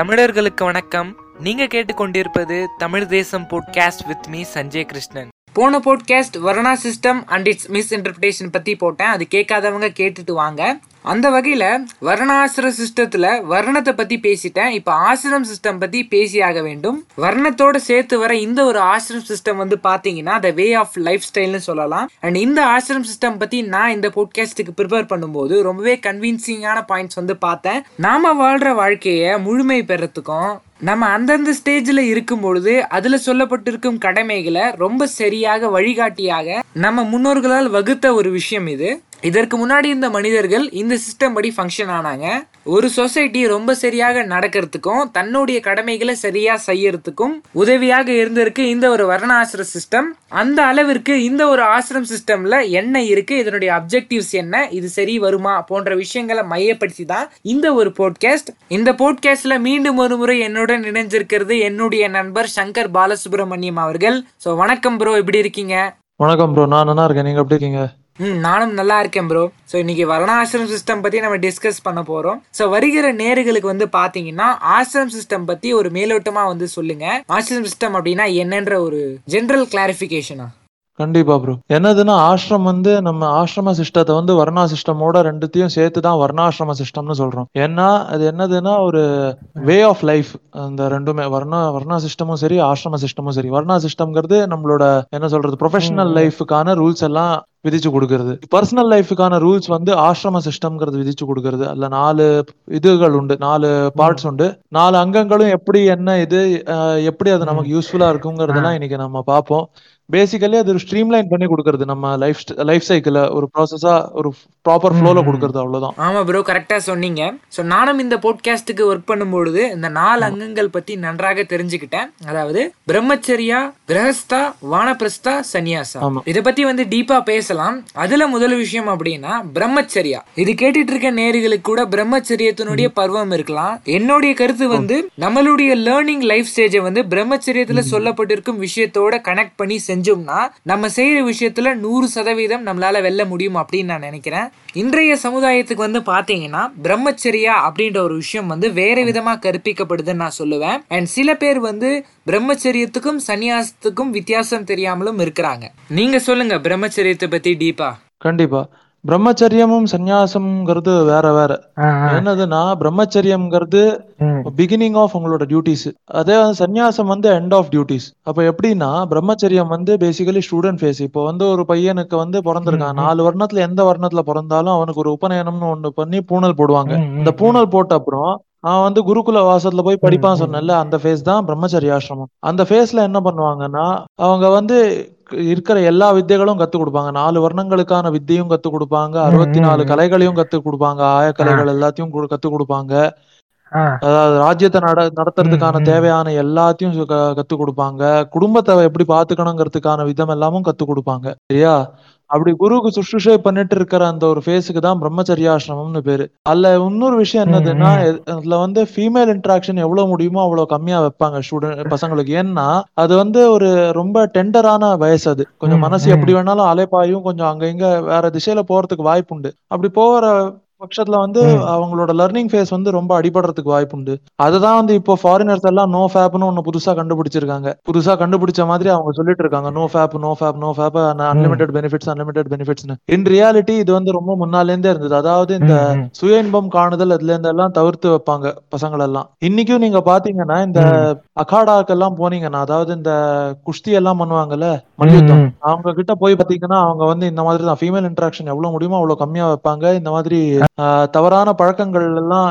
தமிழர்களுக்கு வணக்கம். நீங்க கேட்டுக்கொண்டிருப்பது Tamil Desam podcast with me Sanjay Krishnan. போன podcast varna system and its misinterpretation பத்தி போட்டேன். அது கேட்காதவங்க கேட்டுட்டு வாங்க. அந்த வகையில் வர்ணாசிர சிஸ்டத்தில் வர்ணத்தை பற்றி பேசிட்டேன். இப்போ ஆசிரம் சிஸ்டம் பற்றி பேசியாக வேண்டும். வர்ணத்தோடு சேர்த்து வர இந்த ஒரு ஆசிரம் சிஸ்டம் வந்து பார்த்தீங்கன்னா த வே ஆஃப் லைஃப் ஸ்டைல்னு சொல்லலாம். அண்ட் இந்த ஆசிரம் சிஸ்டம் பற்றி நான் இந்த போட்காஸ்ட்டுக்கு ப்ரிப்பேர் பண்ணும்போது ரொம்பவே கன்வின்சிங்கான பாயிண்ட்ஸ் வந்து பார்த்தேன். நாம் வாழ்கிற வாழ்க்கையை முழுமை பெறத்துக்கும் நம்ம அந்தந்த ஸ்டேஜில் இருக்கும் பொழுது அதில் சொல்லப்பட்டிருக்கும் கடமைகளை ரொம்ப சரியாக வழிகாட்டியாக நம்ம முன்னோர்களால் வகுத்த ஒரு விஷயம் இது. இதற்கு முன்னாடி இந்த மனிதர்கள் இந்த சிஸ்டம் படி ஃபங்க்ஷன் ஆனாங்க. ஒரு சொசைட்டி ரொம்ப சரியாக நடக்கிறதுக்கும் தன்னுடைய கடமைகளை சரியா செய்யறதுக்கும் உதவியாக இருந்திருக்கு இந்த ஒரு வர்ண வர்ணாசிர சிஸ்டம் அந்த அளவிற்கு இந்த ஒரு ஆசிரம் சிஸ்டம்ல என்ன இருக்கு இதனுடைய அப்ஜெக்டிவ்ஸ் என்ன இது சரி வருமா போன்ற விஷயங்களை மையப்படுத்தி தான் இந்த ஒரு போட்காஸ்ட் இந்த போட்காஸ்ட்ல மீண்டும் ஒரு முறை என்னுடன் இணைஞ்சிருக்கிறது என்னுடைய நண்பர் சங்கர் பாலசுப்ரமணியம் அவர்கள். ஸோ வணக்கம் ப்ரோ எப்படி இருக்கீங்க? வணக்கம் ப்ரோ நான் நல்லா இருக்கேன். நீங்க எப்படி இருக்கீங்க? ம் நானும் நல்லா இருக்கேன் ப்ரோ ஸோ இன்னைக்கு வர்ணாசிரம் சிஸ்டம் பத்தி நம்ம டிஸ்கஸ் பண்ண போறோம். ஸோ வருகிற நேர்களுக்கு வந்து பாத்தீங்கன்னா ஆசிரம் சிஸ்டம் பத்தி ஒரு மேலோட்டமா வந்து சொல்லுங்க. ஆசிரம் சிஸ்டம் அப்படின்னா என்னன்ற ஒரு ஜென்ரல் கிளாரிஃபிகேஷனா கண்டிப்பா ப்ரோ என்னதுன்னா ஆசிரம் வந்து நம்ம ஆசிரம சிஸ்டத்தை வந்து வர்ணா சிஸ்டமோட ரெண்டுத்தையும் சேர்த்து தான் வர்ணாசிரம சிஸ்டம்னு சொல்றோம். ஏன்னா அது என்னதுன்னா ஒரு வே ஆஃப் லைஃப் அந்த ரெண்டுமே வர்ணா வர்ணா சிஸ்டமும் சரி ஆசிரம சிஸ்டமும் சரி. வர்ணா சிஸ்டம்ங்கிறது நம்மளோட என்ன சொல்றது ப்ரொஃபஷனல் லைஃபுக்கான ரூல்ஸ் எல்லாம் விதிச்சு கொடுக்கறது. பர்சனல் லைஃபுக்கான ரூல்ஸ் வந்து ஆசிரம சிஸ்டம்ங்கிறது விதிச்சு கொடுக்கறது. அதுல நாலு இதுகள் உண்டு. நாலு பார்ட்ஸ் உண்டு. நாலு அங்கங்களும் எப்படி என்ன இது எப்படி அது நமக்கு யூஸ்ஃபுல்லா இருக்குங்கிறதெல்லாம் இன்னைக்கு நம்ம பார்ப்போம். பேசிக்கலி அது ஒரு ஸ்ட்ரீம்லைன் பண்ணி கொடுக்கறது நம்ம லைஃப் லைஃப் சைக்கிள ஒரு ப்ராசஸா ஒரு ப்ராப்பர் ஃப்ளோல கொடுக்கறது அவ்வளவுதான். ஆமா ப்ரோ கரெக்டா சொன்னீங்க. ஸோ நானும் இந்த போட்காஸ்ட்டுக்கு ஒர்க் பண்ணும்பொழுது இந்த நாலு அங்கங்கள் பத்தி நன்றாக தெரிஞ்சுக்கிட்டேன். அதாவது பிரம்மச்சரியா கிரகஸ்தா வானப்பிரஸ்தா சன்னியாசா. இத பத்தி வந்து டீப்பா பேசலாம். அதுல முதல் விஷயம் அப்படின்னா பிரம்மச்சரியா. இது கேட்டுட்டு இருக்க நேர்களுக்கு கூட பிரம்மச்சரியத்தினுடைய பருவம் இருக்கலாம். என்னுடைய கருத்து வந்து நம்மளுடைய லேர்னிங் லைஃப் ஸ்டேஜை வந்து பிரம்மச்சரியத்துல சொல்லப்பட்டிருக்கும் விஷயத்தோட கனெக்ட் பண்ணி செஞ்சோம்னா நம்ம செய்யற விஷயத்துல நூறு சதவீதம் நம்மளால வெல்ல முடியும் அப்படின்னு நான் நினைக்கிறேன். இன்றைய சமுதாயத்துக்கு வந்து பாத்தீங்கன்னா பிரம்மச்சரியா அப்படின்ற ஒரு விஷயம் வந்து வேற விதமா கற்பிக்கப்படுதுன்னு நான் சொல்லுவேன். அண்ட் சில பேர் வந்து பிரம்மச்சரியத்துக்கும் சன்னியாசத்துக்கும் வித்தியாசம் தெரியாமலும் இருக்கிறாங்க. நீங்க சொல்லுங்க பிரம்மச்சரியத்தை பத்தி டீப்பா. கண்டிப்பா. பிரம்மச்சரியமும் சந்நியாசம்ங்கிறது வேற வேற. என்னதுன்னா பிரம்மச்சரியம்ங்கிறது பிகினிங் ஆஃப் உங்களோட டியூட்டிஸ் அதே வந்து சந்நியாசம் வந்து எண்ட் ஆஃப் டியூட்டிஸ் அப்ப எப்படின்னா பிரம்மச்சரியம் வந்து பேசிக்கலி ஸ்டூடெண்ட் ஃபேஸ் இப்போ வந்து ஒரு பையனுக்கு வந்து பிறந்திருக்கான். நாலு வருணத்துல எந்த வருணத்துல பிறந்தாலும் அவனுக்கு ஒரு உபநயனம்னு ஒண்ணு பண்ணி பூணல் போடுவாங்க. இந்த பூணல் போட்ட அப்புறம் அவன் வந்து குருகுல வாசத்துல போய் படிப்பான் சொன்னல அந்த ஃபேஸ் தான் பிரம்மச்சரியாசிரமம் அந்த ஃபேஸ்ல என்ன பண்ணுவாங்கன்னா அவங்க வந்து இருக்கிற எல்லா வித்தைகளும் கத்து கொடுப்பாங்க. நாலு வர்ணங்களுக்கான வித்தையும் கத்து கொடுப்பாங்க. அறுபத்தி நாலு கலைகளையும் கத்து கொடுப்பாங்க. ஆய கலைகள் எல்லாத்தையும் கு- கத்து கொடுப்பாங்க. அதாவது ராஜ்யத்தை நட நடத்துறதுக்கான தேவையான எல்லாத்தையும் சு- க- கத்து கொடுப்பாங்க. குடும்பத்தை எப்படி பாத்துக்கணுங்கிறதுக்கான விதம் எல்லாமும் கத்து கொடுப்பாங்க. சரியா? அப்படி குருவுக்கு சுற்றுஷை பண்ணிட்டு இருக்கிற அந்த ஒரு ஃபேஸுக்கு தான் பிரம்மச்சரியாசிரமம்னு பேரு. அதுல இன்னொரு விஷயம் என்னதுன்னா அதுல வந்து ஃபீமேல் இன்ட்ராக்ஷன் எவ்வளவு முடியுமோ அவ்வளவு கம்மியா வைப்பாங்க ஸ்டூடெண்ட் பசங்களுக்கு. ஏன்னா அது வந்து ஒரு ரொம்ப டெண்டரான வயசு அது. கொஞ்சம் மனசு எப்படி வேணாலும் அலைப்பாயும் கொஞ்சம் அங்க இங்க வேற திசையில போறதுக்கு வாய்ப்புண்டு. அப்படி போற பட்சத்துல வந்து அவங்களோட லர்னிங் ஃபேஸ் வந்து ரொம்ப அடிபடுறதுக்கு வாய்ப்புண்டு. அதுதான் வந்து இப்போ ஃபாரினர்ஸ் எல்லாம் நோ ஃபேப்னு ஒண்ணு புதுசா கண்டுபிடிச்சிருக்காங்க. புதுசா கண்டுபிடிச்ச மாதிரி அவங்க சொல்லிட்டு இருக்காங்க. No fap no fap no fap unlimited benefits unlimited பெனிஃபிட்ஸ்னு in reality இது வந்து ரொம்ப முன்னால இருந்தே இருந்தது. அதாவது இந்த சுய இன்பம் காணுதல் அதுல இருந்து எல்லாம் தவிர்த்து வைப்பாங்க பசங்கள் எல்லாம். இன்னைக்கும் நீங்க பாத்தீங்கன்னா இந்த அகாடாக்கெல்லாம் போனீங்கன்னா அதாவது இந்த குஸ்தி எல்லாம் பண்ணுவாங்கல்ல மல்யுத்தம். அவங்க கிட்ட போய் பாத்தீங்கன்னா அவங்க வந்து இந்த மாதிரி தான் ஃபீமேல் இன்ட்ராக்ஷன் எவ்வளவு முடியுமோ அவ்வளவு கம்மியா வைப்பாங்க. இந்த மாதிரி தவறான பழக்கங்கள் எல்லாம்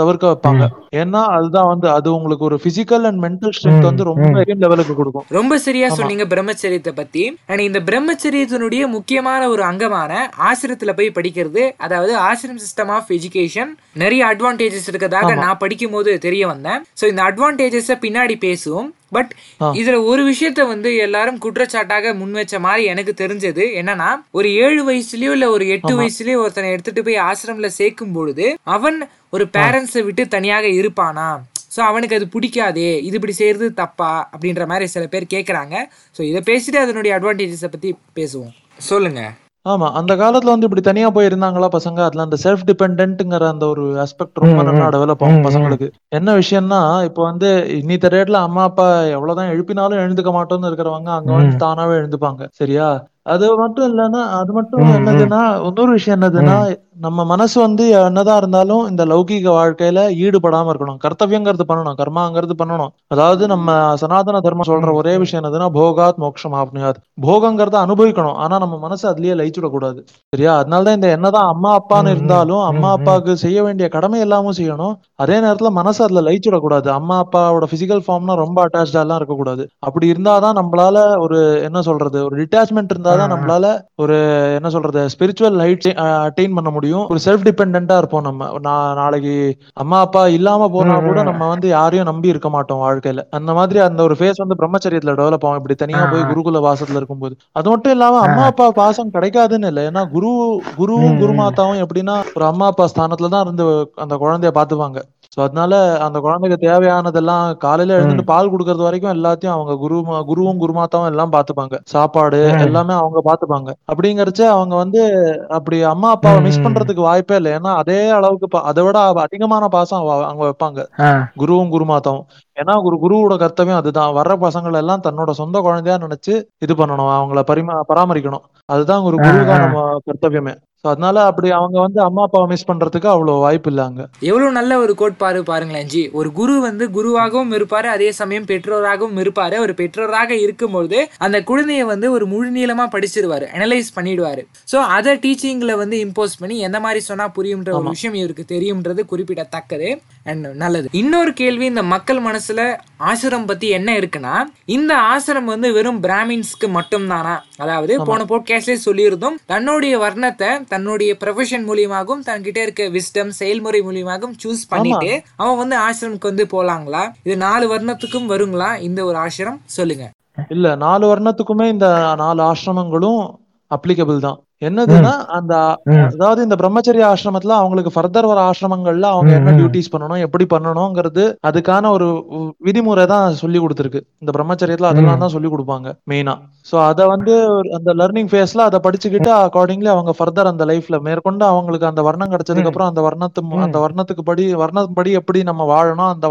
தவிர்க்க வைப்பாங்க. ஏன்னா அதுதான் வந்து அது உங்களுக்கு ஒரு பிசிக்கல் அண்ட் மென்டல் ஸ்ட்ரென்த் வந்து ரொம்ப லெவலுக்கு கொடுக்கும். ரொம்ப சரியா சொன்னீங்க பிரம்மச்சரியத்தை பத்தி. அண்ட் இந்த பிரம்மச்சரியத்தினுடைய முக்கியமான ஒரு அங்கமான ஆசிரத்துல போய் படிக்கிறது அதாவது ஆசிரம் சிஸ்டம் ஆஃப் எஜுகேஷன் நிறைய அட்வான்டேஜஸ் இருக்கதாக நான் படிக்கும் போது தெரிய வந்தேன். சோ இந்த அட்வான்டேஜஸ பின்னாடி பேசுவோம். பட் இதுல ஒரு விஷயத்த வந்து எல்லாரும் குற்றச்சாட்டாக முன் வச்ச மாதிரி எனக்கு தெரிஞ்சது. என்னன்னா ஒரு ஏழு வயசுலயோ இல்ல ஒரு எட்டு வயசுலயோ ஒருத்தனை எடுத்துட்டு போய் ஆசிரம்ல சேர்க்கும் பொழுது அவன் ஒரு பேரண்ட்ஸை விட்டு தனியாக இருப்பானா? ஸோ அவனுக்கு அது பிடிக்காதே. இது இப்படி செய்யறது தப்பா? அப்படின்ற மாதிரி சில பேர் கேட்குறாங்க ஸோ இதை பேசிட்டு அதனுடைய அட்வான்டேஜஸை பற்றி பேசுவோம். சொல்லுங்க. ஆமா அந்த காலத்துல வந்து இப்படி தனியா போய் இருந்தாங்களா பசங்க அதுல அந்த செல்ஃப் டிபெண்ட்ங்கிற அந்த ஒரு ஆஸ்பெக்ட் ரொம்ப நல்லா. டெவலப் ஆகும். பசங்களுக்கு என்ன விஷயம்னா இப்போ வந்து இன்னித்த ரேட்ல அம்மா அப்பா எவ்வளவுதான் எழுப்பினாலும் எழுந்துக்க மாட்டோம்னு இருக்கிறவங்க அங்க வந்து. தானாவே எழுந்துப்பாங்க சரியா அது மட்டும் இல்லைன்னா அது மட்டும். என்னதுன்னா இன்னொரு விஷயம் என்னதுன்னா. நம்ம மனசு வந்து என்னதான் இருந்தாலும் இந்த லௌகீக வாழ்க்கையில ஈடுபடாம இருக்கணும். கர்த்தவியங்கிறது பண்ணணும். கர்மாங்கிறது பண்ணணும். அதாவது நம்ம சனாதன தர்மம் சொல்ற ஒரே. விஷயம் என்னதுன்னா போகாத் மோக்ஷம் ஆப்னியாத். போகங்கிறத அனுபவிக்கணும். ஆனா நம்ம மனசு அதுலயே லயிச்சுடக் கூடாது சரியா? அதனாலதான் இந்த என்னதான் அம்மா அப்பான்னு. இருந்தாலும் அம்மா. அப்பாவுக்கு செய்ய வேண்டிய கடமை எல்லாமும் செய்யணும். அதே நேரத்துல மனசு அதுல லயிச்சுடக் கூடாது அம்மா அப்பாவோட பிசிக்கல் ஃபார்ம்னா ரொம்ப அட்டாச்சா எல்லாம் இருக்கக்கூடாது. அப்படி இருந்தாதான் நம்மளால ஒரு என்ன சொல்றது? ஒரு டிட்டாச்மெண்ட் இருந்தாதான். நம்மளால ஒரு என்ன சொல்றது? ஸ்பிரிச்சுவல் ஹைட் அட்டைன் பண்ண முடியும். ஒரு செல்ஃப் டிபெண்டா இருப்போம் நம்ம நான் நாளைக்கு அம்மா அப்பா இல்லாம போனா கூட. நம்ம வந்து யாரையும் நம்பி இருக்க மாட்டோம் வாழ்க்கையில அந்த மாதிரி அந்த ஒரு ஃபேஸ் வந்து பிரம்மச்சரியத்துல டெவலப் ஆகும் இப்படி தனியா போய். குருகுல வாசத்துல இருக்கும்போது அது மட்டும் இல்லாம. அம்மா அப்பா பாசம் கிடைக்காதுன்னு இல்லை ஏன்னா குரு குருவும். குருமாதாவும் எப்படின்னா ஒரு அம்மா அப்பா ஸ்தானத்துல தான் இருந்து அந்த குழந்தைய பாத்துப்பாங்க சோ அதனால அந்த குழந்தைக்கு தேவையானதெல்லாம் காலையில. எழுந்துட்டு பால் கொடுக்கறது வரைக்கும் எல்லாத்தையும் அவங்க குரு குருவும் குருமாத்தாவும் எல்லாம் பாத்துப்பாங்க சாப்பாடு. எல்லாமே அவங்க பாத்துப்பாங்க அப்படிங்கறச்ச அவங்க வந்து அப்படி அம்மா அப்பாவை மிஸ். பண்றதுக்கு வாய்ப்பே இல்லை ஏன்னா அதே அளவுக்கு அதை விட அதிகமான பாசம் அவ- அவங்க வைப்பாங்க. குருவும் குருமாதாவும் ஏன்னா ஒரு குருவோட கர்த்தவியம் அதுதான் வர்ற பசங்களை எல்லாம் தன்னோட சொந்த குழந்தையா நினைச்சு இது பண்ணணும் அவங்கள பரிமா பராமரிக்கணும் அதுதான் ஒரு. குருவுக்கான ம- கர்த்தவியமே சோ அதனால அப்படி அவங்க வந்து அம்மா அப்பாவை மிஸ் பண்றதுக்கு அவ்வளவு வாய்ப்பு இல்ல அங்க. எவ்வளவு நல்ல ஒரு கோட்பாடு பாருங்களேன் ஜி. ஒரு குரு வந்து குருவாகவும் இருப்பாரு அதே சமயம் பெற்றோராகவும் இருப்பாரு. ஒரு பெற்றோராக இருக்கும்போது அந்த குழந்தைய வந்து ஒரு முழு நீளமா படிச்சிருவாரு அனலைஸ் பண்ணிடுவாரு. சோ அதை டீச்சிங்ல வந்து இம்போஸ் பண்ணி எந்த மாதிரி சொன்னா புரியும்ன்ற ஒரு. விஷயம் இவருக்கு தெரியும்ன்றது குறிப்பிடத்தக்கது. அண்ட் நல்லது. இன்னொரு கேள்வி இந்த மக்கள் மனசுல ஆசிரம் பத்தி என்ன இருக்குன்னா இந்த ஆசிரம் வந்து வெறும் பிராமின்ஸ்க்கு மட்டும் தானா அதாவது போன போட்காஸ்ட்லயே சொல்லியிருந்தோம் தன்னுடைய வர்ணத்தை தன்னுடைய ப்ரொஃபஷன் மூலியமாகவும் தன்கிட்ட இருக்க விஸ்டம் செயல்முறை மூலியமாகவும் சூஸ் பண்ணிட்டு அவன் வந்து ஆசிரமுக்கு வந்து போலாங்களா? இது நாலு வர்ணத்துக்கும் வருங்களா? இந்த ஒரு ஆசிரம் சொல்லுங்க. இல்ல நாலு வர்ணத்துக்குமே இந்த நாலு ஆசிரமங்களும் அப்ளிகபிள் தான். என்னதுன்னா அந்த அதாவது இந்த பிரம்மச்சரிய ஆசிரமத்துல அவங்களுக்கு ஃபர்தர் வர ஆசிரமங்கள்ல அவங்க என்ன டியூட்டிஸ் பண்ணணும் எப்படி பண்ணணுங்கிறது அதுக்கான ஒரு விதிமுறை தான் சொல்லி கொடுத்துருக்கு. இந்த பிரம்மச்சரியத்துல அதெல்லாம் தான் சொல்லி கொடுப்பாங்க மெயினா சோ அத வந்து அந்த லர்னிங் ஃபேஸ்ல அதை படிச்சுக்கிட்டு அக்கார்டிங்லி அவங்க ஃபர்தர் அந்த லைஃப்ல மேற்கொண்டு அவங்களுக்கு அந்த வர்ணம் கிடைச்சதுக்கு அப்புறம் அந்த வர்ணத்து அந்த வர்ணத்துக்கு படி வர்ணப்படி எப்படி நம்ம வாழணும் அந்த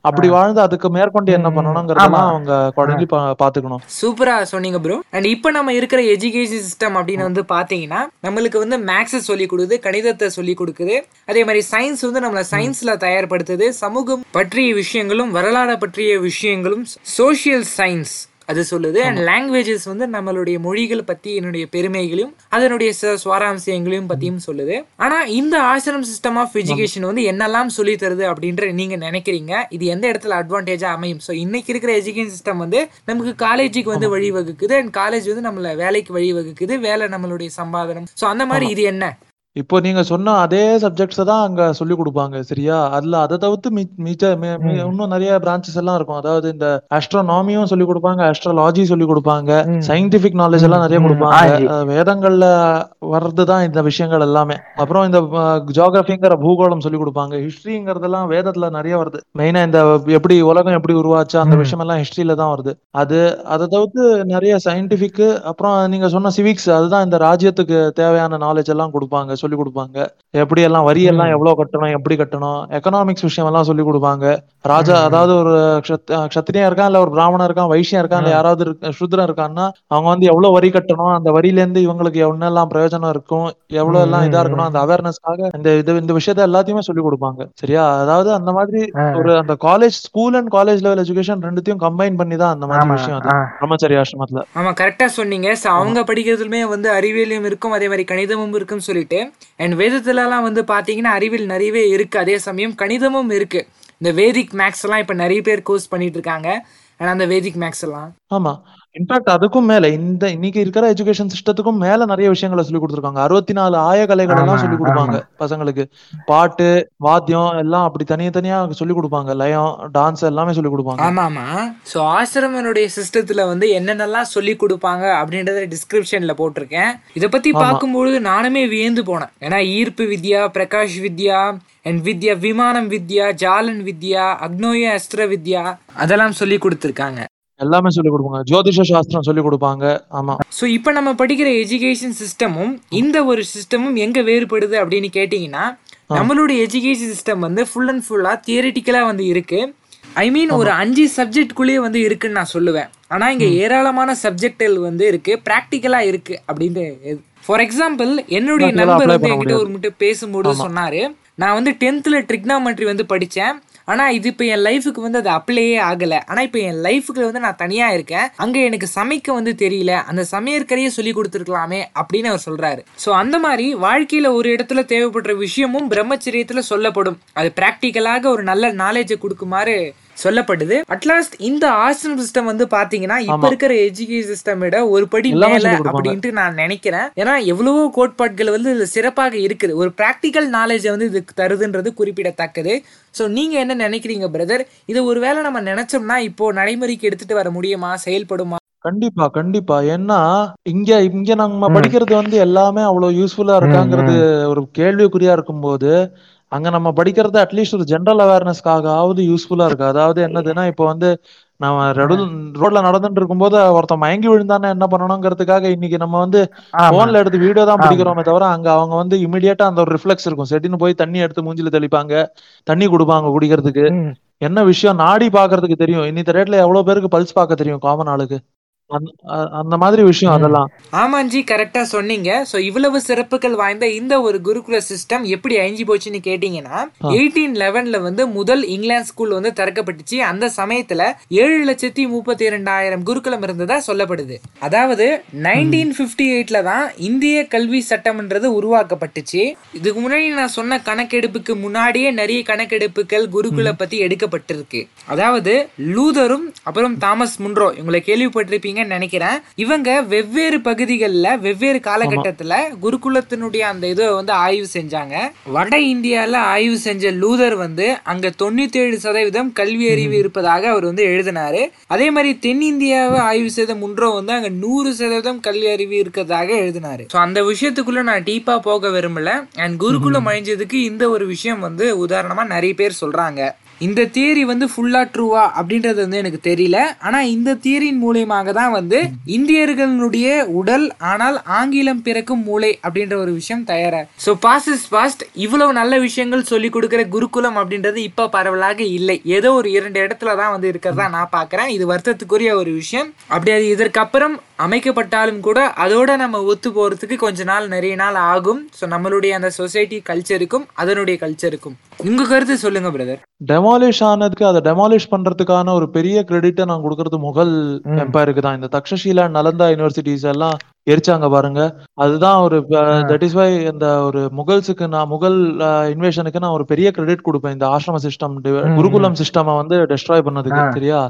அப்படி வாழ்ந்து அதுக்கு மேற்கொண்டு என்ன பண்ணணுங்கிறதெல்லாம் அவங்க அக்கார்டிங்லி பாத்துக்கணும். சூப்பரா சொன்னீங்க ப்ரோ அண்ட் இப்போ நம்ம இருக்கிற எஜுகேஷன் சிஸ்டம் அப்படின்னு வந்து பாத்தீங்கன்னா நம்மளுக்கு வந்து மேக்ஸை சொல்லி கொடுக்குது கணிதத்தை சொல்லி கொடுக்குது. அதே மாதிரி சயின்ஸ் வந்து நம்மள சயின்ஸ்ல தயார்படுத்துது. சமூகம் பற்றிய விஷயங்களும் வரலாறு பற்றிய விஷயங்களும் சோஷியல் சயின்ஸ் அது சொல்லுது அண்ட் லாங்குவேஜஸ் வந்து நம்மளுடைய மொழிகள் பத்தி என்னுடைய பெருமைகளையும் அதனுடைய ச- சுவாரஸ்யங்களையும் பத்தியும் சொல்லுது. ஆனா இந்த ஆசிரம் சிஸ்டம் ஆஃப் எஜுகேஷன் வந்து என்னெல்லாம் சொல்லி தருது அப்படின்ற நீங்க நினைக்கிறீங்க? இது எந்த இடத்துல அட்வான்டேஜா அமையும்? ஸோ இன்னைக்கு இருக்கிற எஜுகேஷன் சிஸ்டம் வந்து நமக்கு காலேஜுக்கு வந்து வழிவகுக்குது அண்ட் காலேஜ் வந்து நம்மள வேலைக்கு வழிவகுக்குது வேலை நம்மளுடைய சம்பாதனம். ஸோ அந்த மாதிரி இது என்ன? இப்போ நீங்க சொன்ன அதே சப்ஜெக்ட்ஸ் தான் அங்க சொல்லி கொடுப்பாங்க சரியா? அதுல அதை தவிர்த்து மிச்ச இன்னும் நிறைய பிரான்ச்சஸ் எல்லாம் இருக்கும். அதாவது இந்த ஆஸ்ட்ரோனாமியும் சொல்லி கொடுப்பாங்க ஆஸ்ட்ராலஜி சொல்லி கொடுப்பாங்க சயின்டிபிக் நாலேஜ் எல்லாம் நிறைய கொடுப்பாங்க. வேதங்கள்ல வர்றதுதான் இந்த விஷயங்கள் எல்லாமே. அப்புறம் இந்த ஜியோகிராபிங்கிற பூகோளம் சொல்லி கொடுப்பாங்க. ஹிஸ்டரிங்கிறதெல்லாம் வேதத்துல நிறைய வருது. மெயினா இந்த எப்படி உலகம் எப்படி உருவாச்சு அந்த விஷயம் எல்லாம் ஹிஸ்டரியில தான் வருது. அது அதை தவிர்த்து நிறைய சயின்டிபிக் அப்புறம் நீங்க சொன்ன சிவிக்ஸ் அதுதான் இந்த ராஜ்யத்துக்கு தேவையான நாலேஜ் எல்லாம் கொடுப்பாங்க. சொல்லி கொடுப்பாங்க. எப்படி எல்லாம் வரி எல்லாம் எவ்வளவு கட்டணும் எப்படி கட்டணும் எக்கனாமிக்ஸ் விஷயம் எல்லாம் சொல்லி கொடுப்பாங்க. ராஜா அதாவது ஒரு க்ஷத்திரியா இருக்கான் இல்ல ஒரு பிராமணன் இருக்கான் வைஷ்யம் இருக்கான் இல்ல யாராவது சூத்ரன் இருக்கான்னா அவங்க வந்து எவ்வளவு வரி கட்டணும் அந்த வரியில இருந்து இவங்களுக்கு என்னெல்லாம் பிரயோஜனம் இருக்கும் எவ்வளவு எல்லாம் இதா இருக்கணும் அந்த அவேர்னஸ்க்காக இந்த இது இந்த விஷயத்த எல்லாத்தையுமே சொல்லி கொடுப்பாங்க. சரியா? அதாவது அந்த மாதிரி ஒரு அந்த college school and college level education ரெண்டுத்தையும் கம்பைன் பண்ணி தான் அந்த மாதிரி விஷயம் அது. பிரம்மச்சரிய ஆசிரமத்துல. ஆமா கரெக்டா சொன்னீங்க. அவங்க படிக்கிறதுலுமே வந்து அறிவியலும் இருக்கும் அதே மாதிரி கணிதமும் இருக்குன்னு சொல்லிட்டு. அண்ட் வேதத்துலலாம் வந்து பார்த்தீங்கன்னா அறிவியல் நிறையவே இருக்கு. அதே சமயம் கணிதமும் இருக்கு. இந்த வேதிக் மேக்ஸ் எல்லாம் இப்போ நிறைய பேர் கோர்ஸ் பண்ணிட்டு இருக்காங்க. அண்ட் அந்த வேதிக் மேக்ஸ் எல்லாம் ஆமா. இன்ஃபேக்ட் அதுக்கும் மேல இந்த இன்னைக்கு இருக்கிற எஜுகேஷன் சிஸ்டத்துக்கும் மேல நிறைய விஷயங்களை சொல்லி கொடுத்துருக்காங்க. அறுபத்தி நாலு ஆய கலைகள் எல்லாம் சொல்லி கொடுப்பாங்க பசங்களுக்கு. பாட்டு வாத்தியம் எல்லாம் அப்படி தனித்தனியா சொல்லி கொடுப்பாங்க. லயம் டான்ஸ் எல்லாமே சொல்லி கொடுப்பாங்க. ஆமா ஆமா ஸோ ஆசிரமனுடைய சிஸ்டத்துல வந்து என்னென்னலாம் சொல்லி கொடுப்பாங்க அப்படின்றத டிஸ்கிரிப்ஷன்ல போட்டிருக்கேன். இதை பத்தி பார்க்கும்பொழுது நானுமே வியந்து போனேன். ஏன்னா ஈர்ப்பு வித்யா பிரகாஷ் வித்யா அண்ட் வித்யா விமானம் வித்யா ஜாலன் வித்யா அக்னோய அஸ்திர வித்யா அதெல்லாம் சொல்லி கொடுத்துருக்காங்க. எல்லாமே சொல்லிக் கொடுப்பாங்க. ஜோதிஷ சாஸ்திரம் சொல்லிக் கொடுப்பாங்க. ஆமா. ஸோ இப்போ நம்ம படிக்கிற எஜுகேஷன் சிஸ்டமும் இந்த ஒரு சிஸ்டமும் எங்க வேறுபடுது அப்படின்னு கேட்டிங்கன்னா நம்மளுடைய எஜுகேஷன் சிஸ்டம் வந்து ஃபுல் அண்ட் ஃபுல்லா தியரிட்டிக்கலா வந்து இருக்கு. ஐ மீன் ஒரு அஞ்சு சப்ஜெக்ட்குள்ளேயே வந்து இருக்குன்னு நான் சொல்லுவேன். ஆனா இங்க ஏராளமான சப்ஜெக்ட்கள் வந்து இருக்கு. ப்ராக்டிக்கலா இருக்கு அப்படின்னு ஃபார் எக்ஸாம்பிள் என்னுடைய நண்பர் வந்து என்கிட்ட ஒரு மட்டும் பேசும்போது சொன்னாரு நான் வந்து டென்த்ல ட்ரிக்னாமெட்ரி வந்து படிச்சேன். ஆனால் இது இப்போ என் லைஃபுக்கு வந்து அது அப்ளையே ஆகலை. ஆனால் இப்போ என் லைஃபுக்கு வந்து நான் தனியாக இருக்கேன். அங்கே எனக்கு சமைக்க வந்து தெரியல. அந்த சமையற்கரையே சொல்லி கொடுத்துருக்கலாமே அப்படின்னு அவர் சொல்கிறாரு ஸோ அந்த மாதிரி வாழ்க்கையில் ஒரு இடத்துல தேவைப்படுற விஷயமும் பிரம்மச்சரியத்தில் சொல்லப்படும். அது ப்ராக்டிக்கலாக ஒரு நல்ல நாலேஜை கொடுக்குமாறு சொல்லப்படுது. அட்லாஸ்ட் இந்த ஆசிரம் சிஸ்டம் வந்து பாத்தீங்கன்னா இப்ப இருக்கிற எஜுகேஷன் சிஸ்டம் விட ஒரு படி மேல. அப்படின்ட்டு நான் நினைக்கிறேன். ஏன்னா எவ்வளவோ கோட்பாடுகள் வந்து இதுல சிறப்பாக இருக்குது. ஒரு பிராக்டிக்கல் நாலேஜை வந்து இதுக்கு தருதுன்றது குறிப்பிடத்தக்கது. ஸோ நீங்க என்ன நினைக்கிறீங்க பிரதர் இதை ஒருவேளை நம்ம நினைச்சோம்னா இப்போ நடைமுறைக்கு எடுத்துட்டு வர முடியுமா? செயல்படுமா? கண்டிப்பா கண்டிப்பா. ஏன்னா இங்க இங்க நம்ம படிக்கிறது வந்து எல்லாமே அவ்வளவு யூஸ்ஃபுல்லா இருக்காங்கிறது ஒரு கேள்விக்குறியா இருக்கும்போது அங்க நம்ம படிக்கிறது அட்லீஸ்ட் ஒரு ஜென்ரல் அவேர்னஸ்க்காகவாவது யூஸ்ஃபுல்லா இருக்கு. அதாவது என்னதுன்னா இப்போ வந்து நம்ம ரோட்ல நடந்துட்டு இருக்கும்போது ஒருத்தன் மயங்கி விழுந்தானே என்ன பண்ணணுங்கிறதுக்காக இன்னைக்கு நம்ம வந்து போன்ல எடுத்து வீடியோ தான் பிடிக்கிறோமே தவிர அங்க அவங்க வந்து இமிடியேட்டா அந்த ஒரு ரிஃப்ளெக்ஸ் இருக்கும். செட்டின்னு போய் தண்ணி எடுத்து மூஞ்சில தெளிப்பாங்க. தண்ணி கொடுப்பாங்க குடிக்கிறதுக்கு. என்ன விஷயம்? நாடி பாக்குறதுக்கு தெரியும். இன்னித்த ரேட்ல எவ்வளவு பேருக்கு பல்ஸ் பார்க்க தெரியும்? காமன் ஆளுக்கு. அந்த- மாதிரி விஷயம் அதெல்லாம். ஆமாஞ்சி கரெக்டா சொன்னீங்க. சோ இவ்வளவு சிறப்புகள் வாய்ந்த இந்த ஒரு குருகுல சிஸ்டம் எப்படி அழிஞ்சு போச்சுன்னு கேட்டீங்கன்னா எயிட்டீன் லெவன்ல வந்து முதல் இங்கிலாந்து ஸ்கூல் வந்து திறக்கப்பட்டுச்சு. அந்த சமயத்துல ஏழு லட்சத்தி முப்பத்தி இரண்டாயிரம் குருகுலம் இருந்ததா சொல்லப்படுது. அதாவது நைன்டீன் பிப்டி எயிட்ல தான் இந்திய கல்வி சட்டம்ன்றது உருவாக்கப்பட்டுச்சு. இதுக்கு முன்னாடி நான் சொன்ன கணக்கெடுப்புக்கு முன்னாடியே நிறைய கணக்கெடுப்புகள் குருகுல பத்தி எடுக்கப்பட்டிருக்கு. அதாவது லூதரும் அப்புறம் தாமஸ் முன்ரோ இவங்களை கேள்விப்பட்டிருப்பீங்கன்னு நினைக்கிறேன். இவங்க வெவ்வேறு பகுதிகளில் வெவ்வேறு காலகட்டத்துல குருகுலத்தினுடைய அந்த இதை வந்து ஆய்வு செஞ்சாங்க. வட இந்தியால ஆய்வு செஞ்ச லூதர் வந்து அங்க தொண்ணூத்தி ஏழு சதவீதம் கல்வி அறிவு இருப்பதாக அவர் வந்து எழுதினாரு. அதே மாதிரி தென்னிந்தியாவை ஆய்வு செய்த முன்றோ வந்து அங்க நூறு சதவீதம் கல்வி அறிவு இருக்கிறதாக எழுதினாரு. ஸோ அந்த விஷயத்துக்குள்ள நான் டீப்பா போக விரும்பல. அண்ட் குருகுலம் அழிஞ்சதுக்கு இந்த ஒரு விஷயம் வந்து உதாரணமா நிறைய பேர் சொல்றாங்க. இந்த தியரி வந்து ஃபுல்லா ட்ரூவா அப்படின்றது வந்து எனக்கு தெரியல. ஆனா இந்த தியரியின் மூலியமாக தான் வந்து இந்தியர்களுடைய உடல் ஆனால் ஆங்கிலம் பிறக்கும் மூளை அப்படின்ற ஒரு விஷயம் தயாரா ஸோ பாஸ் இஸ் பாஸ்ட் இவ்வளவு நல்ல விஷயங்கள் சொல்லி கொடுக்குற குருகுலம் அப்படின்றது இப்ப பரவலாக இல்லை. ஏதோ ஒரு இரண்டு இடத்துல தான் வந்து இருக்கிறதா நான் பாக்குறேன். இது வருத்தத்துக்குரிய ஒரு விஷயம். அப்படி அது இதற்கப்புறம் அமைக்கப்பட்டாலும் கூட அதோட நம்ம ஒத்து போறதுக்கு கொஞ்ச நாள் நிறைய நாள் ஆகும். ஸோ நம்மளுடைய அந்த சொசைட்டி கல்ச்சருக்கும் அதனுடைய கல்ச்சருக்கும் உங்க கருத்து சொல்லுங்க பிரதர் டெமாலிஷ் ஆனதுக்கு அதை டெமாலிஷ் பண்றதுக்கான ஒரு பெரிய கிரெடிட்டை நான் கொடுக்கறது முகல் எம்பையருக்கு தான். இந்த தக்ஷஷீலா நலந்தா யூனிவர்சிட்டிஸ் எல்லாம் எரிச்சாங்க பாருங்க. அதுதான் ஒரு தட் இஸ் வை இந்த ஒரு முகல்ஸுக்கு நான் முகல் இன்வேஷனுக்கு நான் ஒரு பெரிய கிரெடிட் கொடுப்பேன். இந்த ஆசிரம சிஸ்டம் குருகுலம் சிஸ்டமை வந்து டெஸ்ட்ராய் பண்ணதுக்கு சரியா?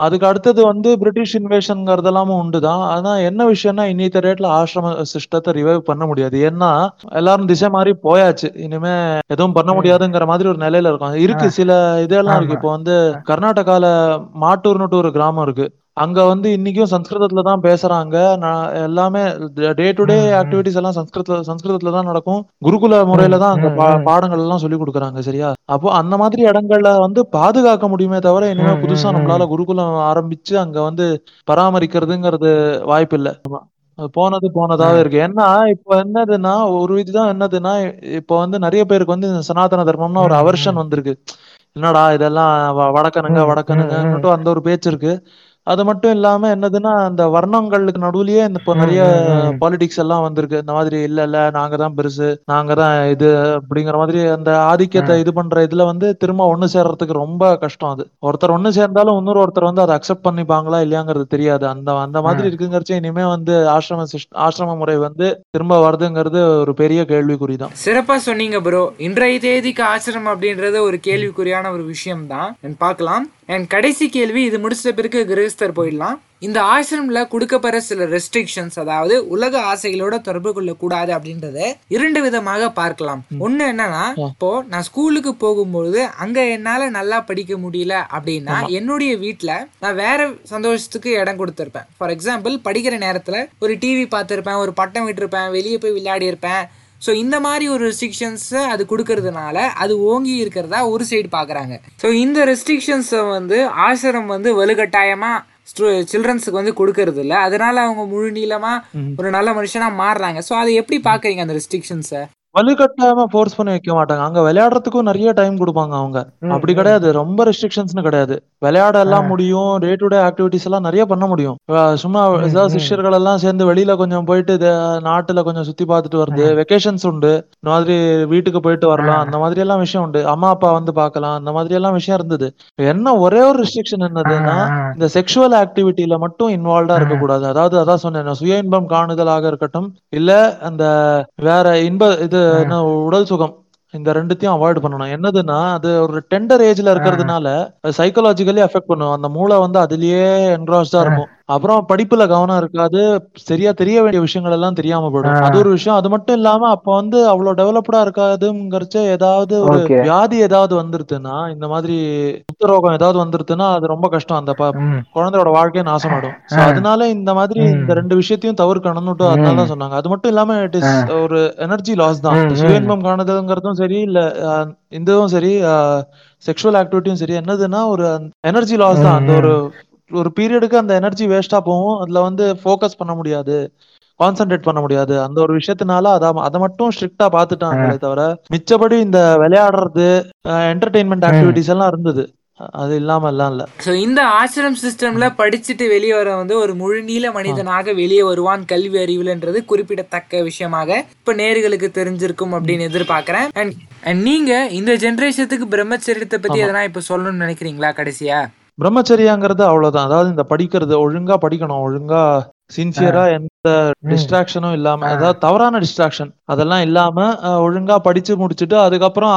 அதுக்கு அடுத்தது வந்து பிரிட்டிஷ் இன்வேஷன்ங்கிறதெல்லாமும் உண்டுதான். ஆனா என்ன விஷயம்னா இன்னித்த ரேட்ல ஆசிரம சிஸ்டத்தை ரிவைவ் பண்ண முடியாது. ஏன்னா எல்லாரும் திசை மாதிரி போயாச்சு. இனிமே எதுவும் பண்ண முடியாதுங்கிற மாதிரி ஒரு நிலையில இருக்கும். இருக்கு சில இதெல்லாம் இருக்கு. இப்போ வந்து கர்நாடகால மாட்டூர்னுட்டு ஒரு கிராமம் இருக்கு. அங்க வந்து இன்னைக்கும் சம்ஸ்கிருதத்துல தான் பேசுறாங்க. எல்லாமே டே டு டே ஆக்டிவிட்டிஸ் எல்லாம் சம்ஸ்கிருத சம்ஸ்கிருதத்துல தான் நடக்கும். குருகுல முறையில தான் அங்க பா- பாடங்கள் எல்லாம் சொல்லி கொடுக்குறாங்க சரியா? அப்போ அந்த மாதிரி இடங்கள்ல வந்து பாதுகாக்க முடியுமே தவிர இனிமே புதுசா நம்மளால குருகுலம் ஆரம்பிச்சு அங்க வந்து பராமரிக்கிறதுங்கிறது வாய்ப்பு இல்ல போனது போனதாவே இருக்கு. ஏன்னா இப்போ என்னதுன்னா ஒரு இதுதான் என்னதுன்னா இப்போ வந்து நிறைய பேருக்கு வந்து இந்த சனாதன தர்மம்னா ஒரு அவர்ஷன் வந்திருக்கு. என்னடா இதெல்லாம் வடக்கனுங்க வடக்கனுங்கன்னுட்டு அந்த ஒரு பேச்சு இருக்கு. அது மட்டும் இல்லாம என்னதுன்னா அந்த வர்ணங்களுக்கு நடுவுலயே இந்த இப்போ நிறைய பாலிடிக்ஸ் எல்லாம் வந்திருக்கு. இந்த மாதிரி இல்ல இல்ல நாங்க தான் பெருசு நாங்க தான் இது அப்படிங்கிற மாதிரி அந்த ஆதிக்கத்தை இது பண்ற இதுல வந்து திரும்ப ஒண்ணு சேர்றதுக்கு ரொம்ப கஷ்டம் அது. ஒருத்தர் ஒண்ணு சேர்ந்தாலும் இன்னொரு ஒருத்தர் வந்து அதை அக்செப்ட் பண்ணிப்பாங்களா இல்லையாங்கிறது தெரியாது. அந்த அந்த மாதிரி இருக்குங்கிறச்ச இனிமே வந்து ஆசிரம ஆசிரம முறை வந்து திரும்ப வருதுங்கிறது ஒரு பெரிய கேள்விக்குறிதான் சிறப்பா சொன்னீங்க ப்ரோ இன்றைய தேதிக்கு ஆசிரமம் அப்படின்றது ஒரு கேள்விக்குறியான ஒரு விஷயம் தான் பார்க்கலாம். அண்ட் கடைசி கேள்வி இது முடிச்ச பிறகு கிரகஸ்தர் போயிடலாம். இந்த ஆசிரம்ல கொடுக்கப்படுற சில ரெஸ்ட்ரிக்ஷன்ஸ் அதாவது உலக ஆசைகளோட தொடர்பு கொள்ள கூடாது அப்படின்றத இரண்டு விதமாக பார்க்கலாம். ஒண்ணு என்னன்னா இப்போ நான் ஸ்கூலுக்கு போகும்போது அங்க என்னால நல்லா படிக்க முடியல அப்படின்னா என்னுடைய வீட்ல நான் வேற சந்தோஷத்துக்கு இடம் கொடுத்திருப்பேன். ஃபார் எக்ஸாம்பிள் படிக்கிற நேரத்துல ஒரு டிவி பார்த்திருப்பேன் ஒரு பட்டம் விட்டிருப்பேன் வெளியே போய் விளையாடி இருப்பேன் ஸோ இந்த மாதிரி ஒரு ரெஸ்ட்ரிக்ஷன்ஸை அது கொடுக்கறதுனால அது ஓங்கி இருக்கிறதா ஒரு சைடு பார்க்குறாங்க. ஸோ இந்த ரெஸ்ட்ரிக்ஷன்ஸை வந்து ஆசிரம் வந்து வலுக்கட்டாயமாக சில்ட்ரன்ஸுக்கு வந்து கொடுக்கறது இல்ல அதனால அவங்க முழு நீளமா ஒரு நல்ல மனுஷனா மாறுறாங்க. சோ அதை எப்படி பாக்குறீங்க அந்த ரெஸ்ட்ரிக்ஷன்ஸை வலுக்கட்டாயமா ஃபோர்ஸ் பண்ணி வைக்க மாட்டாங்க. அங்க விளையாடுறதுக்கும் நிறைய டைம் கொடுப்பாங்க அவங்க. அப்படி கிடையாது. ரொம்ப ரெஸ்ட்ரிக்ஷன்ஸ்னு கிடையாது. விளையாட எல்லாம் முடியும். டே டு டே ஆக்டிவிட்டிஸ் எல்லாம் நிறைய பண்ண முடியும். சும்மா ஏதாவது சிஷ்யர்கள் எல்லாம் சேர்ந்து வெளியில கொஞ்சம் போயிட்டு நாட்டுல கொஞ்சம் சுத்தி பார்த்துட்டு வருது. வெக்கேஷன்ஸ் உண்டு. இந்த மாதிரி வீட்டுக்கு போயிட்டு வரலாம். அந்த மாதிரி எல்லாம் விஷயம் உண்டு. அம்மா அப்பா வந்து பார்க்கலாம். அந்த மாதிரி எல்லாம் விஷயம் இருந்தது. என்ன ஒரே ஒரு ரெஸ்ட்ரிக்ஷன் என்னதுன்னா இந்த செக்ஷுவல் ஆக்டிவிட்டியில மட்டும் இன்வால்வ்டா இருக்கக்கூடாது. அதாவது அதான் சொன்னேன் சுய இன்பம் காணுதலாக இருக்கட்டும் இல்ல அந்த வேற இன்ப இது என்ன உடல் சுகம். இந்த ரெண்டுத்தையும் அவாய்ட் பண்ணணும். என்னதுன்னா அது ஒரு டெண்டர் ஏஜ்ல இருக்கிறதுனால சைக்கலாஜிக்கலி அஃபெக்ட் பண்ணும். அந்த மூளை வந்து அதுலயே என்க்ராஸ்டா இருக்கும். அப்புறம் படிப்புல கவனம் இருக்காது. சரியா தெரிய வேண்டிய விஷயங்கள் எல்லாம் தெரியாம போயிடும். அது ஒரு விஷயம். அது மட்டும் இல்லாம அப்ப வந்து அவ்வளவு டெவலப்டா இருக்காதுங்கிறச்ச ஏதாவது ஒரு. வியாதி ஏதாவது வந்துருதுன்னா இந்த மாதிரி ரோகம் ஏதாவது வந்துருதுன்னா அது ரொம்ப கஷ்டம். அந்த குழந்தையோட வாழ்க்கையை நாசமாடும் அதனால இந்த மாதிரி இந்த ரெண்டு விஷயத்தையும் தவிர்க்கணும்னு அதனால தான் சொன்னாங்க. அது மட்டும் இல்லாம இட் இஸ் ஒரு எனர்ஜி லாஸ் தான். சுயன்பம் காணுதல்ங்கிறதும் சரி இல்ல இதுவும் சரி செக்ஷுவல் ஆக்டிவிட்டியும் சரி என்னதுன்னா ஒரு எனர்ஜி லாஸ் தான். அந்த ஒரு ஒரு பீரியடுக்கு அந்த எனர்ஜி வேஸ்டா போகும். அதுல வந்து ஃபோக்கஸ் பண்ண முடியாது. கான்சென்ட்ரேட் பண்ண முடியாது. அந்த ஒரு விஷயத்தினால அத அதை மட்டும் ஸ்ட்ரிக்டா பாத்துட்டாங்களே தவிர மிச்சபடி இந்த விளையாடுறது என்டர்டெயின்மெண்ட் ஆக்டிவிட்டிஸ் எல்லாம் இருந்தது. அது இல்லாம எல்லாம் இல்ல. ஸோ இந்த ஆசிரம் சிஸ்டம்ல படிச்சுட்டு வெளியே வர வந்து ஒரு முழுநீள மனிதனாக வெளியே வருவான் கல்வி அறிவுலன்றது குறிப்பிடத்தக்க விஷயமாக இப்ப நேர்களுக்கு தெரிஞ்சிருக்கும் அப்படின்னு எதிர்பார்க்கிறேன். அண்ட் அண்ட் நீங்க இந்த ஜெனரேஷத்துக்கு பிரம்மச்சரியத்தை பத்தி எதனா இப்ப சொல்லணும்னு நினைக்கிறீங்களா கடைசியா? பிரம்மச்சரியாங்கிறது அவ்வளவுதான். அதாவது இந்த படிக்கிறது ஒழுங்கா படிக்கணும் ஒழுங்கா சின்சியரா எந்த டிஸ்ட்ராக்ஷனும் இல்லாம அதாவது தவறான டிஸ்ட்ராக்ஷன் அதெல்லாம் இல்லாம ஒழுங்கா படிச்சு முடிச்சுட்டு அதுக்கப்புறம்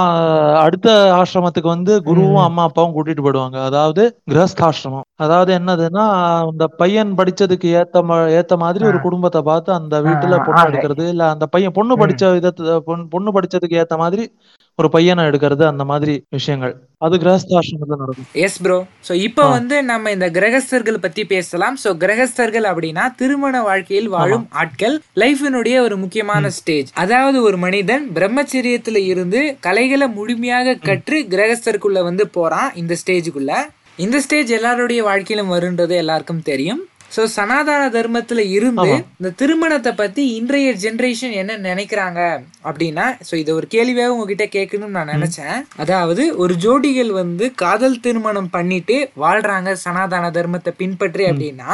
அடுத்த ஆசிரமத்துக்கு வந்து குருவும் அம்மா அப்பாவும் கூட்டிட்டு போயிடுவாங்க. அதாவது கிரகஸ்தாசிரமம். அதாவது என்னதுன்னா அந்த பையன் படிச்சதுக்கு ஏத்த ஏத்த மாதிரி ஒரு குடும்பத்தை பார்த்து அந்த வீட்டுல பொண்ணு எடுக்கிறது இல்ல அந்த பையன் பொண்ணு படிச்ச விதத்து பொண்ணு படிச்சதுக்கு ஏத்த மாதிரி ஒரு பையனை எடுக்கிறது அந்த மாதிரி விஷயங்கள். அது கிரகஸ்தாசிரமத்துல நடக்கும். எஸ் ப்ரோ ஸோ இப்போ வந்து நம்ம இந்த கிரகஸ்தர்கள் பத்தி பேசலாம். ஸோ கிரகஸ்தர்கள் அப்படின்னா திருமண வாழ்க்கையில் வாழும் ஆட்கள். லைஃபினுடைய ஒரு முக்கியமான ஸ்டேஜ் அதாவது ஒரு மனிதன் பிரம்மச்சரியத்துல இருந்து கலைகளை முழுமையாக கற்று கிரகஸ்தருக்குள்ள வந்து போறான் இந்த ஸ்டேஜுக்குள்ள இந்த ஸ்டேஜ் எல்லாருடைய வாழ்க்கையிலும் வருன்றது எல்லாருக்கும் தெரியும். ஸோ சனாதன தர்மத்துல இருந்து இந்த திருமணத்தை பத்தி இன்றைய ஜெனரேஷன் என்ன நினைக்கிறாங்க அப்படின்னா ஸோ இது ஒரு கேள்வியாக உங்ககிட்ட கேட்கணும்னு நான் நினைச்சேன். அதாவது ஒரு ஜோடிகள் வந்து காதல் திருமணம் பண்ணிட்டு வாழ்றாங்க சனாதன தர்மத்தை பின்பற்றி அப்படின்னா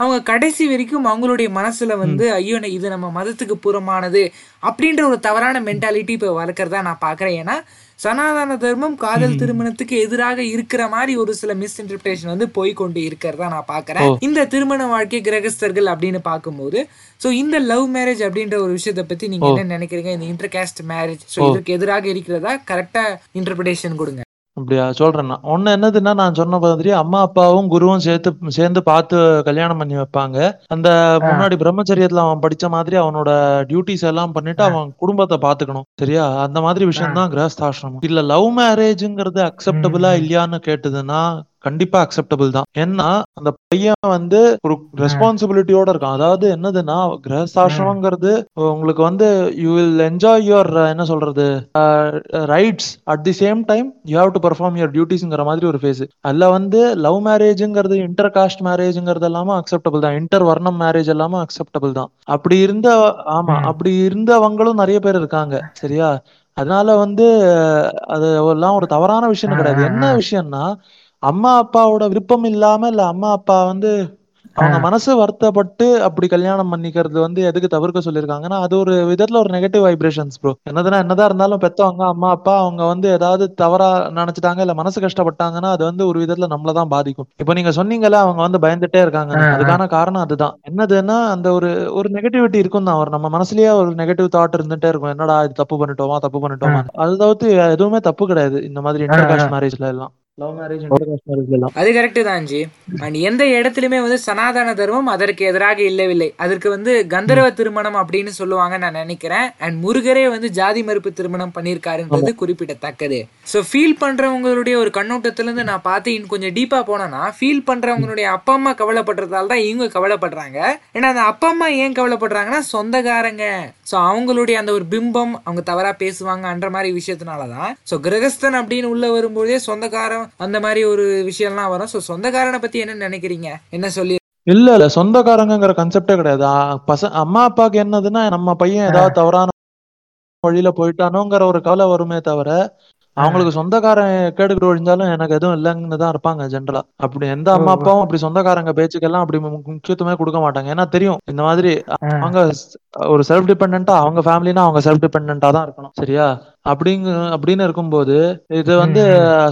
அவங்க கடைசி வரைக்கும் அவங்களுடைய மனசுல வந்து ஐயோ இது நம்ம மதத்துக்கு புறமானது அப்படின்ற ஒரு தவறான மென்டாலிட்டி இப்போ வளர்க்கறதா நான் பாக்குறேன். ஏன்னா சனாதன தர்மம் காதல் திருமணத்துக்கு எதிராக இருக்கிற மாதிரி ஒரு சில மிஸ் இன்டர்பிரேஷன் வந்து போய் கொண்டு இருக்கிறதா நான் பாக்குறேன் இந்த திருமண வாழ்க்கை கிரகஸ்தர்கள் அப்படின்னு பார்க்கும்போது சோ இந்த லவ் மேரேஜ் அப்படின்ற ஒரு விஷயத்தை பத்தி நீங்க என்ன நினைக்கிறீங்க? இந்த இன்டர் காஸ்ட் மேரேஜ் சோ இதற்கு எதிராக இருக்கிறதா? கரெக்டா இன்டர்பிரேஷன் கொடுங்க. அப்படியா? சொல்றேன் நான். ஒண்ணு என்னதுன்னா நான் சொன்ன மாதிரி அம்மா அப்பாவும் குருவும் சேர்த்து சேர்ந்து பார்த்து கல்யாணம் பண்ணி வைப்பாங்க. அந்த முன்னாடி பிரம்மச்சரியத்துல அவன் படிச்ச மாதிரி அவனோட டியூட்டிஸ் எல்லாம் பண்ணிட்டு அவன் குடும்பத்தை பாத்துக்கணும் சரியா? அந்த மாதிரி விஷயம் தான் கிரகஸ்தாசிரமம். இல்ல லவ் மேரேஜ்ங்கிறது அக்செப்டபிளா இல்லையான்னு கேட்டதுன்னா கண்டிப்பா அக்செப்டபிள் தான். ஏன்னா அந்த பையன் வந்து ஒரு ரெஸ்பான்சிபிலிட்டியோட இருக்கான். அதாவது என்னதுன்னா கிரகஸ்தாசிரமங்கிறது உங்களுக்கு வந்து யூ வில் என்ஜாய் யுவர் என்ன சொல்றது rights at the same time you have to perform your டியூட்டிஸ்ங்கிற மாதிரி ஒரு ஃபேஸ் அதுல வந்து லவ் மேரேஜ்ங்கிறது இன்டர் காஸ்ட் மேரேஜ்ங்கிறது எல்லாமே அக்செப்டபிள் தான். இன்டர் வர்ணம் மேரேஜ் எல்லாமே அக்செப்டபிள் தான். அப்படி இருந்த ஆமா அப்படி இருந்தவங்களும் நிறைய பேர் இருக்காங்க. சரியா? அதனால வந்து அது எல்லாம் ஒரு தவறான விஷயம் கிடையாது. என்ன விஷயம்னா அம்மா அப்பாவோட விருப்பம் இல்லாம இல்ல அம்மா அப்பா வந்து அவங்க மனசு வருத்தப்பட்டு அப்படி கல்யாணம் பண்ணிக்கிறது வந்து எதுக்கு தவிர்க்க சொல்லியிருக்காங்கன்னா அது ஒரு விதத்துல ஒரு நெகட்டிவ் வைப்ரேஷன்ஸ் ப்ரோ என்னதுன்னா என்னதான் இருந்தாலும் பெத்தவங்க அம்மா அப்பா அவங்க வந்து ஏதாவது தவறா நினைச்சிட்டாங்க இல்ல மனசு கஷ்டப்பட்டாங்கன்னா அது வந்து ஒரு விதத்துல நம்மளதான் பாதிக்கும். இப்ப நீங்க சொன்னீங்கல்ல அவங்க வந்து பயந்துட்டே இருக்காங்க. அதுக்கான காரணம் அதுதான். என்னதுன்னா அந்த ஒரு ஒரு நெகட்டிவிட்டி இருக்கும் தான் நம்ம மனசுலயே ஒரு நெகட்டிவ் தாட் இருந்துட்டே இருக்கும். என்னடா இது தப்பு பண்ணிட்டோமா தப்பு பண்ணிட்டோமா அது தவிர்த்து எதுவுமே தப்பு கிடையாது. இந்த மாதிரி இன்டர் காஸ்ட் மேரேஜ்ல எல்லாம். லவ் மேரேஜ் அது கரெக்ட் தான் ஜி அண்ட் எந்த இடத்துலயுமே வந்து சனாதன தர்மம் அதற்கு எதிராக இல்லவில்லை. அதற்கு வந்து கந்தர்வ திருமணம் அப்படின்னு சொல்லுவாங்க நான் நினைக்கிறேன். அண்ட் முருகரே வந்து ஜாதி மறுப்பு திருமணம் பண்ணியிருக்காருன்றது குறிப்பிடத்தக்கது. ஸோ ஃபீல் பண்றவங்களுடைய ஒரு கண்ணோட்டத்துல இருந்து நான் பார்த்து இன்னும் கொஞ்சம் டீப்பா போனேன்னா ஃபீல் பண்றவங்களுடைய அப்பா அம்மா கவலைப்படுறதால தான் இவங்க கவலைப்படுறாங்க. ஏன்னா அந்த அப்பா அம்மா ஏன் கவலைப்படுறாங்கன்னா சொந்தக்காரங்க. ஸோ அவங்களுடைய அந்த ஒரு பிம்பம் அவங்க தவறா பேசுவாங்கன்ற மாதிரி விஷயத்தினாலதான். ஸோ கிரகஸ்தன் அப்படின்னு உள்ள வரும்போதே சொந்தக்காரன் அந்த மாதிரி ஒரு விஷயம்லாம் வரும். ஸோ சொந்தக்காரனை பத்தி என்ன நினைக்கிறீங்க? என்ன சொல்லி இல்ல இல்ல. சொந்தக்காரங்கங்கிற கான்செப்டே கிடையாது. ஆ, பச அம்மா அப்பாவுக்கு என்னதுன்னா நம்ம பையன் ஏதாவது தவறான வழியில போயிட்டானோங்கிற ஒரு கவலை வருமே தவிர அவங்களுக்கு சொந்தக்காரன் கேடுக்கிட்டு ஒழிஞ்சாலும் எனக்கு எதுவும் இல்லைன்னு தான் இருப்பாங்க ஜென்ரலா அப்படி எந்த அம்மா அப்பாவும் அப்படி சொந்தக்காரங்க பேச்சுக்கெல்லாம் அப்படி முக்கியத்துவமே கொடுக்க மாட்டாங்க. ஏன்னா தெரியும் இந்த மாதிரி அவங்க ஒரு செல்ஃப் டிபெண்டா அவங்க ஃபேமிலினா அவங்க செல்ஃப் டிபெண்டா தான் இருக்கணும். சரியா? அப்படிங்க அப்படின்னு இருக்கும்போது இது வந்து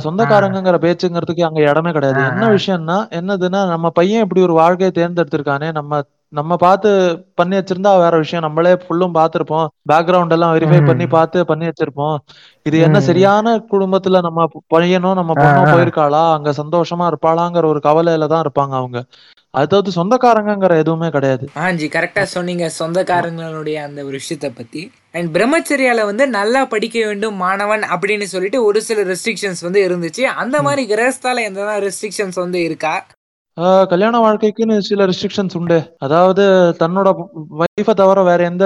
சொந்தக்காரங்கங்கிற பேச்சுங்கிறதுக்கு அங்க இடமே கிடையாது. என்ன விஷயம்னா என்னதுன்னா நம்ம பையன் இப்படி ஒரு வாழ்க்கையை தேர்ந்தெடுத்திருக்கானே நம்ம நம்ம பார்த்து பண்ணி வச்சிருந்தா வேற விஷயம். நம்மளே ஃபுல்லும் பார்த்திருப்போம். பேக்ரவுண்ட் எல்லாம் வெரிஃபை பண்ணி பார்த்து பண்ணி வச்சிருப்போம். இது என்ன சரியான குடும்பத்துல நம்ம பையனும் நம்ம பொண்ணும் போயிருக்காளா? அங்க சந்தோஷமா இருப்பாளாங்கிற ஒரு கவலையில தான் இருப்பாங்க அவங்க. அது தவிர்த்து சொந்தக்காரங்கங்கிற எதுவுமே கிடையாது. ஆஞ்சி கரெக்டா சொன்னீங்க. சொந்தக்காரங்களுடைய அந்த ஒரு விஷயத்த பத்தி. அண்ட் பிரம்மச்சரியால வந்து நல்லா படிக்க வேண்டும் மாணவன் அப்படின்னு சொல்லிட்டு ஒரு சில ரெஸ்ட்ரிக்ஷன்ஸ் வந்து இருந்துச்சு. அந்த மாதிரி கிரகஸ்தால எந்த ரெஸ்ட்ரிக்ஷன்ஸ் வந்து இருக்கா? கல்யாண வாழ்க்கைக்குன்னு சில ரெஸ்ட்ரிக்ஷன்ஸ் உண்டு. அதாவது தன்னோட வைஃபை தவிர வேற எந்த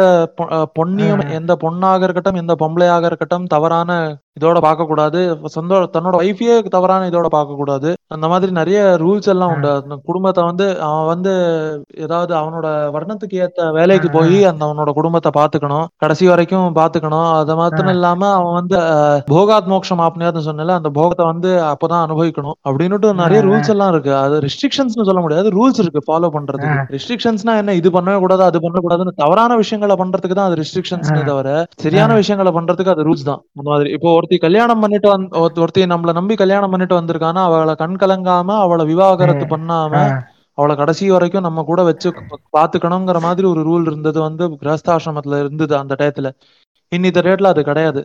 பொண்ணையும் எந்த பொண்ணாக இருக்கட்டும் எந்த பொம்பளையாக இருக்கட்டும் தவறான இதோட பார்க்க கூடாது சொந்த தன்னோட வைஃபையே தவறான இதோட பார்க்க கூடாது அந்த மாதிரி நிறைய ரூல்ஸ் எல்லாம் உண்டு. குடும்பத்தை வந்து அவன் வந்து ஏதாவது அவனோட வர்ணத்துக்கு ஏத்த வேலைக்கு போய் அந்த அவனோட குடும்பத்தை பாத்துக்கணும் கடைசி வரைக்கும் பாத்துக்கணும் அது மாத்திரம் இல்லாம அவன் வந்து போகாத் மோட்சம் ஆப்னியான்னு சொன்னல அந்த போகத்தை வந்து அப்பதான் அனுபவிக்கணும். அப்படின்னுட்டு நிறைய ரூல்ஸ் எல்லாம் இருக்கு. அது ரெஸ்ட்ரிக்ஷன்ஸ் சொல்ல முடியாது. ரூல்ஸ் இருக்கு. ஃபாலோ பண்றதுக்கு. ரெஸ்ட்ரிக்ஷன்ஸ்னா என்ன? இது பண்ணவே கூடாது அது பண்ணக்கூடாதுன்னு தவறான விஷயங்களை பண்றதுக்கு தான் அது ரெஸ்ட்ரிக்ஷன்ஸ் தவிர சரியான விஷயங்களை பண்றதுக்கு அது ரூல்ஸ் தான். அந்த மாதிரி இப்போ ஒருத்தி கல்யாணம் பண்ணிட்டு வந்து ஒருத்த- நம்மள நம்பி கல்யாணம் பண்ணிட்டு வந்திருக்கானா அவளை கண் கலங்காம அவளை விவாகரத்து பண்ணாம அவளை கடைசி வரைக்கும் நம்ம கூட வச்சு பாத்துக்கணுங்கிற மாதிரி ஒரு ரூல் இருந்தது வந்து கிரகஸ்தாசிரமத்துல இருந்தது அந்த டயத்துல இன்னித்த ரேட்ல அது கிடையாது.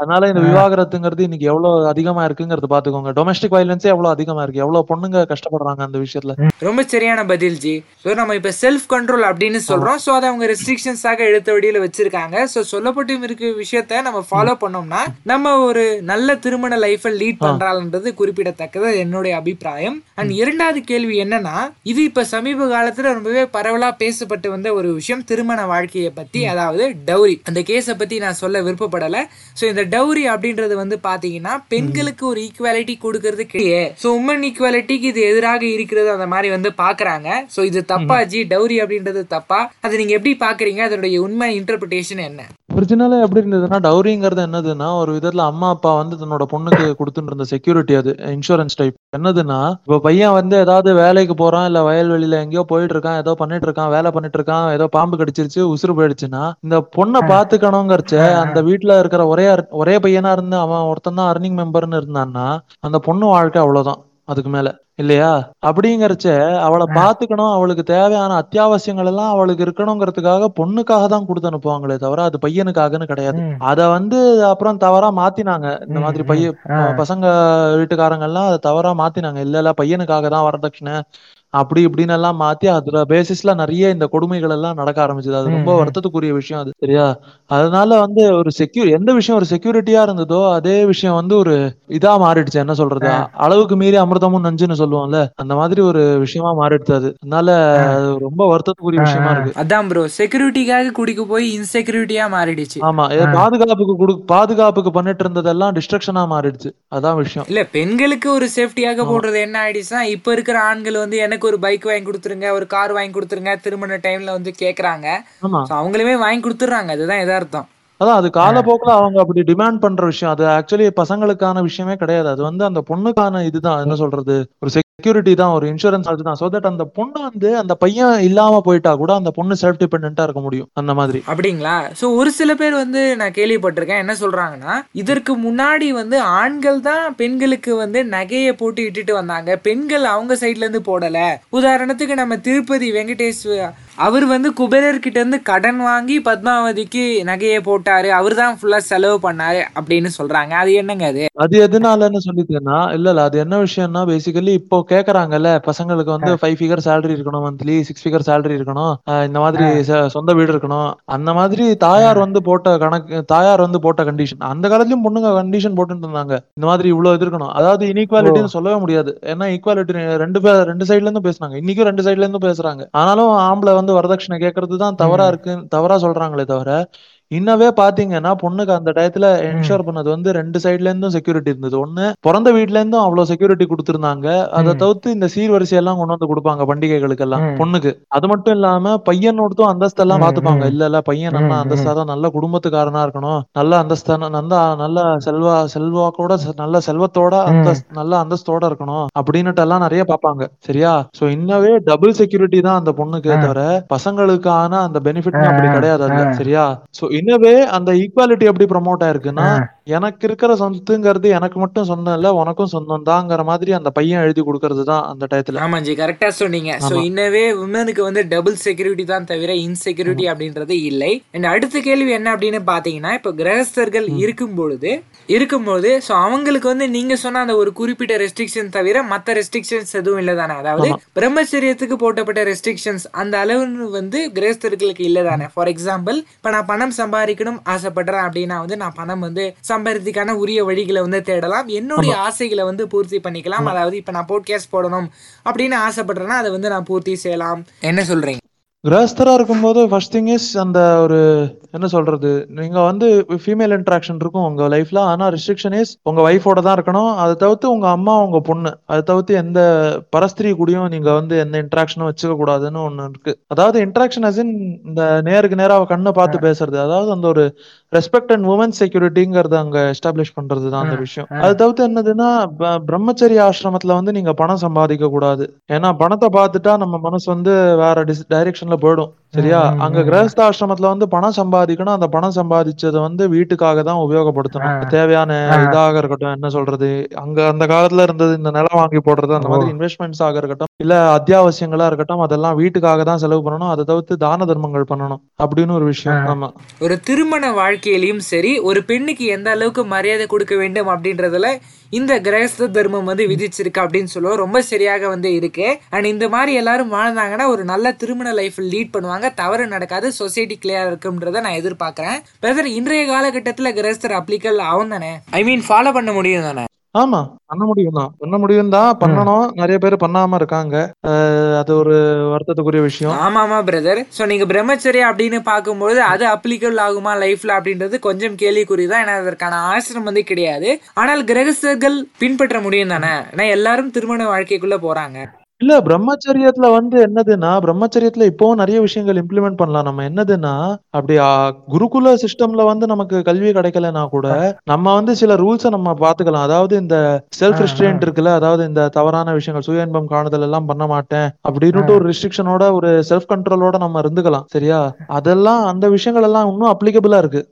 அதனால இந்த விவாகரத்துங்கிறது இன்னைக்கு எவ்வளவு அதிகமா இருக்குங்கிறது பாத்துக்கோங்க. டொமஸ்டிக் வயலன்ஸே எவ்வளவு அதிகமா இருக்கு? எவ்வளவு பொண்ணுங்க கஷ்டப்படுறாங்க அந்த விஷயத்துல? ரொம்ப சரியான பதில் ஜி ஸோ நம்ம இப்ப செல்ஃப் கண்ட்ரோல் அப்படின்னு சொல்றோம். ஸோ அதை அவங்க ரெஸ்ட்ரிக்ஷன்ஸாக எடுத்த வழியில வச்சிருக்காங்க. ஸோ சொல்லப்பட்டு இருக்க விஷயத்த நம்ம ஃபாலோ பண்ணோம்னா நம்ம ஒரு நல்ல திருமண லைஃபை லீட் பண்றாள்ன்றது குறிப்பிடத்தக்கது. என்னுடைய அபிப்பிராயம். அண்ட் இரண்டாவது கேள்வி என்னன்னா இது இப்ப சமீப காலத்துல ரொம்பவே பரவலா பேசப்பட்டு வந்த ஒரு விஷயம். திருமண வாழ்க்கையை பத்தி அதாவது டௌரி அந்த கேஸை பத்தி நான் சொல்ல விருப்பப்படல. ஸோ இந்த டௌரி அப்படின்றது வந்து பாத்தீங்கன்னா பெண்களுக்கு ஒரு ஈக்குவாலிட்டி கொடுக்கறது கிடையாது. ஸோ உமன் ஈக்குவாலிட்டிக்கு இது எதிராக இருக்கிறது அந்த மாதிரி வந்து பாக்குறாங்க. ஸோ இது தப்பா ஜி டௌரி அப்படின்றது தப்பா? அதை நீங்க எப்படி பாக்குறீங்க? அதனுடைய உண்மை இன்டர்பிரிட்டேஷன் என்ன? ஒரிஜினலா எப்படி இருந்ததுன்னா டவுரிங்கிறது என்னதுன்னா ஒரு விதத்துல அம்மா அப்பா வந்து தன்னோட பொண்ணுக்கு கொடுத்துட்டு இருந்த செக்யூரிட்டி அது இன்சூரன்ஸ் டைப் என்னதுன்னா இப்போ பையன் வந்து ஏதாவது வேலைக்கு போறான் இல்ல வயல்வெளியில எங்கேயோ போயிட்டு இருக்கான் ஏதோ பண்ணிட்டு இருக்கான் வேலை பண்ணிட்டு இருக்கான் ஏதோ பாம்பு கடிச்சிருச்சு உசுறு போயிடுச்சுன்னா இந்த பொண்ணை பாத்துக்கணுங்கிறச்ச அந்த வீட்டுல இருக்கிற ஒரே ஒரே பையனா இருந்து அவன் ஒருத்தன் தான் அர்னிங் மெம்பர்னு இருந்தான்னா அந்த பொண்ணு வாழ்க்கை அவ்வளவுதான். அதுக்கு மேல. இல்லையா? அப்படிங்கறச்ச அவளை பாத்துக்கணும். அவளுக்கு தேவையான அத்தியாவசியங்கள் எல்லாம் அவளுக்கு இருக்கணுங்கிறதுக்காக பொண்ணுக்காக தான் கொடுத்து அனுப்புவாங்களே தவிர அது பையனுக்காகன்னு கிடையாது. அத வந்து அப்புறம் தவறா மாத்தினாங்க. இந்த மாதிரி பைய பசங்க வீட்டுக்காரங்க எல்லாம் அதை தவறா மாத்தினாங்க. இல்ல இல்ல பையனுக்காக தான் வரதட்சணை. அப்படி இப்படின்னு எல்லாம் மாத்தி அதுல பேசிஸ்ல நிறைய இந்த கொடுமைகள் எல்லாம் நடக்க ஆரம்பிச்சது. அது ரொம்ப வருத்தத்துக்குரிய விஷயம் அது சரியா? அதனால வந்து ஒரு செக்யூர் எந்த விஷயம் ஒரு செக்யூரிட்டியா இருந்ததோ அதே விஷயம் வந்து ஒரு இதா மாறிடுச்சு. என்ன சொல்றது? அளவுக்கு மீறி அமிர்தமும் நஞ்சுன்னு சொல்லுவோம்ல அந்த மாதிரி ஒரு விஷயமா மாறிடுச்சு அது. அதனால அது ரொம்ப வருத்தத்துக்குரிய விஷயமா இருக்கு. அதான் ப்ரோ செக்யூரிட்டிக்காக குடிக்க போய் இன்செக்யூரிட்டியா மாறிடுச்சு. ஆமா பாதுகாப்புக்கு கொடு பாதுகாப்புக்கு பண்ணிட்டு இருந்ததெல்லாம் டிஸ்ட்ரக்ஷனா மாறிடுச்சு. அதான் விஷயம். இல்ல பெண்களுக்கு ஒரு சேஃப்டியாக போடுறது என்ன ஆயிடுச்சுன்னா இப்ப இருக்கிற ஆண்கள் வந்து எனக்கு ஒரு பைக் வாங்கி கொடுத்துருங்க ஒரு கார் வாங்கி கொடுத்துருங்க திருமண டைம்ல வந்து கேக்குறாங்க. அவங்களுமே வாங்கி கொடுத்துறாங்க அதுதான் எதார்த்தம். அதான் அது காலப்போக்குல அவங்க அப்படி டிமாண்ட் பண்ற விஷயம். அது ஆக்சுவலி பசங்களுக்கான விஷயமே கிடையாது. அது வந்து அந்த பொண்ணுக்கான இதுதான். என்ன சொல்றது? ஒரு செக்யூரிட்டி தான் ஒரு இன்சூரன்ஸ் அதுதான் சோ தட் அந்த பொண்ணு வந்து அந்த பையன் இல்லாம போயிட்டா கூட அந்த பொண்ணு செல்ஃப் டிபெண்டா இருக்க முடியும். அந்த மாதிரி. அப்படிங்களா? சோ ஒரு சில பேர் வந்து நான் கேள்விப்பட்டிருக்கேன் என்ன சொல்றாங்கன்னா இதற்கு முன்னாடி வந்து ஆண்கள் தான் பெண்களுக்கு வந்து நகையை போட்டு இட்டுட்டு வந்தாங்க. பெண்கள் அவங்க சைட்ல இருந்து போடல. உதாரணத்துக்கு நம்ம திருப்பதி வெங்கடேஸ்வர அவர் வந்து குபேரர் கிட்ட இருந்து கடன் வாங்கி பத்மாவதிக்கு நகையை போட்டாரு. அவர் தான் ஃபுல்லா செலவு பண்ணாரு அப்படின்னு சொல்றாங்க. அது என்னங்க அது? அது எதனாலன்னு சொல்லிட்டேன்னா இல்ல இல்ல அது என்ன விஷயம்னா பேசிக்கலி இப்போ கேக்குறாங்கல்ல பசங்களுக்கு வந்து ஃபைவ் ஃபிகர் salary இருக்கணும் மந்த்லி சிக்ஸ் ஃபிகர் salary இருக்கணும். இந்த மாதிரி சொந்த வீடு இருக்கணும். அந்த மாதிரி தாயார் வந்து போட்ட கணக்கு தாயார் வந்து போட்ட கண்டிஷன் அந்த காலத்துலயும் பொண்ணுங்க கண்டிஷன் போட்டுட்டு இருந்தாங்க. இந்த மாதிரி இவ்வளவு இது இருக்கணும். அதாவது இன்இக்வாலிட்டின்னு சொல்லவே முடியாது. ஏன்னா ஈக்குவாலிட்டி ரெண்டு பேர் ரெண்டு சைடுல இருந்து பேசுனாங்க. இன்னைக்கும் ரெண்டு சைடுல இருந்து பேசுறாங்க. ஆனாலும் ஆம்பளை வந்து வரதட்சணை கேட்கறது தான் தவறா இருக்கு தவறா சொல்றாங்களே தவிர இன்னவே பாத்தீங்கன்னா பொண்ணுக்கு அந்த டயத்துல என்ஷூர் பண்ணது வந்து ரெண்டு சைடுல இருந்தும் செக்யூரிட்டி இருந்தது. ஒண்ணு பிறந்த வீட்ல இருந்தும் அவ்வளவு செக்யூரிட்டி கொடுத்திருந்தாங்க. அதை தவிர்த்து இந்த சீர்வரிசை எல்லாம் கொண்டு வந்து கொடுப்பாங்க பண்டிகைகளுக்கு எல்லாம் பொண்ணுக்கு. அது மட்டும் இல்லாம பையனோடதும் அந்தஸ்து எல்லாம் பாத்துப்பாங்க இல்ல இல்ல பையன் நல்லா அந்தஸ்தா தான் நல்ல குடும்பத்துக்காரனா இருக்கணும். நல்ல அந்தஸ்தான நல்ல நல்ல செல்வா செல்வாக்கோட நல்ல செல்வத்தோட அந்தஸ்து நல்ல அந்தஸ்தோட இருக்கணும் அப்படின்னுட்டு எல்லாம் நிறைய பாப்பாங்க. சரியா? சோ இன்னவே டபுள் செக்யூரிட்டி தான் அந்த பொண்ணுக்கு தவிர பசங்களுக்கான அந்த பெனிஃபிட் அப்படி கிடையாது அதுல. சரியா? சோ இன்னவே அந்த ஈக்குவாலிட்டி எப்படி ப்ரமோட் ஆயிருக்குன்னா எனக்கு இருக்கிற சொத்துங்கிறது எனக்கு மட்டும் சொந்தம் இல்ல உனக்கும் சொந்தம் தாங்கிற மாதிரி அந்த பையன் எழுதி கொடுக்கறது தான் அந்த டயத்துல. ஆமா ஜி கரெக்டா சொன்னீங்க. சோ இன்னவே உமனுக்கு வந்து டபுள் செக்யூரிட்டி தான் தவிர இன்செக்யூரிட்டி அப்படின்றது இல்லை. அண்ட் அடுத்த கேள்வி என்ன அப்படின்னு பாத்தீங்கன்னா இப்ப கிரகஸ்தர்கள் இருக்கும் பொழுது இருக்கும்போது சோ அவங்களுக்கு வந்து நீங்க சொன்ன அந்த ஒரு குறிப்பிட்ட ரெஸ்ட்ரிக்ஷன் தவிர மத்த ரெஸ்ட்ரிக்ஷன்ஸ் எதுவும் இல்ல தானே அதாவது பிரம்மச்சரியத்துக்கு போட்டப்பட்ட ரெஸ்ட்ரிக்ஷன்ஸ் அந்த அளவு வந்து கிரகஸ்தர்களுக்கு இல்ல தானே ஃபார் எக்ஸாம்பிள் இப்ப நான் பணம் சம்பாதிக்கணும் ஆசைப்படுறேன் அப்படின்னா வந்து நான் பணம் வந்து சம்பாதிக்கான உரிய வழிகளை வந்து தேடலாம். என்னுடைய ஆசைகளை வந்து பூர்த்தி பண்ணிக்கலாம். அதாவது இப்ப நான் போட்காஸ்ட் போடணும் அப்படின்னு ஆசைப்படுறேன்னா அதை வந்து நான் பூர்த்தி செய்யலாம். என்ன சொல்றீங்க? கிரகஸ்தரா இருக்கும்போது ஃபர்ஸ்ட் திங் இஸ் அந்த ஒரு என்ன சொல்றது நீங்க வந்து ஃபீமேல் இன்ட்ராக்ஷன் இருக்கும் உங்க லைஃப்ல ஆனா ரெஸ்ட்ரிக்ஷன் இஸ் உங்க ஒய்ஃபோட தான் இருக்கணும். அதை தவிர்த்து உங்க அம்மா உங்க பொண்ணு. அதை தவிர்த்து எந்த பரஸ்திரி கூடயும் நீங்க வந்து எந்த இன்ட்ராக்ஷனும் வச்சுக்க கூடாதுன்னு ஒண்ணு இருக்கு. அதாவது இன்ட்ராக்ஷன் அஸ் இன் இந்த நேருக்கு நேரா அவ கண்ணை பார்த்து பேசுறது. அதாவது அந்த ஒரு ரெஸ்பெக்ட் அண்ட் உமன் செக்யூரிட்டிங்கிறத அங்க எஸ்டாப்ளிஷ் பண்றது தான் அந்த விஷயம். அது தவிர்த்து என்னதுன்னா ப- பிரம்மச்சரிய ஆசிரமத்துல வந்து நீங்க பணம் சம்பாதிக்க கூடாது. ஏன்னா பணத்தை பார்த்துட்டா நம்ம மனசு வந்து வேற டிஸ் டைரக்ஷன்ல போயிடும். சரியா? அங்க கிரகஸ்த ஆசிரமத்துல வந்து பணம் சம்பாதிக்கணும். அந்த பணம் சம்பாதிச்சதை வந்து வீட்டுக்காக தான் உபயோகப்படுத்தணும். தேவையான இதாக இருக்கட்டும் என்ன சொல்றது? அங்க அந்த காலத்துல இருந்தது இந்த நிலம் வாங்கி போடுறது அந்த மாதிரி இன்வெஸ்ட்மெண்ட்ஸ் ஆக இருக்கட்டும் இல்ல அத்தியாவசியங்களா இருக்கட்டும் அதெல்லாம் வீட்டுக்காக தான் செலவு பண்ணணும். அதை தவிர்த்து தான தர்மங்கள் பண்ணணும் அப்படின்னு ஒரு விஷயம். ஆமா. ஒரு திருமண வாழ்க்கையிலயும் சரி ஒரு பெண்ணுக்கு எந்த அளவுக்கு மரியாதை கொடுக்க வேண்டும் அப்படின்றதுல இந்த கிரகஸ்த தர்மம் வந்து விதிச்சிருக்கு அப்படின்னு சொல்லுவோம். ரொம்ப சரியாக வந்து இருக்கு. அண்ட் இந்த மாதிரி எல்லாரும் வாழ்ந்தாங்கன்னா ஒரு நல்ல திருமண லைஃப் லீட் பண்ணுவாங்க. தவறு நடக்காது. சொசைட்டி கிளியர் இருக்கும்ன்றத நான் எதிர்பார்க்கறேன். பிரதர் இன்றைய காலகட்டத்துல கிரகஸ்தர் அப்ளிகல் ஆகும் தானே? ஐ மீன் ஃபாலோ பண்ண முடியும் தானே? ஆமா பண்ண முடியும் தான். பண்ண முடியும் தான். பண்ணணும். நிறைய பேர் பண்ணாம இருக்காங்க. அது ஒரு வருத்தத்துக்குரிய விஷயம். ஆமா ஆமா பிரதர் சோ நீங்க பிரம்மச்சரியா அப்படின்னு பார்க்கும்போது அது அப்ளிகபிள் ஆகுமா லைஃப்ல அப்படின்றது கொஞ்சம் கேள்விக்குறிதான் ஏன்னா அதற்கான ஆசிரம் வந்து கிடையாது. ஆனால் கிரகஸ்தர்கள் பின்பற்ற முடியும் தானே? ஏன்னா எல்லாரும் திருமண வாழ்க்கைக்குள்ள போறாங்க. இல்ல பிரம்மச்சரியத்துல வந்து என்னதுன்னா பிரம்மச்சரியத்துல இப்போவும் நிறைய விஷயங்கள் இம்ப்ளிமெண்ட் பண்ணலாம். நம்ம என்னதுன்னா அப்படி குருகுல சிஸ்டம்ல வந்து நமக்கு கல்வி கிடைக்கலனா கூட நம்ம வந்து சில ரூல்ஸ நம்ம பாத்துக்கலாம் அதாவது இந்த செல்ஃப் ரெஸ்ட்ரெயின்ட் இருக்குல்ல அதாவது இந்த தவறான விஷயங்கள் சுய இன்பம் காணுதல் எல்லாம் பண்ண மாட்டேன் அப்படின்னுட்டு ஒரு ரெஸ்ட்ரிக்ஷனோட ஒரு செல்ஃப் கண்ட்ரோலோட நம்ம இருந்துக்கலாம் சரியா? அதெல்லாம் அந்த விஷயங்கள் எல்லாம் இன்னும் அப்ளிகபிளா இருக்கு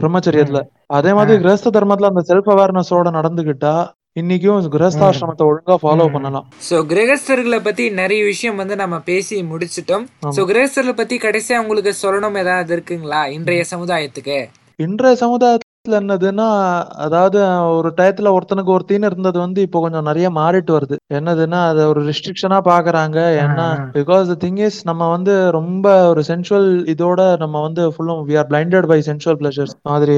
பிரம்மச்சரியத்துல. அதே மாதிரி கிரகஸ்த தர்மத்துல அந்த செல்ஃப் அவேர்னஸோட நடந்துகிட்டா இன்னைக்கும் கிரகஸ்தாசிரமத்தை ஒழுங்கா ஃபாலோ பண்ணலாம். சோ கிரகஸ்தர்களை பத்தி நிறைய விஷயம் வந்து நம்ம பேசி முடிச்சிட்டோம். சோ கிரகஸ்தர்களை பத்தி கடைசியா உங்களுக்கு சொல்லணும் ஏதாவது இருக்குங்களா? இன்றைய சமுதாயத்துக்கு? இன்றைய சமுதாயத்துல என்னதுன்னா அதாவது ஒரு டயத்துல ஒருத்தனுக்கு ஒருத்தின்னு இருந்தது வந்து இப்போ கொஞ்சம் நிறைய மாறிட்டு வருது. என்னதுன்னா அதை ஒரு ரெஸ்ட்ரிக்ஷனா பாக்குறாங்க. ஏன்னா பிகாஸ் திங் இஸ் நம்ம வந்து ரொம்ப ஒரு சென்சுவல் இதோட நம்ம வந்து ஃபுல்லும் we are blinded by sensual pleasures மாதிரி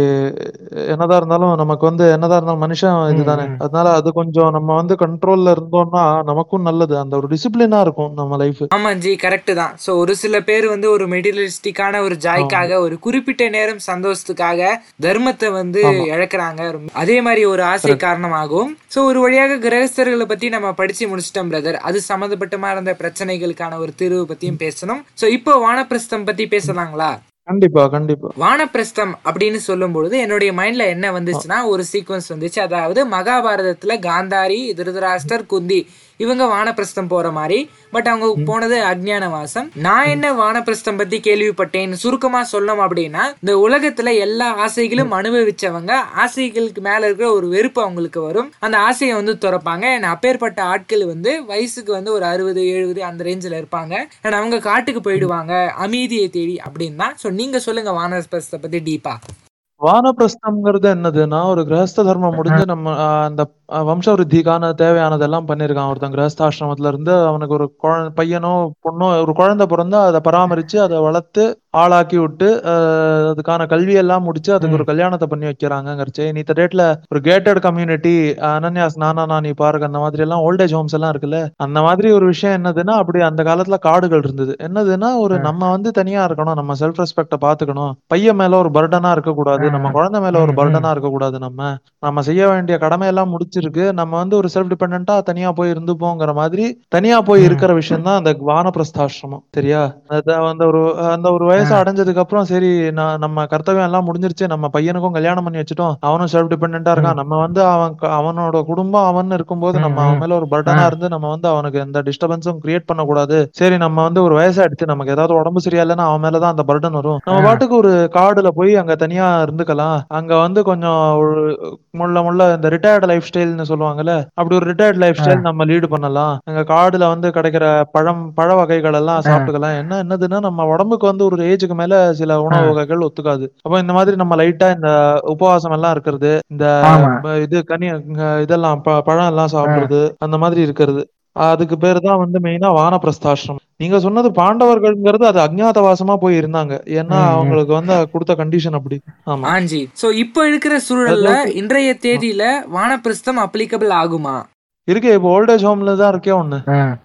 என்னதான் இருந்தாலும் நமக்கு வந்து என்னதான் இருந்தாலும் மனுஷன் இதுதானே. அதனால அது கொஞ்சம் நம்ம வந்து கண்ட்ரோல்ல இருந்தோம்னா நமக்கும் நல்லது. அந்த ஒரு டிசிப்ளினா இருக்கும் நம்ம லைஃப் ஆமா ஜி கரெக்ட் தான். சோ ஒரு சில பேர் வந்து ஒரு மெட்டீரியலிஸ்டிக்கான ஒரு ஜாய்க்காக ஒரு குறிப்பிட்ட நேரம் சந்தோஷத்துக்காக தர்மத்தை வந்து இழக்கிறாங்க. அதே மாதிரி ஒரு ஆசை காரணமாகும் சோ ஒரு வழியாக கிரகஸ்தர்களை பத்தி நம்ம படிச்சு முடிச்சிட்டோம் பிரதர் அது சம்பந்தப்பட்டமா இருந்த பிரச்சனைகளுக்கான ஒரு தீர்வு பத்தியும் பேசணும். சோ இப்போ வானப்பிரஸ்தம் பத்தி பேசலாங்களா? கண்டிப்பா கண்டிப்பா. வானப்பிரஸ்தம் அப்படின்னு சொல்லும் பொழுது என்னுடைய மைண்ட்ல என்ன வந்துச்சுன்னா ஒரு சீக்வன்ஸ் வந்துச்சு. அதாவது மகாபாரதத்துல காந்தாரி திருதராஷ்டர் குந்தி இவங்க வானப்பிரஸ்தம் போற மாதிரி. பட் அவங்க போனது அஜ்ஞான வாசம் நான் என்ன வானப்பிரஸ்தம் பத்தி கேள்விப்பட்டேன் சுருக்கமா சொல்லணும் அப்படின்னா இந்த உலகத்துல எல்லா ஆசைகளும் அனுபவிச்சவங்க ஆசைகளுக்கு மேல இருக்கிற ஒரு வெறுப்பு அவங்களுக்கு வரும். அந்த ஆசையை வந்து துறப்பாங்க. and அப்பேற்பட்ட ஆட்கள் வந்து வயசுக்கு வந்து ஒரு அறுபது எழுபது அந்த ரேஞ்சில் இருப்பாங்க. And அவங்க காட்டுக்கு போயிடுவாங்க அமைதியை தேடி அப்படின்னா ஸோ நீங்க சொல்லுங்க வானப்பிரஸ்தத்தை பத்தி டீப்பா வானப்பிரஸ்தம்ங்கிறது என்னதுன்னா ஒரு கிரகஸ்த தர்மம் முடிஞ்சு நம்ம அந்த வம்ச விருத்திக்கான தேவையானதெல்லாம் பண்ணிருக்கான் ஒருத்தன் கிரகஸ்தாசிரமத்துல இருந்து அவனுக்கு ஒரு குழ- பையனோ பொண்ணோ ஒரு குழந்தை பிறந்தா அதை பராமரிச்சு அதை வளர்த்து ஆளாக்கி விட்டு அதுக்கான கல்வி எல்லாம் முடிச்சு அதுக்கு ஒரு கல்யாணத்தை பண்ணி வைக்கிறாங்கிறச்சு இந்த டேட்ல ஒரு கேட்டட் கம்யூனிட்டி அனன்யாஸ் நானா நீ பாருங்க அந்த மாதிரி எல்லாம் ஓல்டேஜ் ஹோம்ஸ் எல்லாம் இருக்குல்ல அந்த மாதிரி ஒரு விஷயம் என்னதுன்னா அப்படி அந்த காலத்துல காடுகள் இருந்தது. என்னதுன்னா ஒரு நம்ம வந்து தனியா இருக்கணும் நம்ம செல்ஃப் ரெஸ்பெக்ட பாத்துக்கணும். பையன் மேல ஒரு பர்டனா இருக்கக்கூடாது நம்ம குழந்தை மேல ஒரு பர்டனா இருக்கக்கூடாது நம்ம. நம்ம செய்ய வேண்டிய கடமை எல்லாம் முடிச்சிருக்கு நம்ம வந்து ஒரு செல்ஃப் டிபெண்டா தனியா போய் இருந்துப்போங்கிற மாதிரி தனியா போய் இருக்கிற விஷயம் தான் அந்த வானப்பிரஸ்தாசிரமம் சரியா? அந்த ஒரு அந்த ஒரு வயசு அடைஞ்சதுக்கு அப்புறம் சரி நான் நம்ம கர்த்தவியம் எல்லாம் முடிஞ்சிருச்சு நம்ம பையனுக்கும் கல்யாணம் பண்ணி வச்சுட்டோம் அவனும் செல்ஃப் டிபெண்டா இருக்கான். நம்ம வந்து அவன் அவனோட குடும்பம் அவன் இருக்கும்போது நம்ம அவன் மேல ஒரு பர்டனா இருந்து நம்ம வந்து அவனுக்கு எந்த டிஸ்டர்பன்ஸும் கிரியேட் பண்ணக்கூடாது. சரி நம்ம வந்து ஒரு வயசாயிடுச்சு நமக்கு ஏதாவது உடம்பு சரியா இல்லைன்னா அவன் மேலதான் அந்த பர்டன் வரும். நம்ம பாட்டுக்கு ஒரு காடுல போய் அங்க தனியா இருந்துக்கலாம். அங்க வந்து கொஞ்சம் ஒரு முள்ள முள்ள இந்த ரிட்டையர்டு லைஃப் ஸ்டைல்னு சொல்லுவாங்கல்ல அப்படி ஒரு ரிட்டையர்ட் லைஃப் ஸ்டைல் நம்ம லீடு பண்ணலாம். அங்க காடுல வந்து கிடைக்கிற பழம் பழ வகைகள் எல்லாம் சாப்பிட்டுக்கலாம். என்ன என்னதுன்னா நம்ம உடம்புக்கு வந்து ஒரு ஏஜுக்கு மேல சில உணவு வகைகள் ஒத்துக்காது. அப்போ இந்த மாதிரி நம்ம லைட்டா இந்த உபவாசம் எல்லாம் இருக்கிறது இந்த இது கனி இதெல்லாம் ப- பழம் எல்லாம் சாப்பிடுறது அந்த மாதிரி இருக்கிறது. அதுக்கு பேரு தான் வந்து மெயினா வானப்பிரஸ்தாசிரமம் நீங்க சொன்னது பாண்டவர்கள்ங்கிறது அது அஜ்ஞாதவாசமா போய் இருந்தாங்க. ஏன்னா அவங்களுக்கு வந்து கொடுத்த கண்டிஷன் அப்படி. ஆமா. ஆஞ்சி சோ இப்போ இருக்கிற சூழல்ல இன்றைய தேதியில வானப்பிரஸ்தம் அப்ளிகபிள் ஆகுமா? இருக்கு இப்போ ஓல்டேஜ் ஹோம்ல தான் இருக்கே ஒண்ணு.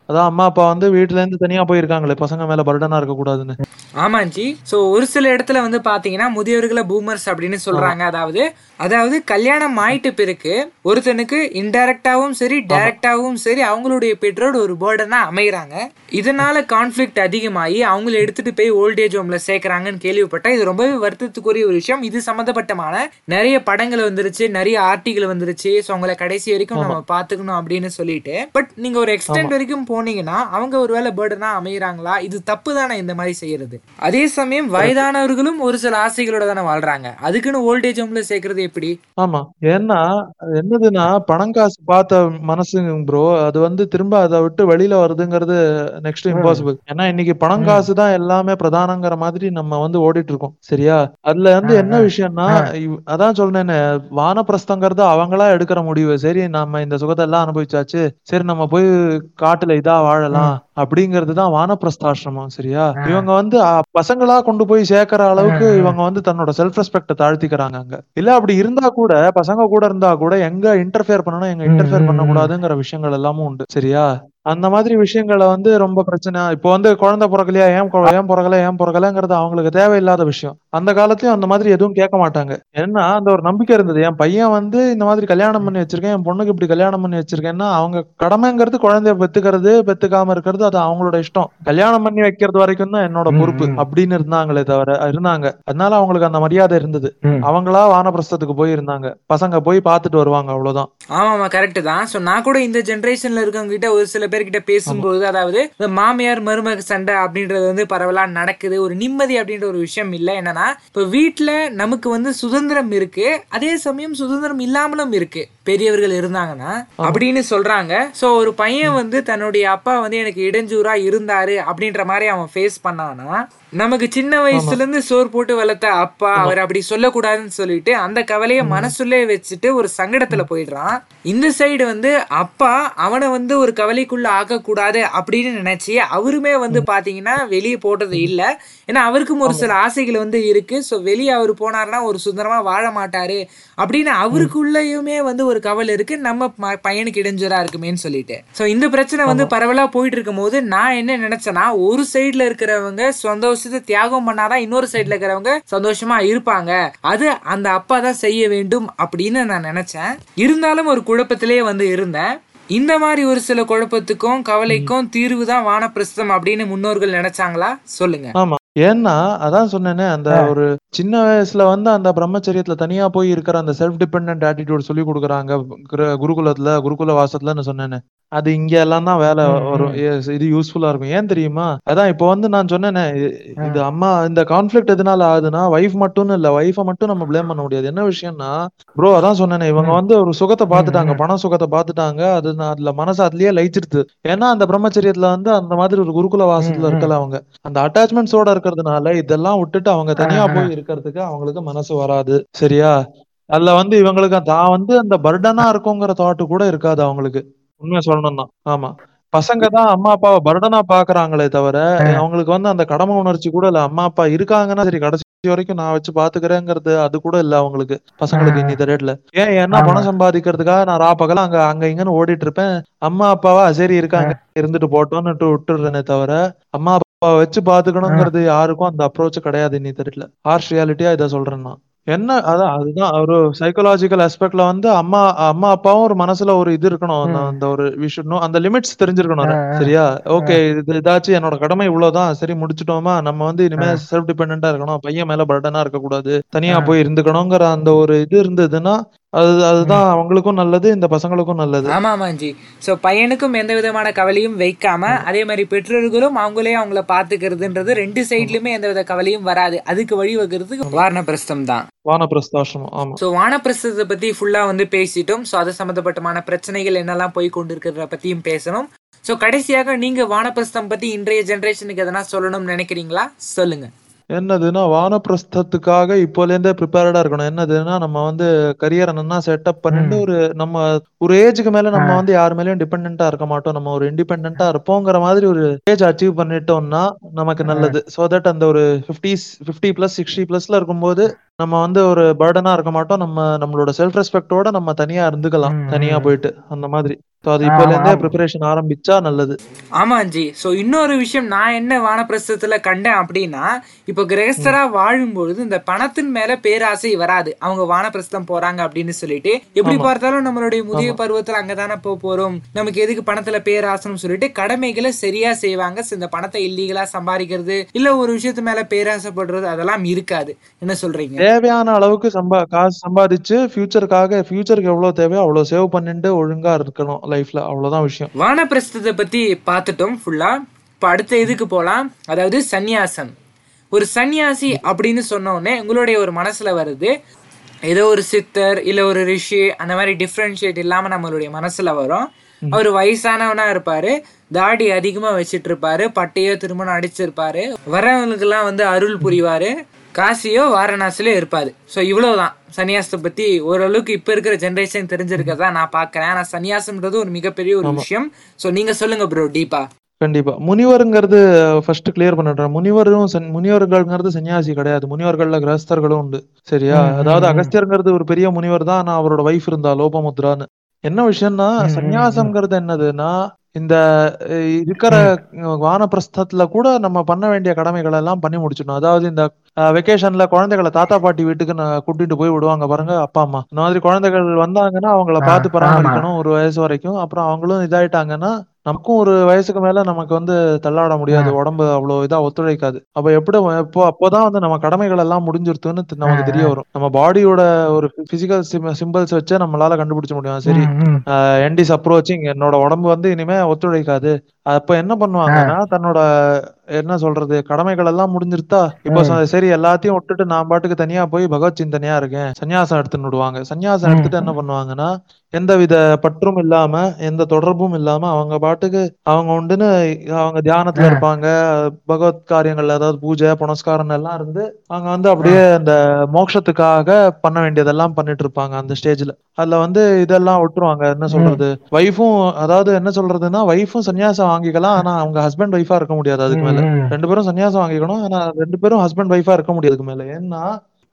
அதான் அம்மா அப்பா வந்து வீட்டுல இருந்து தனியா போயிருக்காங்களே பசங்க மேல பர்டனா இருக்க கூடாதுன்னு. ஆமாஞ்சி. சோ ஒரு சில இடத்துல வந்து பாத்தீங்கன்னா முதியவர்களை பூமர்ஸ் அப்படின்னு சொல்றாங்க. அதாவது அதாவது கல்யாணம் ஆயிட்ட பிறகு ஒருத்தனுக்கு இன்டைரக்டாவும் சரி டைரக்டாவும் சரி அவங்களுடைய பெற்றோர் ஒரு பேர்டனா அமைகிறாங்க இதனால கான்ஃபிளிக்ட் அதிகமாகி அவங்கள எடுத்துட்டு போய் ஓல்டேஜ் ஹோம்ல சேர்க்கறாங்கன்னு கேள்விப்பட்டேன் இது ரொம்பவே வருத்தத்துக்குரிய ஒரு விஷயம். இது சம்பந்தப்பட்டமான நிறைய படங்கள் வந்துருச்சு நிறைய ஆர்டிகள் வந்துருச்சு. ஸோ அவங்கள கடைசி வரைக்கும் நம்ம பாத்துக்கணும் அப்படின்னு சொல்லிட்டு. பட் நீங்க ஒரு எக்ஸ்டென்ட் வரைக்கும் போனீங்கன்னா அவங்க ஒருவேளை பேர்டனா அமைகிறாங்களா இது தப்பு தானே இந்த மாதிரி செய்யறது. அதே சமயம் வயதானவர்களும் ஒரு சில ஆசைகளோட தானே வாழ்றாங்க. அதுக்குன்னு ஓல்டேஜ் ஹோம்ல சேர்க்கறது எப்படி? ஆமா. ஏன்னா என்னதுன்னா பணம் காசு பார்த்த மனசுங்க ப்ரோ அது வந்து திரும்ப அதை விட்டு வெளியில வருதுங்கிறது நெக்ஸ்ட் இம்பாசிபிள் ஏன்னா இன்னைக்கு பணம் காசு தான் எல்லாமே பிரதானங்கிற மாதிரி நம்ம வந்து ஓடிட்டு இருக்கோம். சரியா? அதுல வந்து என்ன விஷயம்னா அதான் சொல்றேனே வானப்பிரஸ்தங்கிறது அவங்களா எடுக்கிற முடிவு. சரி நம்ம இந்த சுகத்தை எல்லாம் அனுபவிச்சாச்சு சரி நம்ம போய் காட்டுல இதா வாழலாம். அப்படிங்கிறது தான் வானப்பிரஸ்தாசிரமம் சரியா? இவங்க வந்து பசங்களா கொண்டு போய் சேர்க்கிற அளவுக்கு இவங்க வந்து தன்னோட செல்ஃப் ரெஸ்பெக்ட தாழ்த்திக்கிறாங்க அங்க. இல்ல அப்படி இருந்தா கூட பசங்க கூட இருந்தா கூட எங்க இன்டர்ஃபியர் பண்ணணும் எங்க இன்டர்ஃபியர் பண்ணக்கூடாதுங்கிற விஷயங்கள் எல்லாமும் உண்டு சரியா? அந்த மாதிரி விஷயங்களை வந்து ரொம்ப பிரச்சனை. இப்போ வந்து குழந்தை பிறக்கலையா ஏன் ஏன் பிறக்கல ஏன் பிறக்கலங்கிறது அவங்களுக்கு தேவையில்லாத விஷயம். அந்த காலத்துலயும் அந்த மாதிரி எதுவும் கேட்க மாட்டாங்க. ஏன்னா அந்த ஒரு நம்பிக்கை இருந்தது. என் பையன் வந்து இந்த மாதிரி கல்யாணம் பண்ணி வச்சிருக்கேன் என் பொண்ணுக்கு இப்படி கல்யாணம் பண்ணி வச்சிருக்கேன்னா அவங்க கடமைங்கிறது குழந்தைய பெத்துக்கிறது பெத்துக்காம இருக்கிறது அது அவங்களோட இஷ்டம். கல்யாணம் பண்ணி வைக்கிறது வரைக்கும் தான் என்னோட பொறுப்பு அப்படின்னு இருந்தாங்களே தவிர இருந்தாங்க. அதனால அவங்களுக்கு அந்த மரியாதை இருந்தது. அவங்களா வானப்பிரஸ்தத்துக்கு போய் இருந்தாங்க பசங்க போய் பார்த்துட்டு வருவாங்க அவ்வளவுதான். ஆமாமா கரெக்ட் தான். சோ நான் கூட இந்த ஜெனரேஷன்ல இருக்கவங்க கிட்ட ஒரு சில பேர்கிட்ட பேசும்போது அதாவது இந்த மாமியார் மருமக சண்டை அப்படின்றது வந்து பரவலா நடக்குது. ஒரு நிம்மதி அப்படின்ற ஒரு விஷயம் இல்ல. என்னன்னா இப்ப வீட்ல நமக்கு வந்து சுதந்திரம் இருக்கு. அதே சமயம் சுதந்திரம் இல்லாமலும் இருக்கு. பெரியவர்கள் இருந்தாங்கன்னா அப்படின்னு சொல்றாங்க. சோ ஒரு பையன் வந்து தன்னுடைய அப்பா வந்து எனக்கு இடைஞ்சூராக இருந்தார் அப்படின்ற மாதிரி அவன் ஃபேஸ் பண்ணானா நமக்கு சின்ன வயசுல இருந்து சோறு போட்டு வளர்த்த அப்பா அவர் அப்படி சொல்லக்கூடாதுன்னு சொல்லிட்டு அந்த கவலைய மனசுள்ளே வச்சுட்டு ஒரு சங்கடத்துல போயிடுறான். இந்த சைடு வந்து அப்பா அவனை வந்து ஒரு கவலைக்குள்ள ஆக்கக்கூடாது அப்படின்னு நினைச்சு அவருமே வந்து பாத்தீங்கன்னா வெளியே போடுறது இல்ல. ஏன்னா அவருக்கும் ஒரு சில ஆசைகள் வந்து இருக்கு. சோ வெளியே அவர் போனாருன்னா ஒரு சுதந்திரமா வாழ மாட்டாரு அப்படின்னு அவருக்குள்ளயுமே வந்து ஒரு கவலை இருக்கு. நம்ம பையனுக்கு இடைஞ்சலா இருக்குமேன்னு சொல்லிட்டு. சோ இந்த பிரச்சனை வந்து பரவலா போயிட்டு இருக்கும் போது நான் என்ன நினைச்சேன்னா ஒரு சைடுல இருக்கிறவங்க சந்தோஷத்தை தியாகம் பண்ணாதான் இன்னொரு சைடுல இருக்கிறவங்க சந்தோஷமா இருப்பாங்க. அது அந்த அப்பா தான் செய்ய வேண்டும் அப்படின்னு நான் நினைச்சேன். இருந்தாலும் ஒரு குழப்பத்திலேயே வந்து இருந்தேன். இந்த மாதிரி ஒரு சில குழப்பத்துக்கும் கவலைக்கும் தீர்வு தான் வானப்பிரஸ்தம் அப்படின்னு முன்னோர்கள் நினைச்சாங்களா? சொல்லுங்க. ஆமா. ஏன்னா அதான் சொன்னேனே அந்த ஒரு சின்ன வயசுல வந்து அந்த பிரம்மச்சரியத்துல தனியா போய் இருக்கிற அந்த செல்ஃப் டிபெண்டன்ட் ஆட்டிடியூட் சொல்லி கொடுக்குறாங்க குரு- குருகுலத்துல குருகுல வாசத்துலன்னு சொன்னேனே. அது இங்க எல்லாம் தான் வேலை வரும். இது யூஸ்ஃபுல்லா இருக்கும். ஏன் தெரியுமா? அதான் இப்போ வந்து நான் சொன்னேனே இது அம்மா இந்த கான்ஃபிளிக்ட் எதனால ஆகுதுன்னா வைஃப் மட்டும்னு இல்ல வைஃபை மட்டும் நம்ம ப்ளேம் பண்ண முடியாது. என்ன விஷயம்னா ப்ரோ அதான் சொன்னேனே இவங்க வந்து ஒரு சுகத்தை பார்த்துட்டாங்க பண சுகத்தை பார்த்துட்டாங்க அது அதுல மனசு அதுலயே லயிச்சிருது. ஏன்னா அந்த பிரம்மச்சரியத்துல வந்து அந்த மாதிரி ஒரு குருகுல வாசத்துல இருக்கல அவங்க. அந்த அட்டாச்மெண்ட்ஸோட இருக்கிறதுனால இதெல்லாம் விட்டுட்டு அவங்க தனியா போய் இருக்கிறதுக்கு அவங்களுக்கு மனசு வராது. சரியா? அதுல வந்து இவங்களுக்கு தான் வந்து அந்த பர்டனா இருக்குங்கிற தாட்டு கூட இருக்காது அவங்களுக்கு. உண்மை சொல்லணும்னா ஆமா. பசங்க தான் அம்மா அப்பாவை பர்டனா பாக்குறாங்களே தவிர அவங்களுக்கு வந்து அந்த கடமை உணர்ச்சி கூட இல்ல. அம்மா அப்பா இருக்காங்கன்னா சரி கடைசி வரைக்கும் நான் வச்சு பாத்துக்கிறேங்கிறது அது கூட இல்ல அவங்களுக்கு. பசங்களுக்கு இன்னி ரேட்ல ஏன் ஏன்னா பணம் சம்பாதிக்கிறதுக்காக நான் ரா பகல அங்க அங்க இங்கன்னு ஓடிட்டு இருப்பேன். அம்மா அப்பாவா சரி இருக்காங்க இருந்துட்டு போட்டோம்னுட்டு விட்டுறேனே தவிர அம்மா அப்பா வச்சு பாத்துக்கணுங்கிறது யாருக்கும் அந்த அப்ரோச் கிடையாது இன்னி தெரியல ஹார்ஷ் ரியாலிட்டியா இதை சொல்றேன் நான். என்ன அதான் அதுதான் ஒரு சைக்கலாஜிக்கல் ஆஸ்பெக்ட்ல வந்து அம்மா அம்மா அப்பாவும் ஒரு மனசுல ஒரு இது இருக்கணும். அந்த- அந்த ஒரு விஷயம் அந்த லிமிட்ஸ் தெரிஞ்சிருக்கணும் சரியா? ஓகே இது இதாச்சும் என்னோட கடமை இவ்வளவுதான் சரி முடிச்சிட்டோமா? நம்ம வந்து இனிமே செல்ஃப் டிபெண்டா இருக்கணும். பையன் மேல பர்டனா இருக்க கூடாது தனியா போய் இருந்துக்கணுங்கிற அந்த ஒரு இது இருந்ததுன்னா அது அதுதான் அவங்களுக்கும் நல்லது இந்த பசங்களுக்கும் நல்லது. ஆமா ஆமாஞ்சி சோ பையனுக்கும் எந்த விதமான கவலையும் வைக்காம அதே மாதிரி பெற்றோர்களும் அவங்களே அவங்கள பாத்துக்கிறதுன்றது ரெண்டு சைட்லயுமே எந்த வித கவலையும் வராது. அதுக்கு வழிவகுறது வாரணப்பிரஸ்தம் தான். வானப்பிரஸ்தாசிரமம் ஆமா. ஸோ வானப்பிரஸ்தத்தை பத்தி ஃபுல்லா வந்து பேசிட்டோம். ஸோ அது சம்பந்தப்பட்டமான பிரச்சனைகள் என்னெல்லாம் போய் கொண்டிருக்கிறத பத்தியும் பேசணும். ஸோ கடைசியாக நீங்க வானப்பிரஸ்தம் பத்தி இன்றைய ஜெனரேஷனுக்கு எதனா சொல்லணும்னு நினைக்கிறீங்களா? சொல்லுங்க. என்னதுன்னா வானப்பிரஸ்தத்துக்காக இப்போல இருந்தே ப்ரிப்பேர்டா இருக்கணும். என்னதுன்னா நம்ம வந்து கரியரை நல்லா செட்டப் பண்ணிட்டு ஒரு நம்ம ஒரு ஏஜுக்கு மேல நம்ம வந்து யார் மேலயும் டிபெண்டா இருக்க மாட்டோம். நம்ம ஒரு இண்டிபெண்டா இருப்போங்கிற மாதிரி ஒரு ஏஜ் அச்சீவ் பண்ணிட்டோம்னா நமக்கு நல்லது. சோ தட் அந்த ஒரு பிப்டிஸ் பிப்டி பிளஸ் சிக்ஸ்டி பிளஸ்ல இருக்கும்போது நம்ம வந்து ஒரு பர்டனா இருக்க மாட்டோம். நம்ம நம்மளோட செல்ஃப் ரெஸ்பெக்டோட நம்ம தனியா இருந்துக்கலாம். தனியா போயிட்டு அந்த மாதிரி. சோ அது இப்போல இருந்தே ப்ரிப்பரேஷன் ஆரம்பிச்சா நல்லது. ஆமாஞ்சி ஸோ இன்னொரு விஷயம் நான் என்ன வானப்பிரஸ்தத்துல கண்டேன் அப்படின்னா இப்போ கிரகஸ்தரா வாழும்பொழுது இந்த பணத்தின் மேல பேராசை வராது. அவங்க வானப்பிரஸ்தம் போறாங்க அப்படின்னு சொல்லிட்டு எப்படி பார்த்தாலும் நம்மளுடைய முதிய பருவத்துல அங்கதானே போக போறோம். நமக்கு எதுக்கு பணத்துல பேராசைன்னு சொல்லிட்டு கடமைகளை சரியா செய்வாங்க. இந்த பணத்தை இல்லீகலா சம்பாதிக்கிறது இல்ல ஒரு விஷயத்து மேல பேராசைப்படுறது அதெல்லாம் இருக்காது. என்ன சொல்றீங்க? தேவையான அளவுக்கு சம்பா காசு சம்பாதிச்சு ஃபியூச்சருக்காக ஃபியூச்சருக்கு எவ்வளவு தேவையோ அவ்வளவு சேவ் பண்ணிட்டு ஒழுங்கா இருக்கணும் லைஃப்ல அவ்வளவுதான் விஷயம். வானப்பிரஸ்தத்தை பத்தி பார்த்துட்டோம் ஃபுல்லா இப்போ அடுத்த இதுக்கு போலாம். அதாவது சந்நியாசம் ஒரு சந்நியாசி அப்படின்னு சொன்ன உடனே உங்களுடைய ஒரு மனசுல வருது. ஏதோ ஒரு சித்தர் இல்ல ஒரு ரிஷி அந்த மாதிரி டிஃப்ரென்ஷியேட் இல்லாம நம்மளுடைய மனசுல வரும். அவர் வயசானவனா இருப்பாரு. தாடி அதிகமா வச்சிட்டு இருப்பாரு. பட்டையோ திருமணம் அடிச்சிருப்பாரு. வரவங்களுக்கெல்லாம் வந்து அருள் புரிவாரு. காசியோ வாரணாசிலோ இருப்பாரு. ஸோ இவ்வளவுதான். சன்னியாசத்தை பத்தி ஓரளவுக்கு இப்ப இருக்கிற ஜென்ரேஷன் தெரிஞ்சிருக்கதா நான் பாக்குறேன் ஆனா சன்னியாசம்ன்றது ஒரு மிகப்பெரிய ஒரு விஷயம். ஸோ நீங்க சொல்லுங்க ப்ரோ டீப்பா கண்டிப்பா. முனிவருங்கிறது ஃபர்ஸ்ட் கிளியர் பண்ணிடுறேன். முனிவரும் முனிவர்கள்ங்கிறது சன்னியாசி கிடையாது. முனிவர்கள்ல கிரகஸ்தர்களும் உண்டு. சரியா? அதாவது அகஸ்தியர்ங்கிறது ஒரு பெரிய முனிவர் தான் ஆனா அவரோட வைஃப் இருந்தா லோபமுத்ரான்னு. என்ன விஷயம்னா சன்னியாசம்ங்கிறது என்னதுன்னா இந்த இருக்கிற வானப்பிரஸ்தத்துல கூட நம்ம பண்ண வேண்டிய கடமைகள் எல்லாம் பண்ணி முடிச்சிடணும். அதாவது இந்த வெக்கேஷன்ல குழந்தைகளை தாத்தா பாட்டி வீட்டுக்கு நான் கூட்டிட்டு போய் விடுவாங்க பாருங்க அப்பா அம்மா. இந்த மாதிரி குழந்தைகள் வந்தாங்கன்னா அவங்கள பார்த்து பராமரிக்கணும் ஒரு வயசு வரைக்கும். அப்புறம் அவங்களும் இதாயிட்டாங்கன்னா நமக்கும் ஒரு வயசுக்கு மேல நமக்கு வந்து தள்ளாட முடியாது. உடம்பு அவ்வளவு இதா ஒத்துழைக்காது. அப்ப எப்படி இப்போ அப்போதான் வந்து நம்ம கடமைகள் எல்லாம் முடிஞ்சிருத்துன்னு நமக்கு தெரிய வரும். நம்ம பாடியோட ஒரு பிசிக்கல் சிம்பிள்ஸ் வச்சே நம்மளால கண்டுபிடிச்ச முடியும். சரி. என்டிஸ் அப்ரோச்சிங் என்னோட உடம்பு வந்து இனிமே ஒத்துழைக்காது. அப்ப என்ன பண்ணுவாங்கன்னா தன்னோட என்ன சொல்றது கடமைகள் எல்லாம் முடிஞ்சிருத்தா இப்போ சரி எல்லாத்தையும் விட்டுட்டு நான் பாட்டுக்கு தனியா போய் பகவத் சிந்தனையா இருக்கேன். சன்னியாசம் எடுத்துன்னு விடுவாங்க. சன்னியாசம் எடுத்துட்டு என்ன பண்ணுவாங்கன்னா எந்தவித பற்றும் இல்லாம எந்த தொடர்பும் இல்லாம அவங்க பாட்டுக்கு அவங்க உண்டுன்னு அவங்க தியானத்துல இருப்பாங்க. பகவத் காரியங்கள் அதாவது பூஜை புனஸ்காரம் எல்லாம் இருந்து அவங்க வந்து அப்படியே அந்த மோட்சத்துக்காக பண்ண வேண்டியதெல்லாம் பண்ணிட்டு இருப்பாங்க அந்த ஸ்டேஜ்ல. அதுல வந்து இதெல்லாம் விட்டுருவாங்க. என்ன சொல்றது வைஃபும் அதாவது என்ன சொல்றதுன்னா வைஃபும் சன்னியாசம் வாங்கிக்கலாம். ஆனா அவங்க ஹஸ்பண்ட் ஒய்ஃபா இருக்க முடியாது. அதுக்கு மேல. ரெண்டு பேரும் சன்னியாசம் வாங்கிக்கணும். ஆனா ரெண்டு பேரும் ஹஸ்பண்ட் ஒய்ஃபா இருக்க முடியாது அதுக்கு மேல. ஏன்னா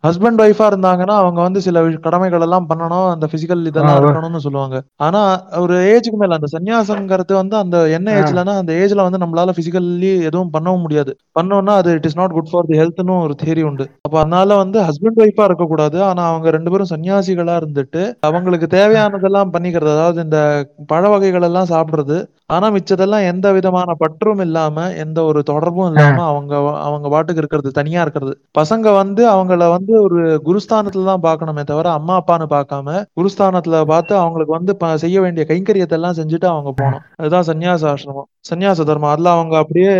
ஹஸ்பண்ட் ஒய்ஃபா இருந்தாங்கன்னா அவங்க வந்து சில கடமைகள் எல்லாம் பண்ணணும் அந்த பிசிக்கல் இதெல்லாம் இருக்கணும்னு சொல்லுவாங்க. ஆனா ஒரு ஏஜுக்கு மேல அந்த சன்னியாசங்கிறது வந்து அந்த என்ன ஏஜ்லனா அந்த ஏஜ்ல வந்து நம்மளால பிசிக்கல்லி எதுவும் பண்ணவும் முடியாது. பண்ணோம்னா அது it is not good for the ஹெல்த்னு ஒரு தியரி உண்டு. அப்ப அதனால வந்து ஹஸ்பண்ட் ஒய்ஃபா இருக்க கூடாது ஆனா அவங்க ரெண்டு பேரும் சன்னியாசிகளா இருந்துட்டு அவங்களுக்கு தேவையானதெல்லாம் பண்ணிக்கிறது அதாவது இந்த பழ வகைகள் எல்லாம் சாப்பிடுறது ஆனா மிச்சதெல்லாம் எந்த விதமான பற்றும் இல்லாம எந்த ஒரு தொடர்பும் இல்லாம அவங்க அவங்க பாட்டுக்கு இருக்கிறது தனியா இருக்கிறது. பசங்க வந்து அவங்கள வந்து ஒரு குருஸ்தானத்துல தான் பார்க்கணுமே தவிர அம்மா அப்பான்னு பார்க்காம குருஸ்தானத்துல பார்த்து அவங்களுக்கு வந்து ப- செய்ய வேண்டிய கைங்கரியத்தை எல்லாம் செஞ்சுட்டு அவங்க போகணும். அதுதான் சன்னியாச ஆசிரமம். சன்னியாச தர்மம். அதுல அவங்க அப்படியே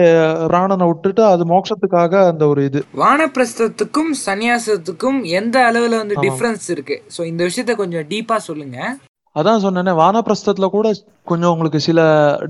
பிராணனை விட்டுட்டு அது மோட்சத்துக்காக அந்த ஒரு இது. வானப்பிரஸ்தத்துக்கும் சந்நியாசத்துக்கும் எந்த அளவுல வந்து டிஃபரன்ஸ் இருக்கு? ஸோ இந்த விஷயத்த கொஞ்சம் டீப்பா சொல்லுங்க. அதான் சொன்னேனே வானப்பிரஸ்தத்துல கூட கொஞ்சம் உங்களுக்கு சில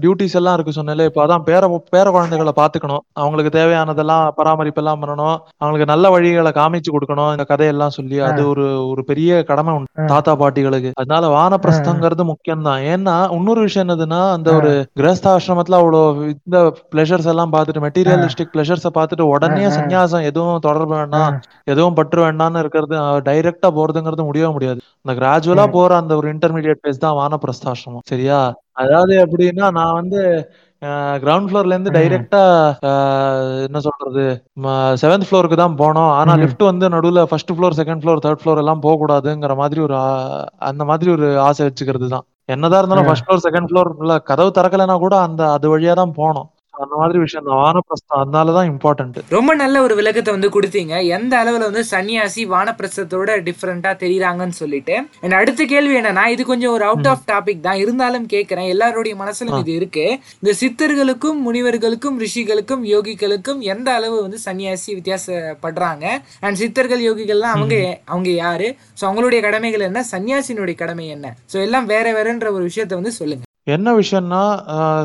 டியூட்டிஸ் எல்லாம் இருக்கு சொன்னேன்ல. இப்போ அதான் பேர பேர குழந்தைகளை பாத்துக்கணும் அவங்களுக்கு தேவையானதெல்லாம் பராமரிப்பெல்லாம் பண்ணணும். அவங்களுக்கு நல்ல வழிகளை காமிச்சு கொடுக்கணும். இந்த கதையெல்லாம் சொல்லி அது ஒரு ஒரு பெரிய கடமை உண்டு. தாத்தா பாட்டிகளுக்கு. அதனால வானப்பிரஸ்தங்கிறது முக்கியம் தான் ஏன்னா இன்னொரு விஷயம் என்னதுன்னா அந்த ஒரு கிரகஸ்தாசிரமத்துல அவ்வளோ இந்த பிளஷர்ஸ் எல்லாம் பார்த்துட்டு மெட்டீரியலிஸ்டிக் பிளஷர்ஸை பார்த்துட்டு உடனே சன்னியாசம் எதுவும் தொடர்பு வேண்டாம். எதுவும் பற்று வேண்டாம்னு இருக்கிறது டைரக்டா போறதுங்கிறது முடியவே முடியாது. அந்த கிராஜுவலா போற அந்த ஒரு இன்டர்மீடியட் பேஸ் தான் வானப்பிரஸ்தாசிரமம் சரியா? அதாவது எப்படின்னா நான் வந்து கிரவுண்ட் ஃப்ளோர்ல இருந்து டைரக்டா என்ன சொல்றது செவன்த் ஃப்ளோருக்கு தான் போனோம். ஆனா லிஃப்ட் வந்து நடுவுல first floor second floor third floor எல்லாம் போக கூடாதுங்கிற மாதிரி ஒரு அந்த மாதிரி ஒரு ஆசை வச்சுக்கிறது தான். என்னதான் இருந்தாலும் ஃபர்ஸ்ட் ஃப்ளோர் செகண்ட் ஃப்ளோர் கதவு திறக்கலைன்னா கூட அந்த அது வழியா தான் போனோம். அந்த மாதிரி விஷயம் தான் வானப்பிரஸ்தம் அதனாலதான் இம்பார்ட்டன்ட் ரொம்ப நல்ல ஒரு விளக்கத்தை வந்து கொடுத்தீங்க. எந்த அளவுல வந்து சன்னியாசி வானப்பிரஸ்தத்தோட டிஃப்ரெண்டா தெரியுறாங்கன்னு சொல்லிட்டு. என் அடுத்த கேள்வி என்னன்னா இது கொஞ்சம் ஒரு அவுட் ஆஃப் டாபிக் தான். இருந்தாலும் கேட்கிறேன் எல்லாருடைய மனசுலும் இது இருக்கு. இந்த சித்தர்களுக்கும் முனிவர்களுக்கும் ரிஷிகளுக்கும் யோகிகளுக்கும் எந்த அளவு வந்து சன்னியாசி வித்தியாசப்படுறாங்க? அண்ட் சித்தர்கள் யோகிகள்லாம் அவங்க அவங்க யாரு? சோ அவங்களுடைய கடமைகள் என்ன? சன்னியாசினுடைய கடமை என்ன? சோ எல்லாம் வேற வேறன்ற ஒரு விஷயத்த வந்து சொல்லுங்க. என்ன விஷயம்னா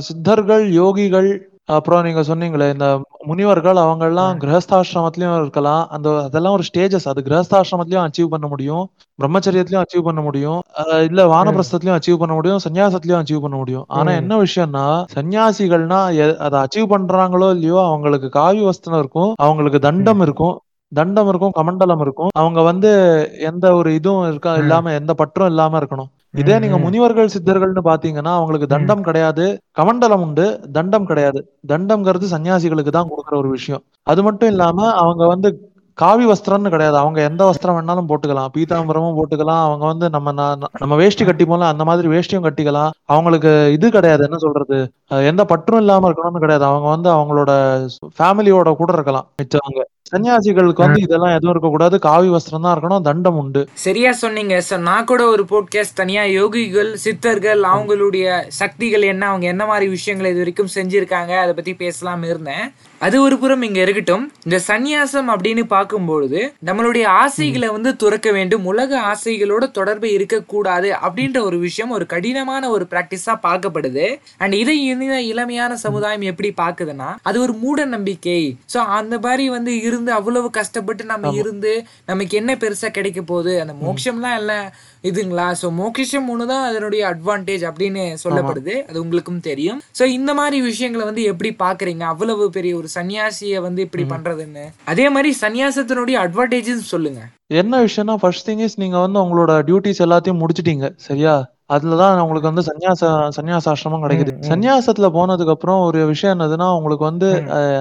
சித்தர்கள் யோகிகள் அப்புறம் நீங்க சொன்னீங்களே இந்த முனிவர்கள் அவங்க எல்லாம் கிரகஸ்தாசிரமத்திலயும் இருக்கலாம். அந்த அதெல்லாம் ஒரு ஸ்டேஜஸ் அது கிரகஸ்தாசிரமத்திலயும் அச்சீவ் பண்ண முடியும். பிரம்மச்சரியத்திலயும் அச்சீவ் பண்ண முடியும். இல்ல வானப்பிரஸ்தத்திலயும் அச்சீவ் பண்ண முடியும். சன்னியாசத்திலயும் அச்சீவ் பண்ண முடியும். ஆனா என்ன விஷயம்னா சன்னியாசிகள்னா அதை அச்சீவ் பண்றாங்களோ இல்லையோ அவங்களுக்கு காவி வஸ்திரம் இருக்கும். அவங்களுக்கு தண்டம் இருக்கும். தண்டம் இருக்கும் கமண்டலம் இருக்கும். அவங்க வந்து எந்த ஒரு இதுவும் இருக்கா இல்லாம எந்த பற்றும் இல்லாம இருக்கணும். இதே நீங்க முனிவர்கள் சித்தர்கள்னு பாத்தீங்கன்னா அவங்களுக்கு தண்டம் கிடையாது. கமண்டலம் உண்டு தண்டம் கிடையாது. தண்டம்ங்கிறது சன்னியாசிகளுக்கு தான் கொடுக்குற ஒரு விஷயம். அது மட்டும் இல்லாம அவங்க வந்து காவி வஸ்திரம்னு கிடையாது. அவங்க எந்த வஸ்திரம் வேணாலும் போட்டுக்கலாம். பீதாம்பரமும் போட்டுக்கலாம். அவங்க வந்து நம்ம நம்ம வேஷ்டி கட்டிப்போம்ல அந்த மாதிரி வேஷ்டியும் கட்டிக்கலாம். அவங்களுக்கு இது கிடையாது. என்ன சொல்றது? எந்த பற்றும் இல்லாம இருக்கணும்னு கிடையாது. அவங்க வந்து அவங்களோட ஃபேமிலியோட கூட இருக்கலாம். மிச்சவங்க. சன்னியாசிகளுக்கு வந்து இதெல்லாம் எதுவும் இருக்கக்கூடாது. காவி வஸ்திரம் தான் இருக்கணும். தண்டம் உண்டு. சரியா சொன்னீங்க. சார் நான் கூட ஒரு போட்காஸ்ட் தனியா யோகிகள் சித்தர்கள் அவங்களுடைய சக்திகள் என்ன அவங்க என்ன மாதிரி விஷயங்களை இது வரைக்கும் செஞ்சிருக்காங்க அதை பத்தி பேசலாம் இருந்தேன். அது ஒரு புறம் இங்க இருக்கட்டும். இந்த சந்நியாசம் அப்படின்னு பார்க்கும்பொழுது நம்மளுடைய ஆசைகளை வந்து துறக்க வேண்டும். உலக ஆசைகளோட தொடர்பு இருக்கக்கூடாது அப்படின்ற ஒரு விஷயம் ஒரு கடினமான ஒரு பிராக்டிஸா பார்க்கப்படுது. அண்ட் இதை இந்த இளமையான சமுதாயம் எப்படி பாக்குதுன்னா அது ஒரு மூட நம்பிக்கை. சோ அந்த மாதிரி வந்து இருந்து அவ்வளவு கஷ்டப்பட்டு நம்ம இருந்து நமக்கு என்ன பெருசா கிடைக்க போகுது? அந்த மோட்சம்லாம் எல்லாம் இதுங்களா? சோ மோட்சம் ஒண்ணுதான் அதனுடைய அட்வான்டேஜ் அப்படின்னு சொல்லப்படுது. அது உங்களுக்கும் தெரியும். சோ இந்த மாதிரி விஷயங்களை வந்து எப்படி பாக்குறீங்க? அவ்வளவு பெரிய ஒரு சன்னியாசிய வந்து இப்படி பண்றதுன்னு. அதே மாதிரி சன்னியாசத்தினுடைய அட்வான்டேஜஸ் சொல்லுங்க. என்ன விஷயம்னா ஃபர்ஸ்ட் திங் இஸ் நீங்க வந்து உங்களோட டியூட்டிஸ் எல்லாத்தையும் முடிச்சிட்டீங்க. சரியா? அதுலதான் உங்களுக்கு வந்து சன்னியாச சன்னியாசாசிரமம் கிடைக்குது. சன்னியாசத்துல போனதுக்கு அப்புறம் ஒரு விஷயம் என்னதுன்னா உங்களுக்கு வந்து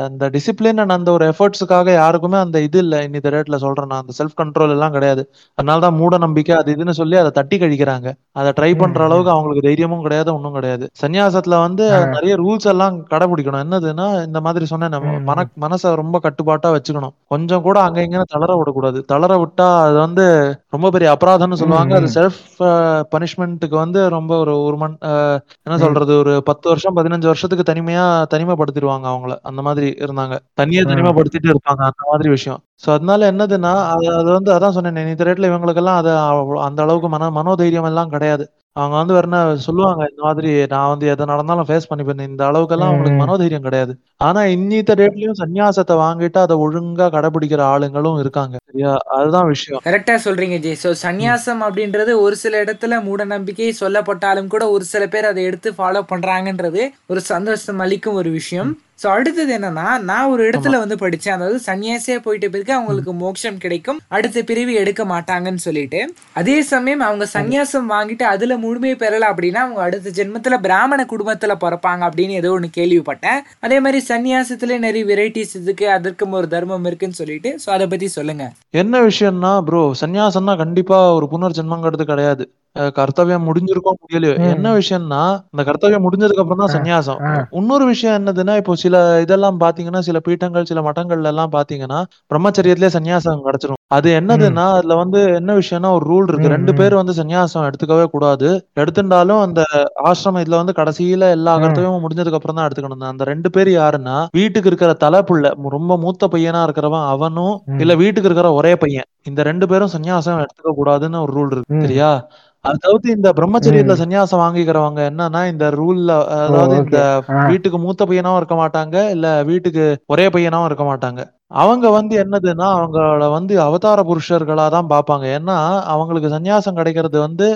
அந்த டிசிப்ளின் அண்ட் அந்த ஒரு எஃபர்ட்ஸுக்காக யாருக்குமே அந்த இது இல்ல. இன்னி ரேட்ல சொல்றேன் நான். அந்த செல்ஃப் கண்ட்ரோல் எல்லாம் கிடையாது. அதனாலதான் மூட நம்பிக்கை அது இதுன்னு சொல்லி அதை தட்டி கழிக்கிறாங்க. அதை ட்ரை பண்ற அளவுக்கு அவங்களுக்கு தைரியமும் கிடையாது ஒன்றும் கிடையாது. சன்னியாசத்துல வந்து நிறைய ரூல்ஸ் எல்லாம் கடைபிடிக்கணும். என்னதுன்னா இந்த மாதிரி சொன்ன மன மனசை ரொம்ப கட்டுப்பாட்டா வச்சுக்கணும். கொஞ்சம் கூட அங்க இங்கன்னு தளர விடக்கூடாது. தளர விட்டா அது வந்து ரொம்ப பெரிய அபராதம்னு சொல்லுவாங்க. அது செல்ஃப் பனிஷ்மெண்ட்டுக்கு வந்து ரொம்ப ஒரு ஒரு மண் என்ன சொல்றது ஒரு பத்து வருஷம் பதினஞ்சு வருஷத்துக்கு தனிமையா தனிமைப்படுத்திடுவாங்க அவங்கள. அந்த மாதிரி இருந்தாங்க. தனியா தனிமைப்படுத்திட்டு இருப்பாங்க அந்த மாதிரி விஷயம். சோ அதனால என்னதுன்னா அது அது வந்து அதான் சொன்னேன் இந்த ரேட்ல இவங்களுக்கெல்லாம் அது அந்த அளவுக்கு மன மனோதைரியம் எல்லாம் கிடையாது. அவங்க வந்து வேற சொல்லுவாங்க இந்த மாதிரி நான் வந்து எதை நடந்தாலும் ஃபேஸ் பண்ணிப்பேன் இந்த அளவுக்கெல்லாம் அவங்களுக்கு மனோதைரியம் கிடையாது. ஆனா இன்னித்த டேட்லயும் சன்னியாசத்தை வாங்கிட்டு அதை ஒழுங்கா கடைபிடிக்கிற ஆளுங்களும் இருக்காங்க. சரியா? அதுதான் விஷயம். கரெக்டா சொல்றீங்க ஜெய் சோ சந்நியாசம் அப்படின்றது ஒரு சில இடத்துல மூட நம்பிக்கை சொல்லப்பட்டாலும் கூட ஒரு சில பேர் அதை எடுத்து ஃபாலோ பண்றாங்கன்றது ஒரு சந்தோஷம் அளிக்கும் ஒரு விஷயம். சோ அடுத்தது என்னன்னா நான் ஒரு இடத்துல வந்து படிச்சேன். அதாவது சன்னியாசியா போயிட்ட பிறகு அவங்களுக்கு மோட்சம் கிடைக்கும். அடுத்த பிரிவு எடுக்க மாட்டாங்கன்னு சொல்லிட்டு. அதே சமயம் அவங்க சன்னியாசம் வாங்கிட்டு அதுல முழுமையை பெறல அப்படின்னா அவங்க அடுத்த ஜென்மத்துல பிராமண குடும்பத்துல பிறப்பாங்க அப்படின்னு ஏதோ ஒண்ணு கேள்விப்பட்டேன். அதே மாதிரி சன்னியாசத்துல நிறைய வெரைட்டிஸ் இருக்கு. அதற்கும் ஒரு தர்மம் இருக்குன்னு சொல்லிட்டு. சோ அதை பத்தி சொல்லுங்க. என்ன விஷயம்னா ப்ரோ சன்னியாசம்னா கண்டிப்பா ஒரு புனர்ஜென்மங்கிறது கிடையாது. கர்த்தவியம் முடிஞ்சிருக்கோம் முடியலையோ? என்ன விஷயம்னா அந்த கர்த்தவியம் முடிஞ்சதுக்கு அப்புறம் தான் சன்னியாசம் இன்னொரு விஷயம் என்னதுன்னா இப்போ சில இதெல்லாம் பாத்தீங்கன்னா சில பீட்டங்கள் சில மட்டங்கள்ல எல்லாம் பாத்தீங்கன்னா பிரம்மச்சரியத்திலே சன்னியாசம் கிடைச்சிரும். அது என்னதுன்னா அதுல வந்து என்ன விஷயம்னா ஒரு ரூல் இருக்கு. ரெண்டு பேர் வந்து சன்னியாசம் எடுத்துக்கவே கூடாது. எடுத்துட்டாலும் அந்த ஆசிரமம் இதுல வந்து கடைசியில எல்லா கர்த்தவியமும் முடிஞ்சதுக்கு அப்புறம் தான் எடுத்துக்கணும். அந்த ரெண்டு பேர் யாருன்னா வீட்டுக்கு இருக்கிற தலைப்புள்ள ரொம்ப மூத்த பையனா இருக்கிறவன் அவனும் இல்ல வீட்டுக்கு இருக்கிற ஒரே பையன். இந்த ரெண்டு பேரும் சன்னியாசம் எடுத்துக்க கூடாதுன்னு ஒரு ரூல் இருக்கு சரியா? அது தவிர்த்து இந்த பிரம்மச்சரியத்துல சன்னியாசம் வாங்கிக்கிறவங்க என்னன்னா இந்த ரூல்ல அதாவது இந்த வீட்டுக்கு மூத்த பையனாவும் இருக்க மாட்டாங்க இல்ல வீட்டுக்கு ஒரே பையனாவும் இருக்க மாட்டாங்க. அவங்க வந்து என்னதுன்னா அவங்கள வந்து அவதார புருஷர்களா தான் பார்ப்பாங்க. ஏன்னா அவங்களுக்கு சன்னியாசம் கிடைக்கிறது வந்து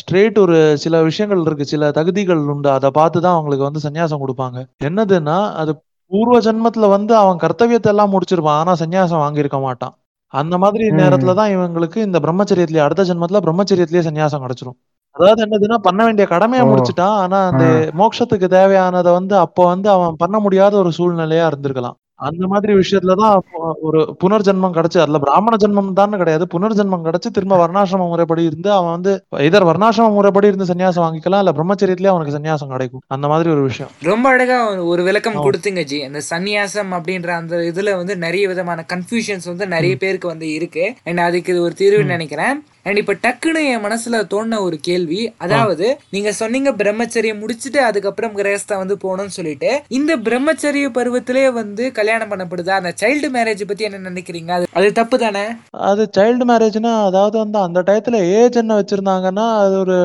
ஸ்ட்ரெயிட் ஒரு சில விஷயங்கள் இருக்கு சில தகுதிகள் உண்டு. அதை பார்த்து தான் அவங்களுக்கு வந்து சன்னியாசம் கொடுப்பாங்க. என்னதுன்னா அது பூர்வ ஜென்மத்துல வந்து அவன் கர்த்தவியத்தை எல்லாம் முடிச்சிருப்பான். ஆனா சன்னியாசம் வாங்கியிருக்க மாட்டான். அந்த மாதிரி நேரத்துல தான் இவங்களுக்கு இந்த பிரம்மச்சரியத்திலேயே அடுத்த ஜென்மத்துல பிரம்மச்சரியத்திலேயே சன்னியாசம் கிடைச்சிரும். அதாவது என்னதுன்னா பண்ண வேண்டிய கடமையை. முடிச்சிட்டான் ஆனா அந்த மோட்சத்துக்கு தேவையானதை வந்து அப்போ வந்து அவன் பண்ண முடியாத ஒரு சூழ்நிலையா இருந்திருக்கலாம். அந்த மாதிரி விஷயத்துலதான் ஒரு புனர்ஜென்மம் கிடைச்சு அதுல பிராமண ஜென்மம் தான் கிடையாது. புனர்ஜென்மம் கிடைச்சு திரும்ப வர்ணாசிரம முறைப்படி இருந்து அவன் வந்து இதர் வர்ணாசிரம முறைப்படி இருந்து சன்னியாசம் வாங்கிக்கலாம் இல்ல பிரம்மச்சரியத்திலேயே அவனுக்கு சன்னியாசம் கிடைக்கும். அந்த மாதிரி ஒரு விஷயம். ரொம்ப அழகா ஒரு விளக்கம். கொடுத்தீங்க ஜி. அந்த சந்நியாசம் அப்படின்ற அந்த இதுல வந்து நிறைய விதமான கன்ஃபியூஷன்ஸ் வந்து நிறைய பேருக்கு வந்து இருக்கு. அண்ட் அதுக்கு இது ஒரு தீர்வு நினைக்கிறேன். அண்ட் இப்ப டக்குன்னு என் மனசுல தோணுன ஒரு கேள்வி அதாவது நீங்க சொன்னீங்க பிரம்மச்சரியம் முடிச்சுட்டு அதுக்கப்புறம் கிரகஸ்தா வந்து போகணும்னு சொல்லிட்டு இந்த பிரம்மச்சரிய பருவத்திலே வந்து கல்யாணம் பண்ணப்படுதா? அந்த சைல்டு மேரேஜ் பத்தி என்ன நினைக்கிறீங்க? அது அது தப்பு தானே? அது சைல்டு மேரேஜ்னா அதாவது வந்து அந்த டயத்துல ஏஜ் என்ன வச்சிருந்தாங்கன்னா அது ஒரு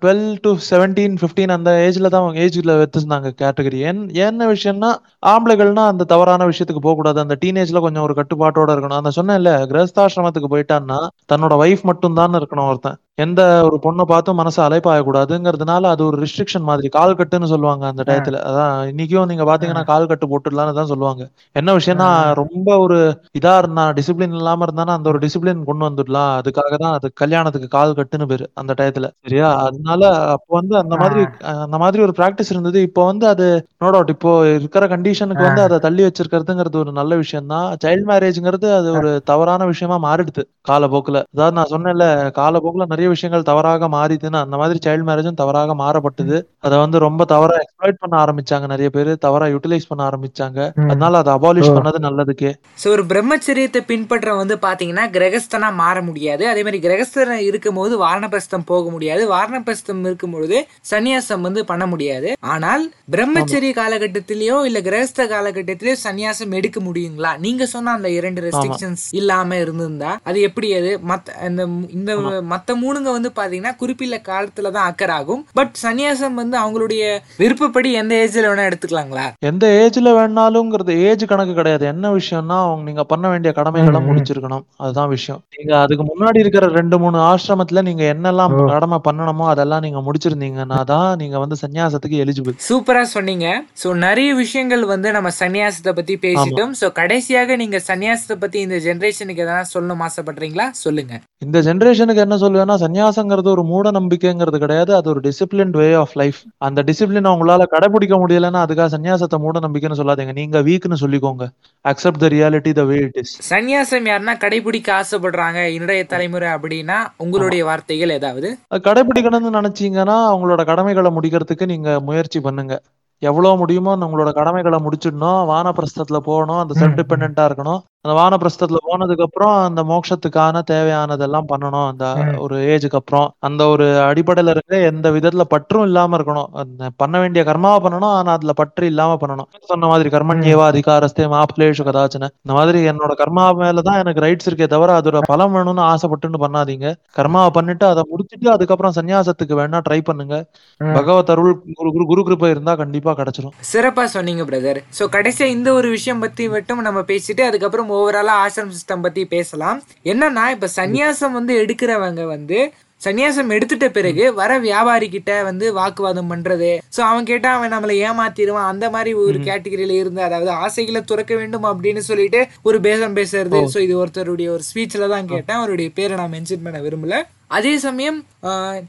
டுவெல் டு செவன்டீன் பிப்டீன் அந்த ஏஜ்ல தான் அவங்க ஏஜ்ல வச்சிருந்தாங்க கேட்டகரி என்ன விஷயம்னா ஆம்பளைகள்னா அந்த தவறான விஷயத்துக்கு போக கூடாது அந்த டீனேஜ்ல கொஞ்சம் ஒரு கட்டுப்பாட்டோட இருக்கணும். அந்த சொன்னேன்ல கிரகஸ்தாசிரமத்துக்கு போயிட்டான்னா தன்னோட ஒய்ஃப் மட்டும் தான் இருக்கணும் ஒருத்தன். எந்த ஒரு பொண்ணை பார்த்தும் மனசு அலைப்பாயக்கூடாதுங்கிறதுனால அது ஒரு ரெஸ்ட்ரிக்ஷன் மாதிரி. கால் கட்டுன்னு சொல்லுவாங்க அந்த டயத்துல. அதான் இன்னைக்கும் நீங்க பாத்தீங்கன்னா கால் கட்டு போட்டுடலாம்னு தான் சொல்லுவாங்க. என்ன விஷயம்னா ரொம்ப ஒரு இதா இருந்தா டிசிப்ளின் இல்லாம இருந்தானா அந்த ஒரு டிசிப்ளின் கொண்டு வந்துடலாம். அதுக்காக தான் அது கல்யாணத்துக்கு கால் கட்டுன்னு பேரு அந்த டயத்துல. சரியா? அதனால அப்போ வந்து அந்த மாதிரி அந்த மாதிரி ஒரு பிராக்டிஸ் இருந்தது. இப்போ வந்து அது நோ டவுட் இப்போ இருக்கிற கண்டிஷனுக்கு வந்து அதை தள்ளி வச்சிருக்கிறதுங்கிறது ஒரு நல்ல விஷயம் தான். சைல்ட் மேரேஜ்ங்கிறது அது ஒரு தவறான விஷயமா மாறிடுது. காலப்போக்குல. அதாவது நான் சொன்னேன்ல காலப்போக்குல நிறைய விஷயங்கள் தவறாக மாறிதுன்னு அந்த மாதிரி சைல்ட் மேரேஜும் தவறாக மாறப்பட்டது. அதை வந்து ரொம்ப தவறா எக்ஸ்ப்ளாய்ட் பண்ண ஆரம்பிச்சாங்க நிறைய பேர் தவறா யூட்டிலைஸ் பண்ண ஆரம்பிச்சாங்க. அதனால அதை அபாலிஷ் பண்ணது நல்லதுக்கே. ஸோ ஒரு பிரம்மச்சரியத்தை பின்பற்ற வந்து பாத்தீங்கன்னா கிரகஸ்தனா மாற முடியாது. அதே மாதிரி கிரகஸ்தன் இருக்கும்போது வாரணபஸ்தம் போக முடியாது. வாரணபஸ்தம் இருக்கும்பொழுது சந்நியாசம் வந்து பண்ண முடியாது. ஆனால் பிரம்மச்சரிய காலகட்டத்திலயோ இல்ல கிரகஸ்த காலகட்டத்திலயோ சந்நியாசம் எடுக்க முடியுங்களா? நீங்க சொன்ன அந்த இரண்டு ரெஸ்ட்ரிக்ஷன்ஸ் இல்லாம இருந்திருந்தா அது எப்படி அது? மத்த அந்த மு- இந்த மத்த மூணுங்க வந்து பாத்தீங்கன்னா குறிப்பிட்ட காலத்துல தான் அக்கர் ஆகும். பட் சந்நியாசம் வந்து அவங்களுடைய விருப்பப்படி எந்த ஏஜ்ல வேணா எடுத்துக்கலாங்களா? எந்த ஏஜ்ல வேணாலும்ங்கிறது ஏஜ் கணக்கு கிடையாது. என்ன விஷயம்னா அவங்க நீங்க பண்ண வேண்டிய கடமைகளை முடிச்சிருக்கணும். அதுதான் விஷயம். நீங்க அதுக்கு முன்னாடி இருக்கிற ரெண்டு மூணு ஆசிரமத்துல நீங்க என்னெல்லாம் கடமை பண்ணணுமோ அதெல்லாம் நீங்க முடிச்சிருந்தீங்கன்னா தான் நீங்க வந்து சன்னியாசத்துக்கு எலிஜிபிள் சூப்பரா சொன்னீங்க. சோ நிறைய விஷயங்கள் வந்து நம்ம சன்னியாசத்தை பத்தி பேசிட்டோம். சோ கடைசியாக நீங்க சன்னியாசத்தை பத்தி இந்த ஜெனரேஷனுக்கு எதனா சொல்லணும் ஆசைப்படுறீங்களா? சொல்லுங்க. இந்த ஜெனரேஷனுக்கு என்ன சொல்லுவேன்னா சன்னியாசங்கிறது ஒரு மூட நம்பிக்கைங்கிறது கிடையாது. அது ஒரு டிசிப்ளின் வே ஆஃப் லைஃப் அந்த டிசிப்ளின் உங்களால கடைபிடிக்க முடியலன்னா அதுக்காக சன்னியாசத்தை மூட நம்பிக்கைன்னு சொல்லாதீங்க. நீங்க வீக்னு சொல்லிக்கோங்க. Accept the reality the way it is சன்னியாசம் யாருன்னா கடைபிடிக்க ஆசைப்படுறாங்க இன்றைய தலைமுறை அப்படின்னா உங்களுடைய வார்த்தைகள் ஏதாவது? கடைபிடிக்கணும்னு நினைச்சீங்கன்னா அவங்களோட கடமைகளை முடிக்கிறதுக்கு நீங்க முயற்சி பண்ணுங்க. எவ்வளவு முடியுமோ உங்களோட கடமைகளை முடிச்சிடணும். வானப்பிரஸ்தத்துல போகணும். அந்த செல்ஃப் டிபெண்டா இருக்கணும். அந்த வானப்பிரஸ்தத்துல போனதுக்கு அப்புறம் அந்த மோட்சத்துக்கான தேவையானதெல்லாம் பண்ணணும். அந்த ஒரு ஏஜுக்கு அப்புறம் அந்த ஒரு அடிப்படையில இருக்க எந்த விதத்துல பற்றும் இல்லாம இருக்கணும். அந்த பண்ண வேண்டிய கர்மாவை பண்ணணும். ஆனா அதுல பற்று இல்லாம பண்ணணும். சொன்ன மாதிரி கர்மண்யேவா அதிகாரஸ்தே மாப்பிளேஷு கதாச்சன. இந்த மாதிரி என்னோட கர்மா மேலதான் எனக்கு ரைட்ஸ் இருக்கே தவிர அதோட பலம் வேணும்னு ஆசைப்பட்டுன்னு பண்ணாதீங்க. கர்மாவை பண்ணிட்டு அதை முடிச்சிட்டு அதுக்கப்புறம் சன்னியாசத்துக்கு வேணா ட்ரை பண்ணுங்க. பகவத் அருள் குரு குரு குரு கிருபை இருந்தா கண்டிப்பா கிடைச்சிரும். சிறப்பா சொன்னீங்க பிரதர் சோ கடைசியா இந்த ஒரு விஷயம் பத்தி மட்டும் நம்ம பேசிட்டு அதுக்கப்புறம் ஓவராலாக ஆசிரம் சிஸ்டம் பற்றி பேசலாம். என்னன்னா இப்போ சந்நியாசம் வந்து எடுக்கிறவங்க வந்து சந்நியாசம் எடுத்துட்ட பிறகு வர வியாபாரி கிட்ட வந்து வாக்குவாதம் பண்றது. சோ அவன் கேட்டா அவன் நம்மளை ஏமாத்திடுவான். அந்த மாதிரி ஒரு கேட்டகரியில இருந்து அதாவது ஆசைகளை துறக்க வேண்டும் அப்படின்னு சொல்லிட்டு ஒரு பேசம் பேசுறது. சோ இது ஒருத்தருடைய ஒரு ஸ்பீச்ல தான் கேட்டேன். அவருடைய பேரை நான் மென்ஷன் பண்ண விரும்பல. அதே சமயம்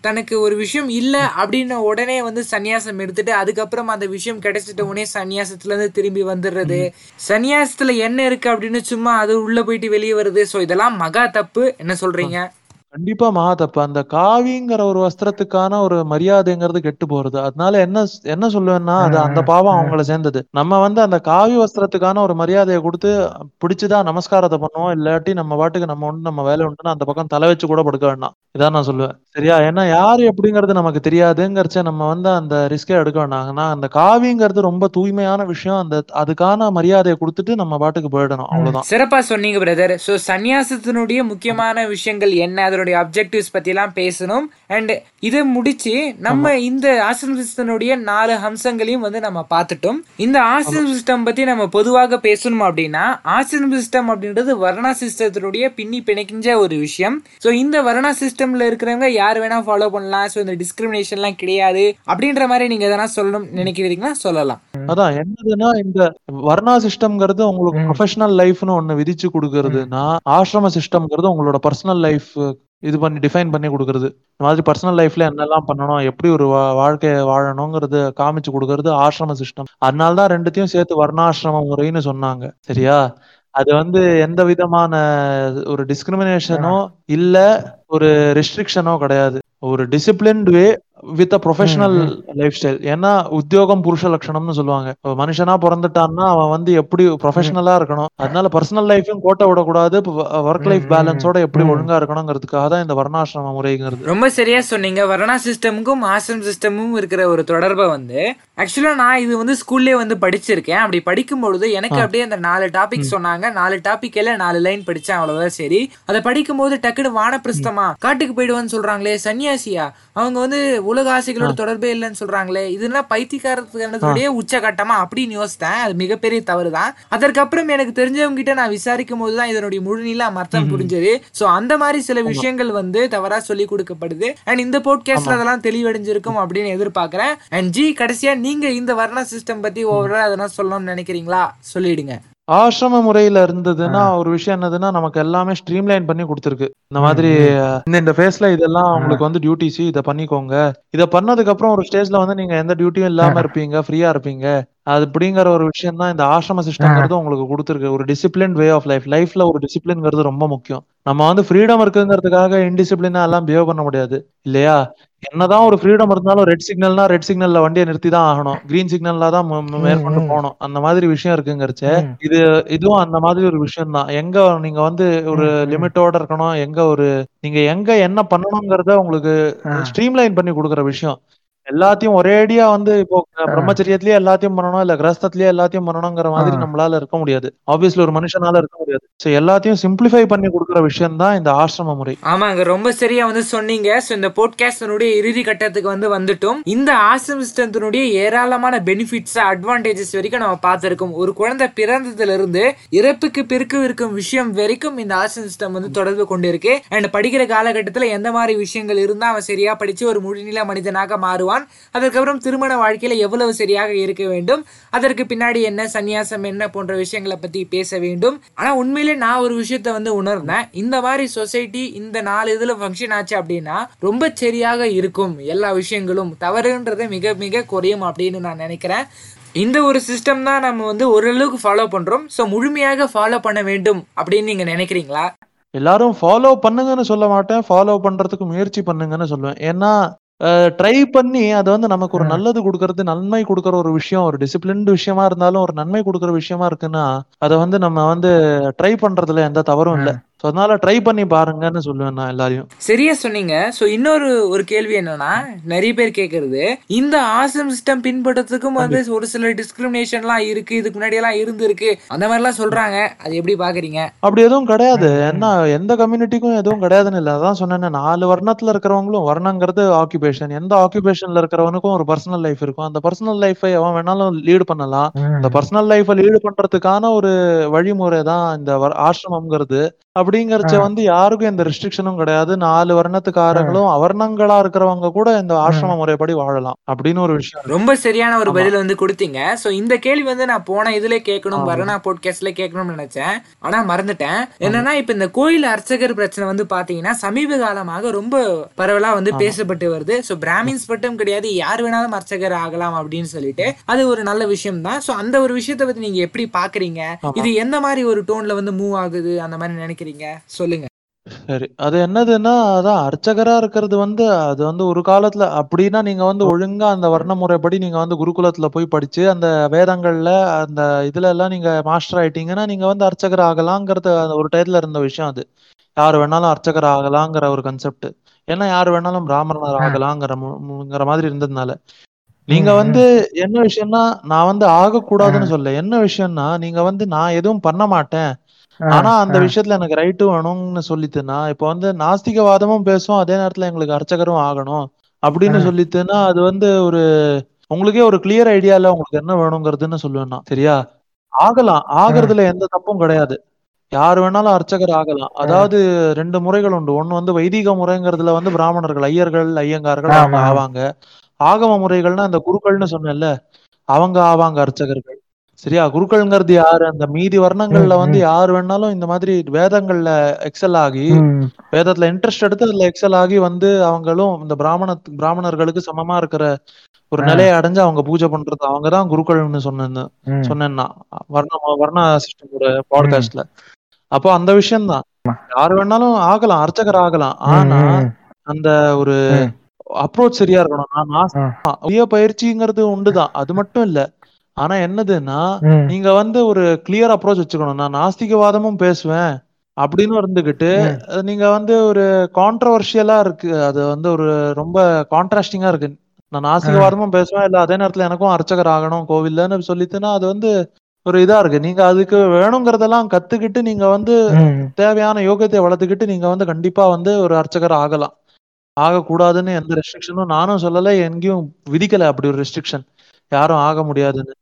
தனக்கு ஒரு விஷயம் இல்ல அப்படின்ன உடனே வந்து சன்னியாசம் எடுத்துட்டு அதுக்கப்புறம் அந்த விஷயம் கிடைச்சிட்ட உடனே சன்னியாசத்துல இருந்து திரும்பி வந்துடுறது. சன்னியாசத்துல என்ன இருக்கு அப்படின்னு சும்மா அது உள்ள போயிட்டு வெளியே வருது. சோ இதெல்லாம் மகா தப்பு. என்ன சொல்றீங்க? கண்டிப்பா மகா தப்பு. அந்த காவிங்கிற ஒரு வஸ்திரத்துக்கான ஒரு மரியாதைங்கிறது கெட்டு போறது. அதனால என்ன என்ன சொல்லுவேன்னா அது அந்த பாவம் அவங்கள சேர்ந்தது. நம்ம வந்து அந்த காவி வஸ்திரத்துக்கான ஒரு மரியாதையை கொடுத்து பிடிச்சுதான் நமஸ்காரத்தை பண்ணுவோம். இல்லாட்டி நம்ம பாட்டுக்கு நம்ம உண்டு நம்ம வேலை உண்டுன்னு அந்த பக்கம் தலை வச்சு கூட படுக்க வேண்டாம். இதான் நான் சொல்லுவேன். சரியா? ஏன்னா யாரு எப்படிங்கிறது நமக்கு தெரியாதுங்கிறச்ச நம்ம வந்து அந்த ரிஸ்கே எடுக்க வேண்டாம். ஆனா அந்த காவிங்கிறது ரொம்ப தூய்மையான விஷயம். அந்த அதுக்கான மரியாதையை கொடுத்துட்டு நம்ம பாட்டுக்கு போயிடணும். அவ்வளவுதான். சிறப்பா சொன்னீங்க பிரதர் ஸோ சந்நியாசத்தினுடைய முக்கியமான விஷயங்கள் என்ன? அதனுடைய அப்ஜெக்டிவ்ஸ் பத்தி எல்லாம் பேசணும். அண்ட் இதை முடிச்சு நம்ம இந்த ஆசிரம் சிஸ்டனுடைய நாலு அம்சங்களையும் வந்து நம்ம பார்த்துட்டோம். இந்த ஆசிரம் சிஸ்டம் பத்தி நம்ம பொதுவாக பேசணும் அப்படின்னா ஆசிரம் சிஸ்டம் அப்படின்றது வர்ணா சிஸ்டத்தினுடைய பின்னி பிணைக்கின்ற ஒரு விஷயம். ஸோ இந்த வர்ணா சிஸ்டம்ல இருக்கிறவங்க யார் வேணா ஃபாலோ பண்ணலாம். ஸோ இந்த டிஸ்கிரிமினேஷன்லாம் கிடையாது. அப்படின்ற மாதிரி நீங்க எதனா சொல்லணும் நினைக்கிறீங்கன்னா சொல்லலாம். அதான் என்னதுன்னா இந்த வர்ணா சிஸ்டம்ங்கிறது உங்களுக்கு ப்ரொஃபஷனல் லைஃப்னு ஒண்ணு விதிச்சு கொடுக்கறதுன்னா ஆசிரம சிஸ்டம்ங்கிறது உங்களோட பர்சனல் லைஃப் இது பண்ணி டிஃபைன் பண்ணி கொடுக்கறது. இந்த மாதிரி பர்சனல் லைஃப்ல என்னெல்லாம் பண்ணணும் எப்படி ஒரு வா- வாழ்க்கைய வாழணுங்கிறது காமிச்சு கொடுக்கறது ஆசிரம சிஸ்டம் அதனால தான் ரெண்டுத்தையும் சேர்த்து வர்ணாசிரம முறைன்னு சொன்னாங்க. சரியா? அது வந்து எந்த விதமான ஒரு டிஸ்கிரிமினேஷனோ இல்ல ஒரு ரெஸ்ட்ரிக்ஷனோ கிடையாது. ஒரு disciplined way with a professional life style ஏன்னா உத்தியோகம் புருஷ லட்சணம்னு சொல்லுவாங்க. மனுஷனா பிறந்துட்டான்னா அவன் வந்து எப்படி ப்ரொஃபஷனலா இருக்கணும்? அதனால பர்சனல் லைஃபையும் கோட்டை விடக்கூடாது. ஒர்க் லைஃப் பேலன்ஸோட எப்படி ஒழுங்கா இருக்கணுங்கிறதுக்காக தான் இந்த வர்ணாசிரம முறைங்கிறது. ரொம்ப சரியா சொன்னீங்க. வர்ணா சிஸ்டமுக்கும் ஆசிரம் சிஸ்டமும் இருக்கிற ஒரு தொடர்பை வந்து ஆக்சுவலா நான் இது வந்து ஸ்கூல்லே வந்து படிச்சிருக்கேன். அப்படி படிக்கும் பொழுது எனக்கு அப்படியே அந்த நாலு டாபிக் சொன்னாங்க. நாலு டாபிக்ல நாலு லைன் படிச்சேன் அவ்வளவுதான். சரி. அதை படிக்கும் போது டக்குனு வானப்பிரஸ்தமா காட்டுக்கு போயிடுவான்னு சொல்றாங்களே சன்னியாசியா? அவங்க வந்து உலக ஆசைகளோட தொடர்பே இல்லைன்னு சொல்றாங்களே இதெல்லாம் பைத்தியக்காரத்துடைய உச்சகட்டமா? அப்படின்னு யோசித்தேன். அது மிகப்பெரிய தவறு தான் அதற்கப்புறம் எனக்கு தெரிஞ்சவங்க கிட்ட நான் விசாரிக்கும் போது தான் இதனுடைய முழுநீள அர்த்தம் புரிஞ்சது. சோ அந்த மாதிரி சில விஷயங்கள் வந்து தவறா சொல்லி கொடுக்கப்படுது. அண்ட் இந்த போட்காஸ்ட்ல அதெல்லாம் தெளிவடைஞ்சிருக்கும் அப்படின்னு எதிர்பார்க்கறேன். அண்ட் ஜி கடைசியா நீங்க இந்த வர்ண சிஸ்டம் பத்தி ஓவரா அதெல்லாம் சொல்லணும்னு நினைக்கிறீங்களா? சொல்லிடுங்க. ஆசிரம முறையில இருந்ததுன்னா ஒரு விஷயம் என்னதுன்னா நமக்கு எல்லாமே ஸ்ட்ரீம்லைன் பண்ணி கொடுத்துருக்கு. இந்த மாதிரி இந்த இந்த ஃபேஸ்ல இதெல்லாம் உங்களுக்கு வந்து டியூட்டிஸ் இதை பண்ணிக்கோங்க. இதை பண்ணதுக்கு அப்புறம் ஒரு ஸ்டேஜ்ல வந்து நீங்க எந்த டியூட்டியும் இல்லாம இருப்பீங்க ஃப்ரீயா இருப்பீங்க. அது அப்படிங்கிற ஒரு விஷயம் தான் இந்த ஆசிரம சிஸ்டம்ங்கிறது உங்களுக்கு கொடுத்துருக்கு. ஒரு டிசிப்ளின் வே ஆஃப் லைஃப் லைஃப்ல ஒரு டிசிப்ளின்ங்கிறது ரொம்ப முக்கியம். நம்ம வந்து ஃப்ரீடம் இருக்குங்கிறதுக்காக இன்டிசிப்ளினா எல்லாம் பிஹேவ் பண்ண முடியாது. இல்லையா? என்னதான் ஒரு ஃப்ரீடம் இருந்தாலும் ரெட் சிக்னல்னா ரெட் சிக்னல்ல வண்டியை நிறுத்தி தான் ஆகணும் கிரீன் சிக்னல்ல தான் மேற்கொண்டு போகணும். அந்த மாதிரி விஷயம் இருக்குங்கிறச்ச இது இதுவும் அந்த மாதிரி ஒரு விஷயம் தான் எங்க நீங்க வந்து ஒரு லிமிட்டோட இருக்கணும். எங்க ஒரு நீங்க எங்க என்ன பண்ணணுங்கிறத உங்களுக்கு ஸ்ட்ரீம்லைன் பண்ணி கொடுக்குற விஷயம். எல்லாத்தையும் ஒரேடியா வந்து இப்போ பிரம்மச்சரியத்திலேயே எல்லாத்தையும் பண்ணணும் இல்ல கிரஸ்தத்திலேயே எல்லாத்தையும் பண்ணணுங்கிற மாதிரி நம்மளால இருக்க முடியாது. ஆப்வியஸ்லி ஒரு மனுஷனால இருக்க முடியாது. சோ எல்லாத்தையும் சிம்பிளிஃபை பண்ணி கொடுக்குற விஷயம் தான் இந்த ஆசிரம முறை. ஆமாங்க ரொம்ப சரியா வந்து சொன்னீங்க. ஸோ இந்த போட்காஸ்டனுடைய இறுதி கட்டத்துக்கு வந்து வந்துட்டோம். இந்த ஆசிரம் சிஸ்டத்தினுடைய ஏராளமான பெனிஃபிட்ஸ் அட்வான்டேஜஸ் வரைக்கும் நம்ம பார்த்திருக்கோம். ஒரு குழந்தை பிறந்ததுல இருந்து இறப்புக்கு பிறகு இருக்கும் விஷயம் வரைக்கும் இந்த ஆசிரம் சிஸ்டம் வந்து தொடர்பு கொண்டிருக்கு. அண்ட் படிக்கிற காலகட்டத்தில் எந்த மாதிரி விஷயங்கள் இருந்தா அவன் சரியா படிச்சு ஒரு முழுநில மனிதனாக மாறுவான். அதற்கப்புறம் திருமண வாழ்க்கையில எவ்வளவு சரியாக இருக்க வேண்டும்? அதற்கு பின்னாடி என்ன சன்னியாசம் என்ன போன்ற விஷயங்களை பற்றி பேச வேண்டும்? ஆனால் உண்மையிலே நான் ஒரு விஷயத்த வந்து உணர்ந்தேன். இந்த மாதிரி சொசைட்டி இந்த நாலு இதில் ஃபங்க்ஷன் ஆச்சு அப்படின்னா ரொம்ப சரியாக இருக்கும். எல்லா விஷயங்களும் தவறுன்றது மிக மிக குறையும் அப்படின்னு நான் நினைக்கிறேன். இந்த ஒரு சிஸ்டம் தான் நம்ம வந்து ஓரளவுக்கு ஃபாலோ பண்றோம். ஸோ முழுமையாக ஃபாலோ பண்ண வேண்டும் அப்படின்னு நீங்க நினைக்கிறீங்களா? எல்லாரும் ஃபாலோ பண்ணுங்கன்னு சொல்ல மாட்டேன். ஃபாலோ பண்றதுக்கு முயற்சி பண்ணுங்கன்னு சொல்லுவேன். ஏன்னா ட்ரை பண்ணி அது வந்து நமக்கு ஒரு நல்லது கொடுக்கறது நன்மை கொடுக்கற ஒரு விஷயம் ஒரு டிசிப்ளின்டு விஷயமா இருந்தாலும் ஒரு நன்மை கொடுக்கற விஷயமா இருக்குன்னா அதை வந்து நம்ம வந்து ட்ரை பண்றதுல எந்த தவறும் இல்லை. ஸோ அதனால ட்ரை பண்ணி பாருங்கன்னு சொல்லுவேன் நான் எல்லாரையும். சரியா சொன்னீங்க. சோ இன்னொரு ஒரு கேள்வி என்னன்னா நிறைய பேர் கேக்குறது. இந்த ஆசிரம் சிஸ்டம் பின்பற்றதுக்கும் வந்து ஒரு சில டிஸ்கிரிமினேஷன்லாம் இருக்கு இதுக்கு முன்னாடி எல்லாம் இருந்திருக்கு. அந்த மாதிரி எல்லாம் சொல்றாங்க. அது எப்படி பாக்குறீங்க? அப்படி எதுவும் கிடையாது. என்ன எந்த கம்யூனிட்டிக்கும் எதுவும் கிடையாதுன்னு இல்லை. அதான் சொன்னேன் நாலு வர்ணத்துல இருக்கிறவங்களும் வர்ணங்கிறது ஆக்குபேஷன் எந்த ஆக்குபேஷன்ல இருக்கிறவனுக்கும் ஒரு பர்சனல் லைஃப் இருக்கும். அந்த பர்சனல் லைஃபை அவன் வேணாலும் லீடு பண்ணலாம். இந்த பர்சனல் லைஃபை லீடு பண்றதுக்கான ஒரு வழிமுறை தான் இந்த ஆசிரமம்ங்கிறது. அப்படிங்கறச்ச வந்து யாருக்கும் எந்த ரெஸ்ட்ரிக்ஷனும் கிடையாது. நாலு வர்ணத்துக்காரங்களும் அவர்ணங்களா இருக்கிறவங்க கூட இந்த ஆசிரம முறைப்படி வாழலாம் அப்படின்னு ஒரு விஷயம். ரொம்ப சரியான ஒரு பதில் வந்து கொடுத்தீங்க. சோ இந்த கேள்வி வந்து நான் போன இதுல கேட்கணும் வரணா போட்காஸ்ட்ல கேட்கணும்னு நினைச்சேன். ஆனா மறந்துட்டேன். என்னன்னா இப்ப இந்த கோயில் அர்ச்சகர் பிரச்சனை வந்து பாத்தீங்கன்னா சமீப காலமாக ரொம்ப பரவலா வந்து பேசப்பட்டு வருது. சோ பிராமின்ஸ் மட்டும் கிடையாது யார் வேணாலும் அர்ச்சகர் ஆகலாம் அப்படின்னு சொல்லிட்டு அது ஒரு நல்ல விஷயம் தான் சோ அந்த ஒரு விஷயத்தை பத்தி நீங்க எப்படி பாக்குறீங்க? இது எந்த மாதிரி ஒரு டோன்ல வந்து மூவ் ஆகுது? அந்த மாதிரி நினைக்கிறீங்க? சொல்லுங்க. சரி. அது என்னதுன்னா அதான் அர்ச்சகரா இருக்கிறது வந்து அது வந்து ஒரு காலத்துல அப்படின்னா நீங்க வந்து ஒழுங்கா அந்த வர்ண முறைப்படி நீங்க வந்து குருகுலத்துல போய் படிச்சு அந்த வேதங்கள்ல அந்த இதுல எல்லாம் நீங்க மாஸ்டர் ஆயிட்டீங்கன்னா நீங்க வந்து அர்ச்சகர் ஆகலாங்கிறது அந்த ஒரு டயத்துல இருந்த விஷயம் அது. யாரு வேணாலும் அர்ச்சகர் ஆகலாங்கிற ஒரு கன்செப்ட் ஏன்னா யாரு வேணாலும் பிராமணர் ஆகலாங்கிற மாதிரி இருந்ததுனால. நீங்க வந்து என்ன விஷயம்னா நான் வந்து ஆகக்கூடாதுன்னு சொல்ல என்ன விஷயம்னா நீங்க வந்து நான் எதுவும் பண்ண மாட்டேன். ஆனா அந்த விஷயத்துல எனக்கு ரைட்டு வேணும்னு சொல்லிட்டுனா இப்ப வந்து நாஸ்திகவாதமும் பேசும் அதே நேரத்துல எங்களுக்கு அர்ச்சகரும் ஆகணும் அப்படின்னு சொல்லிட்டுனா அது வந்து ஒரு உங்களுக்கே ஒரு கிளியர் ஐடியா இல்ல உங்களுக்கு என்ன வேணுங்கிறதுன்னு சொல்லுவேன் நான் சரியா? ஆகலாம். ஆகுறதுல எந்த தப்பும் கிடையாது. யார் வேணாலும் அர்ச்சகர் ஆகலாம். அதாவது ரெண்டு முறைகள் உண்டு. ஒண்ணு வந்து வைதிக முறைங்கிறதுல வந்து பிராமணர்கள் ஐயர்கள் ஐயங்கார்கள் அவங்க. ஆவாங்க. ஆகம முறைகள்னா இந்த குருக்கள்னு சொன்னேன்ல அவங்க ஆவாங்க அர்ச்சகர்கள். சரியா? குருக்கள்ங்கிறது யாரு? அந்த மீதி வர்ணங்கள்ல வந்து. யார் வேணாலும் இந்த மாதிரி வேதங்கள்ல எக்ஸல் ஆகி. வேதத்துல இன்ட்ரெஸ்ட் எடுத்து அதுல எக்ஸல் ஆகி வந்து அவங்களும் இந்த பிராமண பிராமணர்களுக்கு சமமா இருக்கிற ஒரு நிலையை அடைஞ்சு அவங்க பூஜை பண்றது அவங்கதான் குருக்கள்னு சொன்னேன்னு ம். சொன்னேன்னா. வர்ண வர்ண சிஸ்டமோட பாட்காஸ்ட்ல அப்போ அந்த விஷயம்தான். யார் வேணாலும் ஆகலாம் அர்ச்சகர் ஆகலாம். ஆனா. அந்த ஒரு. அப்ரோச் சரியா இருக்கணும். நான் பயிற்சிங்கிறது உண்டுதான். அது மட்டும் இல்ல. ஆனா என்னதுன்னா. நீங்க வந்து ஒரு கிளியர் அப்ரோச் வச்சுக்கணும். நான் நாஸ்திகவாதமும் பேசுவேன் அப்படின்னு இருந்துகிட்டு நீங்க வந்து ஒரு கான்ட்ரவர்ஷியலா இருக்கு. அது வந்து ஒரு ரொம்ப கான்ட்ராஸ்டிங்கா இருக்கு. நான் நாஸ்திகவாதமும் பேசுவேன். இல்ல அதே நேரத்துல எனக்கும் அர்ச்சகர் ஆகணும் கோவில்லன்னு சொல்லிட்டுன்னா அது வந்து ஒரு இதா இருக்கு. நீங்க அதுக்கு வேணுங்கிறதெல்லாம் கத்துக்கிட்டு நீங்க வந்து. தேவையான யோகியத்தை வளர்த்துக்கிட்டு நீங்க வந்து கண்டிப்பா வந்து ஒரு அர்ச்சகர் ஆகலாம். ஆகக்கூடாதுன்னு எந்த ரெஸ்ட்ரிக்ஷனும் நானும் சொல்லல எங்கேயும் விதிக்கல அப்படி ஒரு ரெஸ்ட்ரிக்ஷன் யாரும் ஆக முடியாதுன்னு.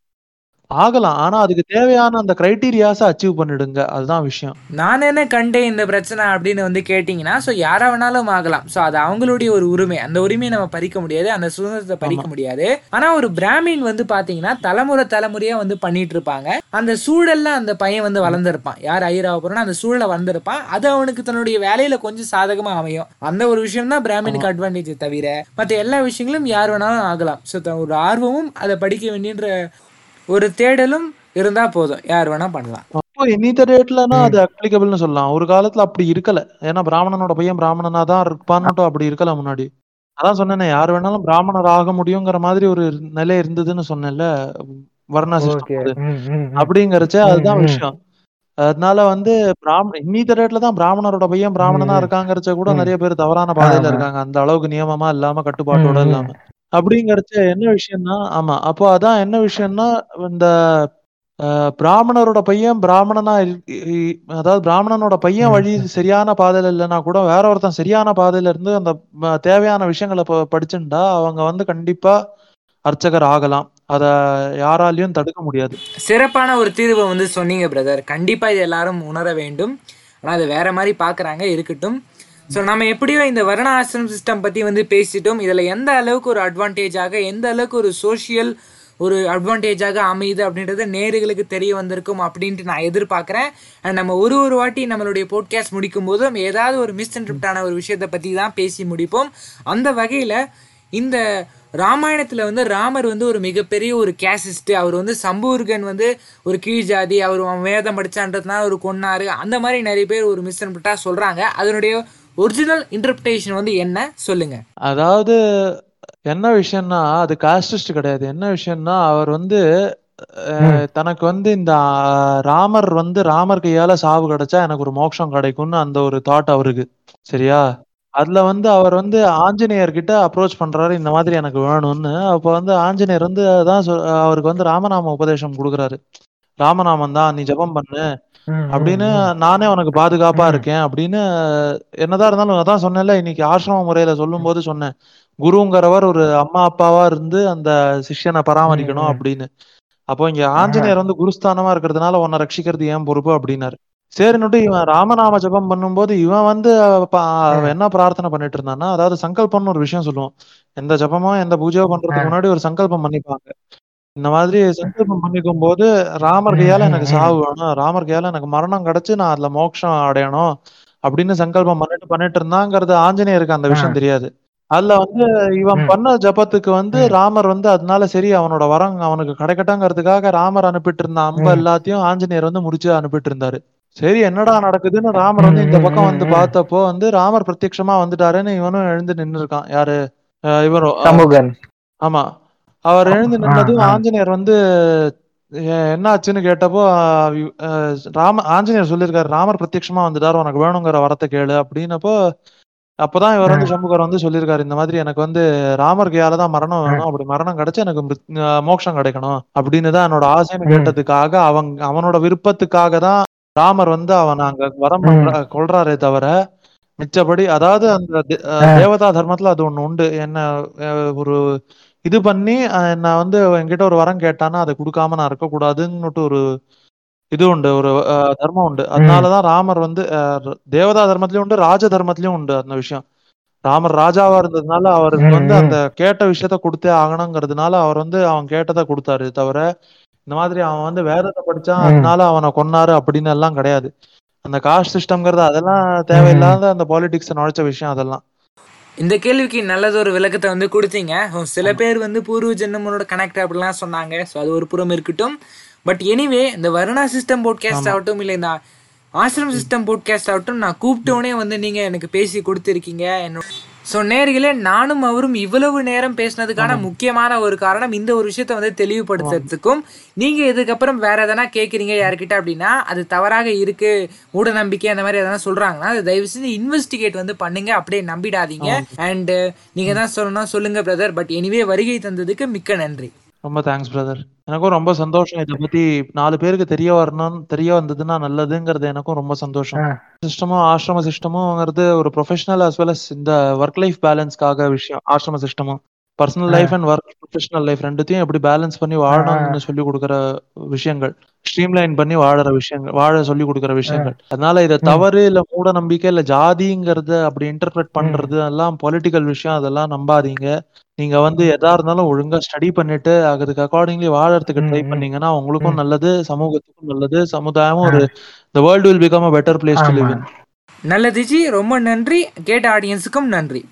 ஆகலாம். ஆனா அதுக்கு தேவையான அந்த கிரைட்டீரியாஸை அச்சீவ் பண்ணிடுங்க. அதுதான் விஷயம். நான் என்ன கண்டேன் இந்த பிரச்சனை அப்படின்னு வந்து கேட்டிங்கன்னா ஸோ யாரா வேணாலும் ஆகலாம். ஸோ அது அவங்களுடைய ஒரு உரிமை. அந்த உரிமையை நம்ம பறிக்க முடியாது. அந்த சுதந்திரத்தை பறிக்க முடியாது. ஆனா ஒரு பிராமின் வந்து பாத்தீங்கன்னா தலைமுறை தலைமுறையா வந்து பண்ணிட்டு இருப்பாங்க. அந்த சூழல்ல அந்த பையன் வந்து வளர்ந்திருப்பான். யார் ஐயராக போறோம்னா அந்த சூழல வந்திருப்பான் அது அவனுக்கு தன்னுடைய வேலையில கொஞ்சம் சாதகமா அமையும். அந்த ஒரு விஷயம் தான் பிராமினுக்கு அட்வான்டேஜ் தவிர மற்ற எல்லா விஷயங்களும் யார் வேணாலும் ஆகலாம். ஸோ ஒரு ஆர்வமும் அதை படிக்க வேண்டியன்ற ஒரு தேடலும் இருந்தா போதும். யார் வேணா பண்ணலாம். அப்போ இன்னித்த டேட்லனா அது அப்ளிகபிள்னு சொல்லலாம். ஒரு காலத்துல அப்படி இருக்கல. ஏன்னா பிராமணனோட பையன் பிராமணனா தான் இருப்பான்னுட்டும் அப்படி இருக்கல முன்னாடி. அதான் சொன்னேனே யார் வேணாலும் பிராமணர் ஆக முடியுங்கிற மாதிரி ஒரு நிலை இருந்ததுன்னு சொன்னேன்ல வர்ண சிஸ்டம் அப்படிங்கறச்ச அதுதான் விஷயம். அதனால வந்து பிராமண இன்னித்த ரேட்ல தான் பிராமணரோட பையன் பிராமணனா இருக்காங்கறச்ச கூட நிறைய பேர் தவறான பாதையில இருக்காங்க. அந்த அளவுக்கு நியமமா இல்லாம கட்டுப்பாட்டோட இல்லாம. அப்படிங்கறச்ச என்ன விஷயம்னா ஆமா. அப்போ அதான் என்ன விஷயம்னா இந்த அஹ், பிராமணரோட பையன் பிராமணனா இரு- இ- அதாவது பிராமணனோட பையன் வழி சரியான பாதையில இல்லைன்னா கூட வேற ஒருத்தன் சரியான பாதையில இருந்து அந்த ம- தேவையான விஷயங்களை ப- படிச்சுட்டா அவங்க வந்து கண்டிப்பா அர்ச்சகர் ஆகலாம். அத யாராலையும் தடுக்க முடியாது. சிறப்பான ஒரு தீர்வை வந்து சொன்னீங்க பிரதர் கண்டிப்பா இது எல்லாரும் உணர வேண்டும். ஆனா அது வேற மாதிரி பாக்குறாங்க இருக்கட்டும். ஸோ நம்ம எப்படியோ இந்த வருண ஆசிரம் சிஸ்டம் பற்றி வந்து பேசிட்டோம். இதில் எந்த அளவுக்கு ஒரு அட்வான்டேஜாக எந்த அளவுக்கு ஒரு சோஷியல் ஒரு அட்வான்டேஜாக அமையுது அப்படின்றது நேர்களுக்கு தெரிய வந்திருக்கும் அப்படின்ட்டு நான் எதிர்பார்க்குறேன். அண்ட் நம்ம ஒரு ஒரு வாட்டி நம்மளுடைய போட்காஸ்ட் முடிக்கும் போதும் ஏதாவது ஒரு மிஸ்இன்டர்ப்டான ஒரு விஷயத்தை பற்றி தான் பேசி முடிப்போம். அந்த வகையில் இந்த ராமாயணத்தில் வந்து ராமர் வந்து ஒரு மிகப்பெரிய ஒரு கேசிஸ்ட்டு அவர் வந்து சம்பூர்கன் வந்து ஒரு கீழ் ஜாதி அவர் வேதம் படிச்சான்றதுனால ஒரு கொன்னார். அந்த மாதிரி நிறைய பேர் ஒரு மிஸ்இன்டர்பிரட்டா சொல்கிறாங்க அதனுடைய ஒரிஜினல் இன்டர்பிரேஷன் வந்து என்ன? சொல்லுங்க. அதாவது என்ன விஷயம்னா அது காஸ்டிஸ்ட் கிடையாது. என்ன விஷயம்னா அவர் வந்து தனக்கு வந்து இந்த ராமர் வந்து ராமர் கையால சாவு கிடைச்சா எனக்கு ஒரு மோட்சம் கிடைக்கும்னு அந்த ஒரு தாட் அவருக்கு. சரியா? அதுல வந்து அவர் வந்து ஆஞ்சநேயர் கிட்ட அப்ரோச் பண்றாரு இந்த மாதிரி எனக்கு வேணும்னு. அப்ப வந்து ஆஞ்சநேயர் வந்து அதான் சொ- அவருக்கு வந்து ராமநாம உபதேசம் கொடுக்குறாரு. ராமநாமம் தான் நீ ஜெபம் பண்ணு. அப்படின்னு நானே உனக்கு பாதுகாப்பா இருக்கேன் அப்படின்னு என்னதான் இருந்தாலும் அதான் சொன்னேன்ல இன்னைக்கு ஆசிரம முறையில சொல்லும் போது சொன்னேன். குருங்கிறவர் ஒரு அம்மா அப்பாவா இருந்து அந்த சிஷ்யனை பராமரிக்கணும் அப்படின்னு. அப்போ இங்க ஆஞ்சநேயர் வந்து குருஸ்தானமா இருக்கிறதுனால உன்னை ரட்சிக்கிறது ஏன் பொறுப்பு அப்படின்னாரு. சரின்னுட்டு இவன் ராமநாம ஜெபம் பண்ணும்போது இவன் வந்து என்ன பிரார்த்தனை பண்ணிட்டு இருந்தான்னா அதாவது சங்கல்பம்னு ஒரு விஷயம் சொல்லுவோம் எந்த ஜெபமோ எந்த பூஜையோ பண்றதுக்கு முன்னாடி ஒரு சங்கல்பம் பண்ணிப்பாங்க. இந்த மாதிரி சங்கல்பம் பண்ணிக்கும் போது ராமர் கையால எனக்கு சாவு வேணும். ராமர் கையால எனக்கு மரணம் கிடைச்சு நான் அதுல மோட்சம் அடையணும் அப்படின்னு சங்கல்பம் பண்ணிட்டு பண்ணிட்டு இருந்தாங்கிறது ஆஞ்சநேயருக்கு அந்த விஷயம் தெரியாது. அதுல வந்து இவன் பண்ண ஜபத்துக்கு வந்து ராமர் வந்து அதனால சரி அவனோட வரம் அவனுக்கு கிடைக்கட்டங்கிறதுக்காக ராமர் அனுப்பிட்டு இருந்த அம்ப எல்லாத்தையும் ஆஞ்சநேயர் வந்து முடிச்சு அனுப்பிட்டு இருந்தாரு சரி என்னடா நடக்குதுன்னு ராமர் வந்து இந்த பக்கம் வந்து பார்த்தப்போ வந்து ராமர் பிரத்யட்சமா வந்துட்டாருன்னு இவனும் எழுந்து நின்னு இருக்கான் யாரு இவரும் ஆமா. அவர் எழுந்து நின்னதும் ஆஞ்சநேயர் வந்து என்ன ஆச்சுன்னு கேட்டப்போ ராம ஆஞ்சநேயர் சொல்லியிருக்காரு ராமர் பிரத்யட்சமா வந்துட்டார் உனக்கு வேணுங்கிற வரத்தை கேளு அப்படின்னப்போ அப்பதான் இவர் வந்து சண்முகர் வந்து சொல்லியிருக்காரு இந்த மாதிரி எனக்கு வந்து ராமர் கையால தான் மரணம் வேணும் அப்படி மரணம் கிடைச்சு எனக்கு மோட்சம் கிடைக்கணும் அப்படின்னு தான் என்னோட ஆசைன்னு கேட்டதுக்காக அவங்க அவனோட விருப்பத்துக்காக தான் ராமர் வந்து அவன் அங்க வரம் கொள்றாரே தவிர மிச்சபடி அதாவது அந்த தேவதா தர்மத்துல அது ஒண்ணு உண்டு. என்ன ஒரு இது பண்ணி நான் வந்து என்கிட்ட ஒரு வரம் கேட்டானா அதை கொடுக்காம நான் இருக்கக்கூடாதுன்னுட்டு ஒரு இது உண்டு ஒரு தர்மம் உண்டு. அதனாலதான் ராமர் வந்து தேவதா தர்மத்திலயும் உண்டு ராஜ தர்மத்திலயும் உண்டு அந்த விஷயம். ராமர் ராஜாவா இருந்ததுனால அவருக்கு வந்து அந்த கேட்ட விஷயத்த கொடுத்தே ஆகணுங்கிறதுனால அவர் வந்து அவன் கேட்டதை கொடுத்தாரு. தவிர இந்த மாதிரி அவன் வந்து வேதத்தை படிச்சான் அதனால அவனை கொன்னாரு அப்படின்னு எல்லாம் கிடையாது. அந்த காஸ்ட் சிஸ்டம்ங்கிறது அதெல்லாம் தேவையில்லாத அந்த பாலிடிக்ஸ் நுழைச்ச விஷயம் அதெல்லாம். இந்த கேள்விக்கு நல்லதொரு விளக்கத்தை வந்து கொடுத்தீங்க. சில பேர் வந்து பூர்வ ஜென்மனோட கனெக்ட் அப்படிலாம் சொன்னாங்க. ஸோ அது ஒரு புறம் இருக்கட்டும். பட் எனிவே இந்த வருணா சிஸ்டம் போட்காஸ்ட் ஆகட்டும் இல்லை இந்த ஆசிரம் சிஸ்டம் போட்காஸ்ட் ஆகட்டும் நான் கூப்பிட்டோனே வந்து நீங்க எனக்கு பேசி கொடுத்துருக்கீங்க. என்னோட ஸோ நேர்களே நானும் அவரும் இவ்வளவு நேரம் பேசினதுக்கான முக்கியமான ஒரு காரணம் இந்த ஒரு விஷயத்த வந்து தெளிவுபடுத்துறதுக்கும். நீங்க இதுக்கப்புறம் வேற எதனா கேட்குறீங்க யாருக்கிட்ட அப்படின்னா அது தவறாக இருக்கு மூட நம்பிக்கை அந்த மாதிரி எதனா சொல்றாங்கன்னா அது தயவு செஞ்சு இன்வெஸ்டிகேட் வந்து பண்ணுங்க அப்படியே நம்பிடாதீங்க. அண்ட் நீங்க தான் சொல்லணும் சொல்லுங்க பிரதர் பட் எனிவே வருகை தந்ததுக்கு மிக்க நன்றி. ரொம்ப தேங்க்ஸ் பிரதர் எனக்கும் ரொம்ப சந்தோஷம். இதை பத்தி நாலு பேருக்கு தெரிய வரணும் தெரிய வந்ததுன்னா நல்லதுங்கிறது எனக்கும் ரொம்ப சந்தோஷம். சிஸ்டமும் ஆசிரம சிஸ்டமும்ங்கிறது ஒரு ப்ரொஃபஷனல் as well as இந்த ஒர்க் லைஃப் பேலன்ஸ்க்காக விஷயம் ஆசிரம சிஸ்டமும். Personal life and work professional life ரெண்டுத்தையும் எப்படி பேலன்ஸ் பண்ணி வாழணும்னு சொல்லி கொடுக்குற விஷயங்கள். ஸ்ட்ரீம்லைன் பண்ணி வாழற விஷயங்கள் வாழ சொல்லி கொடுக்குற விஷயங்கள். அதனால இதை தவறு இல்ல மூட நம்பிக்கை இல்ல ஜாதிங்கிறத அப்படி இன்டர்பிரட் பண்றது எல்லாம் பொலிட்டிக்கல் விஷயம் அதெல்லாம் நம்பாதீங்க. நீங்க வந்து எதா இருந்தாலும் ஒழுங்கா ஸ்டடி பண்ணிட்டு அதுக்கு அக்கார்டிங்லி வாழறதுக்கு ட்ரை பண்ணீங்கன்னா உங்களுக்கும் நல்லது சமூகத்துக்கும் நல்லது சமுதாயமும் ஒரு the world will become a better place to live in. நல்லது ஜி ரொம்ப நன்றி. கேட்ட ஆடியன்ஸுக்கும் நன்றி.